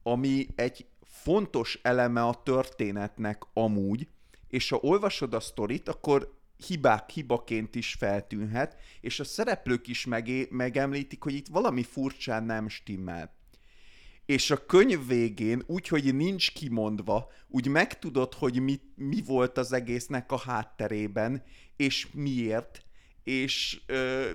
ami egy fontos eleme a történetnek amúgy, és ha olvasod a sztorit, akkor hibák hibaként is feltűnhet, és a szereplők is megé- megemlítik, hogy itt valami furcsán nem stimmel. És a könyv végén, úgy, hogy nincs kimondva, úgy megtudod, hogy mi, mi volt az egésznek a hátterében, és miért, és, ö,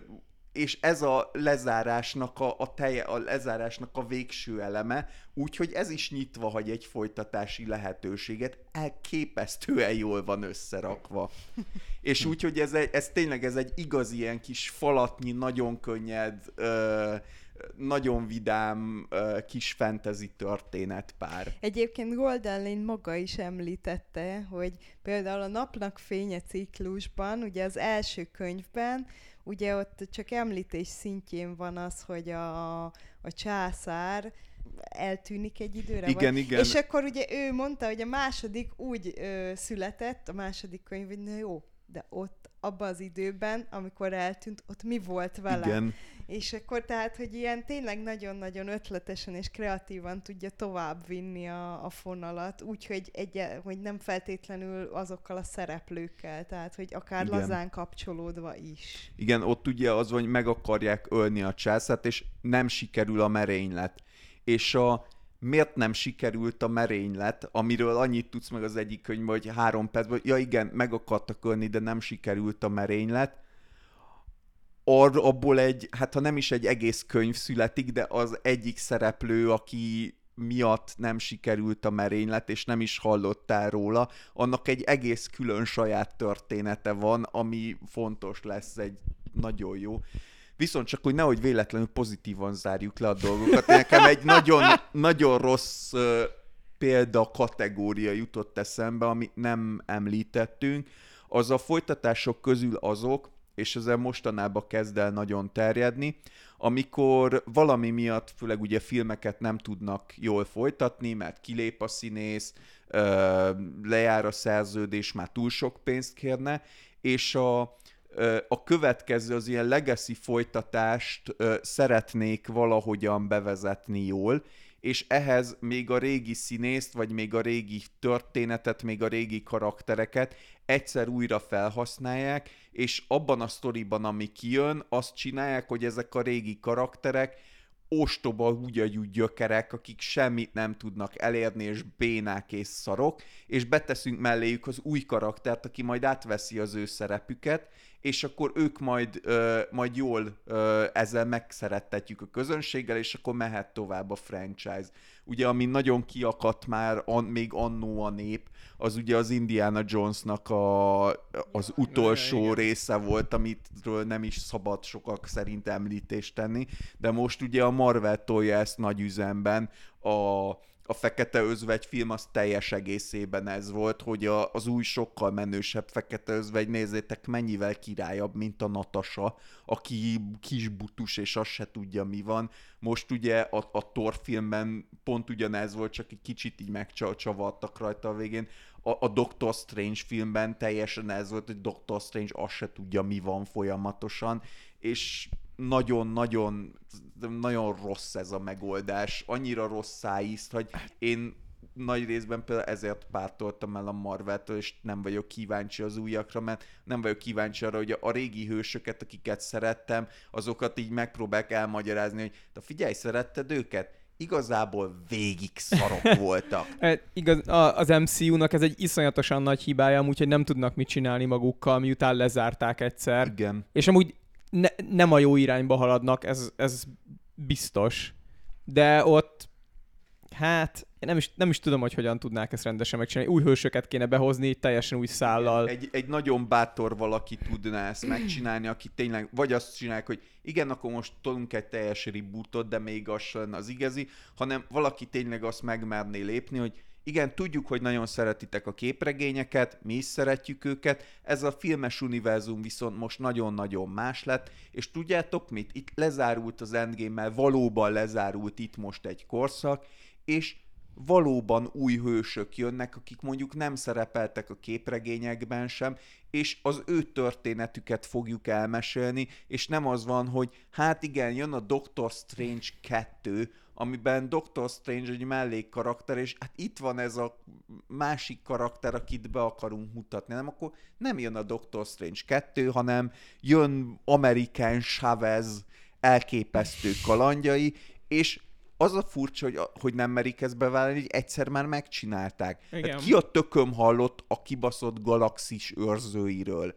és ez a lezárásnak a, a teje, a lezárásnak a végső eleme, úgyhogy ez is nyitva hagy egy folytatási lehetőséget, elképesztően jól van összerakva. <laughs> És úgyhogy ez, ez tényleg ez egy igazi ilyen kis falatnyi, nagyon könnyed, ö, nagyon vidám kis fantasy történetpár. Egyébként Golden Lane maga is említette, hogy például a Napnak fénye ciklusban, ugye az első könyvben, ugye ott csak említés szintjén van az, hogy a, a császár eltűnik egy időre. Igen, vagy, igen. És akkor ugye ő mondta, hogy a második úgy ö, született, a második könyv, hogy na jó, de ott abban az időben, amikor eltűnt, ott mi volt vele? Igen. És akkor tehát, hogy ilyen tényleg nagyon-nagyon ötletesen és kreatívan tudja tovább vinni a, a fonalat, úgyhogy egy, hogy nem feltétlenül azokkal a szereplőkkel, tehát hogy akár Igen. lazán kapcsolódva is. Igen, ott ugye az, hogy meg akarják ölni a császát, és nem sikerül a merénylet. És a miért nem sikerült a merénylet, amiről annyit tudsz meg az egyik könyvben, hogy három percben, ja igen, meg akartak ölni, de nem sikerült a merénylet, Ar, abból egy, hát ha nem is egy egész könyv születik, de az egyik szereplő, aki miatt nem sikerült a merénylet, és nem is hallottál róla, annak egy egész külön saját története van, ami fontos lesz, egy nagyon jó. Viszont csak, hogy nehogy véletlenül pozitívan zárjuk le a dolgokat, nekem egy nagyon, nagyon rossz példa kategória jutott eszembe, amit nem említettünk, az a folytatások közül azok, és ezzel mostanában kezd el nagyon terjedni, amikor valami miatt, főleg ugye filmeket nem tudnak jól folytatni, mert kilép a színész, lejár a szerződés, már túl sok pénzt kérne, és a, a következő, az ilyen legacy folytatást szeretnék valahogyan bevezetni jól, és ehhez még a régi színészt, vagy még a régi történetet, még a régi karaktereket egyszer újra felhasználják, és abban a sztoriban, ami kijön, azt csinálják, hogy ezek a régi karakterek ostoba húgyagyú gyökerek, akik semmit nem tudnak elérni, és bénák és szarok, és beteszünk melléjük az új karaktert, aki majd átveszi az ő szerepüket, és akkor ők majd, ö, majd jól ö, ezzel megszerettetjük a közönséggel, és akkor mehet tovább a franchise. Ugye, ami nagyon kiakadt már an, még annó a nép, az ugye az Indiana Jonesnak a, az utolsó igen. része volt, amitről nem is szabad sokak szerint említést tenni, de most ugye a Marvel tolja ezt nagy üzemben, a, a Fekete Özvegy film az teljes egészében ez volt, hogy a, az új sokkal menősebb Fekete Özvegy, nézzétek mennyivel királyabb, mint a Natasa, aki kisbutus és azt se tudja mi van. Most ugye a, a Thor filmben pont ugyanez volt, csak egy kicsit így megcsavartak rajta a végén. A, a Doctor Strange filmben teljesen ez volt, hogy Doctor Strange azt se tudja mi van folyamatosan, és nagyon-nagyon nagyon rossz ez a megoldás, annyira rossz szájízt, hogy én nagy részben például ezért pártoltam el a Marvel-től, és nem vagyok kíváncsi az újakra, mert nem vagyok kíváncsi arra, hogy a régi hősöket, akiket szerettem, azokat így megpróbálják elmagyarázni, hogy de figyelj, szeretted őket? Igazából végig szarok <laughs> voltak. E, igaz, a, az MCU-nak ez egy iszonyatosan nagy hibája, amúgy, hogy nem tudnak mit csinálni magukkal, miután lezárták egyszer. Igen. És amúgy ne, nem a jó irányba haladnak, ez, ez biztos. De ott, hát, nem is, nem is tudom, hogy hogyan tudnák ezt rendesen megcsinálni. Új hősöket kéne behozni, teljesen új szállal. Egy, egy nagyon bátor valaki tudná ezt megcsinálni, aki tényleg, vagy azt csinálják, hogy igen, akkor most tolunk egy teljes rebootot, de még az az igazi, hanem valaki tényleg azt megmerné lépni, hogy igen, tudjuk, hogy nagyon szeretitek a képregényeket, mi is szeretjük őket, ez a filmes univerzum viszont most nagyon-nagyon más lett, és tudjátok mit? Itt lezárult az Endgame-mel, valóban lezárult itt most egy korszak, és valóban új hősök jönnek, akik mondjuk nem szerepeltek a képregényekben sem, és az ő történetüket fogjuk elmesélni, és nem az van, hogy hát igen, jön a Doctor Strange 2, amiben Doctor Strange egy mellékkarakter, és hát itt van ez a másik karakter, akit be akarunk mutatni, nem akkor nem jön a Doctor Strange 2, hanem jön American Chavez elképesztő kalandjai, és az a furcsa, hogy, hogy nem merik ezt bevállalni, hogy egyszer már megcsinálták. Igen. Hát ki a tököm hallott a kibaszott galaxis őrzőiről?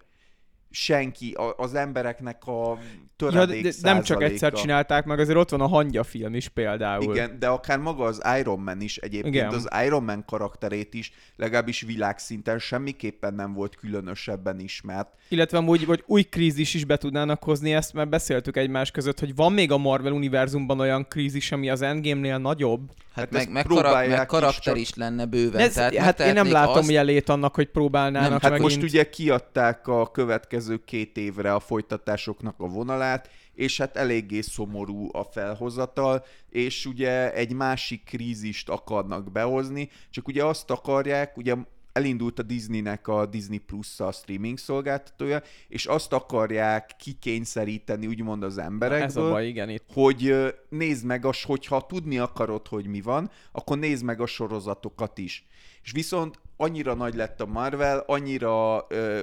Senki, az embereknek a Ja, töredék de, de nem csak egyszer csinálták meg, azért ott van a hangya film is például. Igen, de akár maga az Iron Man is egyébként, Igen. Az Iron Man karakterét is legalábbis világszinten semmiképpen nem volt különösebben ismert. Illetve amúgy, hogy új krízis is be tudnának hozni ezt, mert beszéltük egymás között, hogy van még a Marvel univerzumban olyan krízis, ami az Endgame-nél nagyobb. Hát, Hát meg, meg, kara- meg is, karakter csak- is lenne bőven. Ez, tehát hát én nem látom azt, jelét annak, hogy próbálnának Nem, Hát megint. most ugye kiadták a következő két évre a folytatásoknak a vonalát, és hát eléggé szomorú a felhozatal, és ugye egy másik krízist akarnak behozni, csak ugye azt akarják, ugye elindult a Disneynek a Disney Plus a streaming szolgáltatója, és azt akarják kikényszeríteni úgymond az emberekből, Ez a baj, igen, itt. hogy nézd meg, a, hogyha tudni akarod, hogy mi van, akkor nézd meg a sorozatokat is. És viszont annyira nagy lett a Marvel, annyira ö,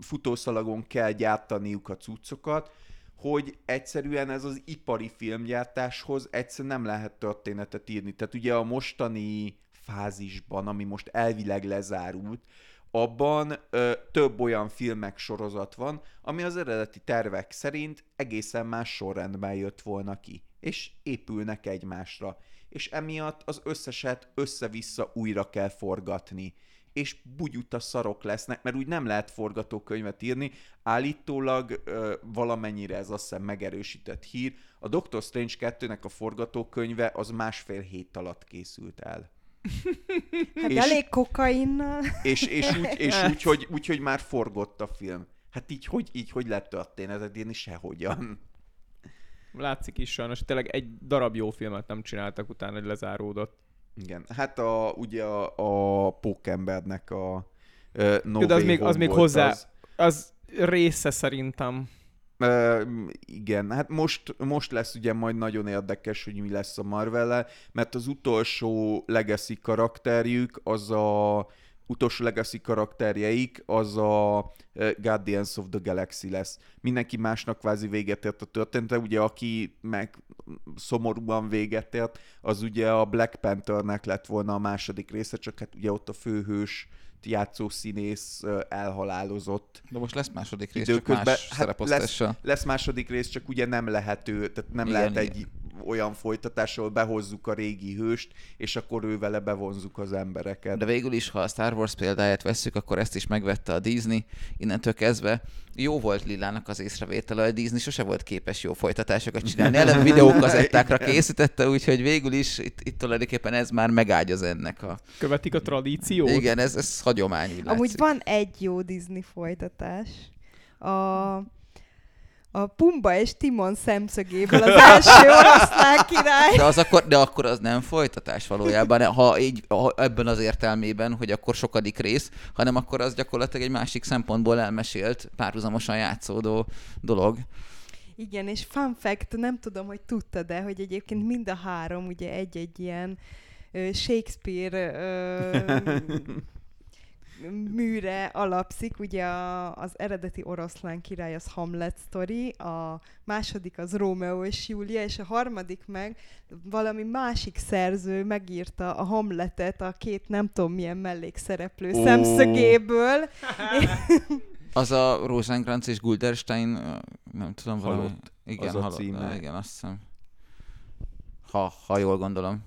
futószalagon kell gyártaniuk a cuccokat, hogy egyszerűen ez az ipari filmgyártáshoz egyszerűen nem lehet történetet írni. Tehát ugye a mostani fázisban, ami most elvileg lezárult, abban ö, több olyan filmek sorozat van, ami az eredeti tervek szerint egészen más sorrendben jött volna ki, és épülnek egymásra. És emiatt az összeset össze-vissza újra kell forgatni és bugyuta szarok lesznek, mert úgy nem lehet forgatókönyvet írni. Állítólag ö, valamennyire ez azt hiszem megerősített hír. A Doctor Strange 2-nek a forgatókönyve az másfél hét alatt készült el. <laughs> Hát És- elég kokainnal. És, és, úgy, <laughs> és úgy, hogy, úgy, hogy már forgott a film. Hát így hogy, így, hogy lehet történetet írni? Sehogyan. Látszik is sajnos, tényleg egy darab jó filmet nem csináltak utána, hogy lezáródott. Igen. Hát a, ugye a, a Pókembernek a uh, no de az még- az még hozzá- Az, Az része szerintem. Uh, igen, hát most, most lesz ugye majd nagyon érdekes, hogy mi lesz a marvel mert az utolsó legacy karakterjük az a utolsó legacy karakterjeik az a Guardians of the Galaxy lesz. Mindenki másnak kvázi véget ért a története, ugye aki meg szomorúan véget ért, az ugye a Black Panthernek lett volna a második része, csak hát ugye ott a főhős játszó színész elhalálozott. De most lesz második rész, Időközben, csak más hát lesz, lesz második rész, csak ugye nem lehető, tehát nem igen, lehet igen. egy olyan folytatásról behozzuk a régi hőst, és akkor ő vele bevonzuk az embereket. De végül is, ha a Star Wars példáját vesszük, akkor ezt is megvette a Disney. Innentől kezdve jó volt Lilának az észrevétele, a Disney sose volt képes jó folytatásokat csinálni. Eleve <laughs> videókazettákra készítette, úgyhogy végül is itt, itt tulajdonképpen ez már megágyaz ennek a... Követik a tradíciót? Igen, ez, ez hagyomány. Amúgy látszik. van egy jó Disney folytatás. A a Pumba és Timon szemszögéből az első oroszlán király. De, az akkor, de akkor az nem folytatás valójában, ha így ha ebben az értelmében, hogy akkor sokadik rész, hanem akkor az gyakorlatilag egy másik szempontból elmesélt, párhuzamosan játszódó dolog. Igen, és fun fact, nem tudom, hogy tudtad de hogy egyébként mind a három ugye egy-egy ilyen Shakespeare <laughs> műre alapszik, ugye a, az eredeti oroszlán király az Hamlet story, a második az Rómeó és Júlia, és a harmadik meg valami másik szerző megírta a Hamletet a két nem tudom milyen mellékszereplő oh. szemszögéből. <laughs> Az a Rosencrantz és Gulderstein, nem tudom, valami... Halott. Igen, az a halott, címe. igen, azt hiszem. Ha, ha jól gondolom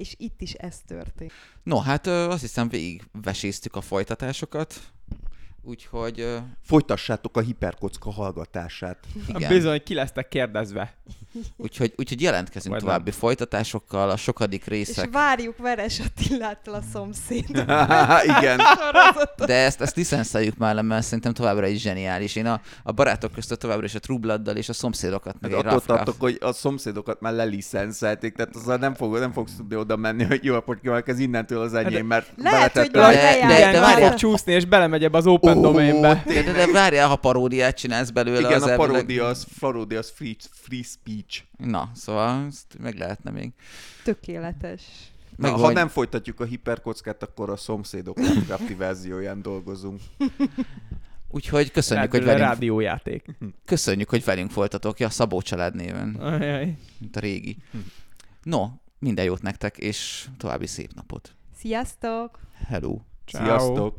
és itt is ez történt. No, hát azt hiszem végig veséztük a folytatásokat, úgyhogy... Folytassátok a hiperkocka hallgatását. Igen. Bizony, ki lesztek kérdezve. Úgyhogy, úgyhogy jelentkezünk Majd további nem. folytatásokkal, a sokadik részek. És várjuk Veres Attilától a szomszéd. <laughs> Igen. De ezt, ezt licenszeljük már, mert szerintem továbbra is zseniális. Én a, a barátok között továbbra is a Trubladdal és a szomszédokat meg egy Attól tartok, hogy a szomszédokat már lelicenszelték, tehát azzal nem, fog, nem fogsz tudni oda menni, hogy jó napot kívánok, ez innentől az enyém, mert Lehet, hogy de, de, de, de várjál, fog csúszni, és belemegy ebbe az open oh, domainbe. De, de, de várjál, ha paródiát csinálsz belőle. Igen, az a paródia az, paródia az free, free speech. Na, szóval ezt meg lehetne még. Tökéletes. Meg Na, ha nem folytatjuk a hiperkockát, akkor a szomszédok Minecrafti verzióján dolgozunk. <laughs> Úgyhogy köszönjük, hogy velünk... rádiójáték. Köszönjük, hogy velünk folytatok, ja, Szabó család néven. Ajaj. Mint a régi. No, minden jót nektek, és további szép napot. Sziasztok! Hello! Ciao. Sziasztok!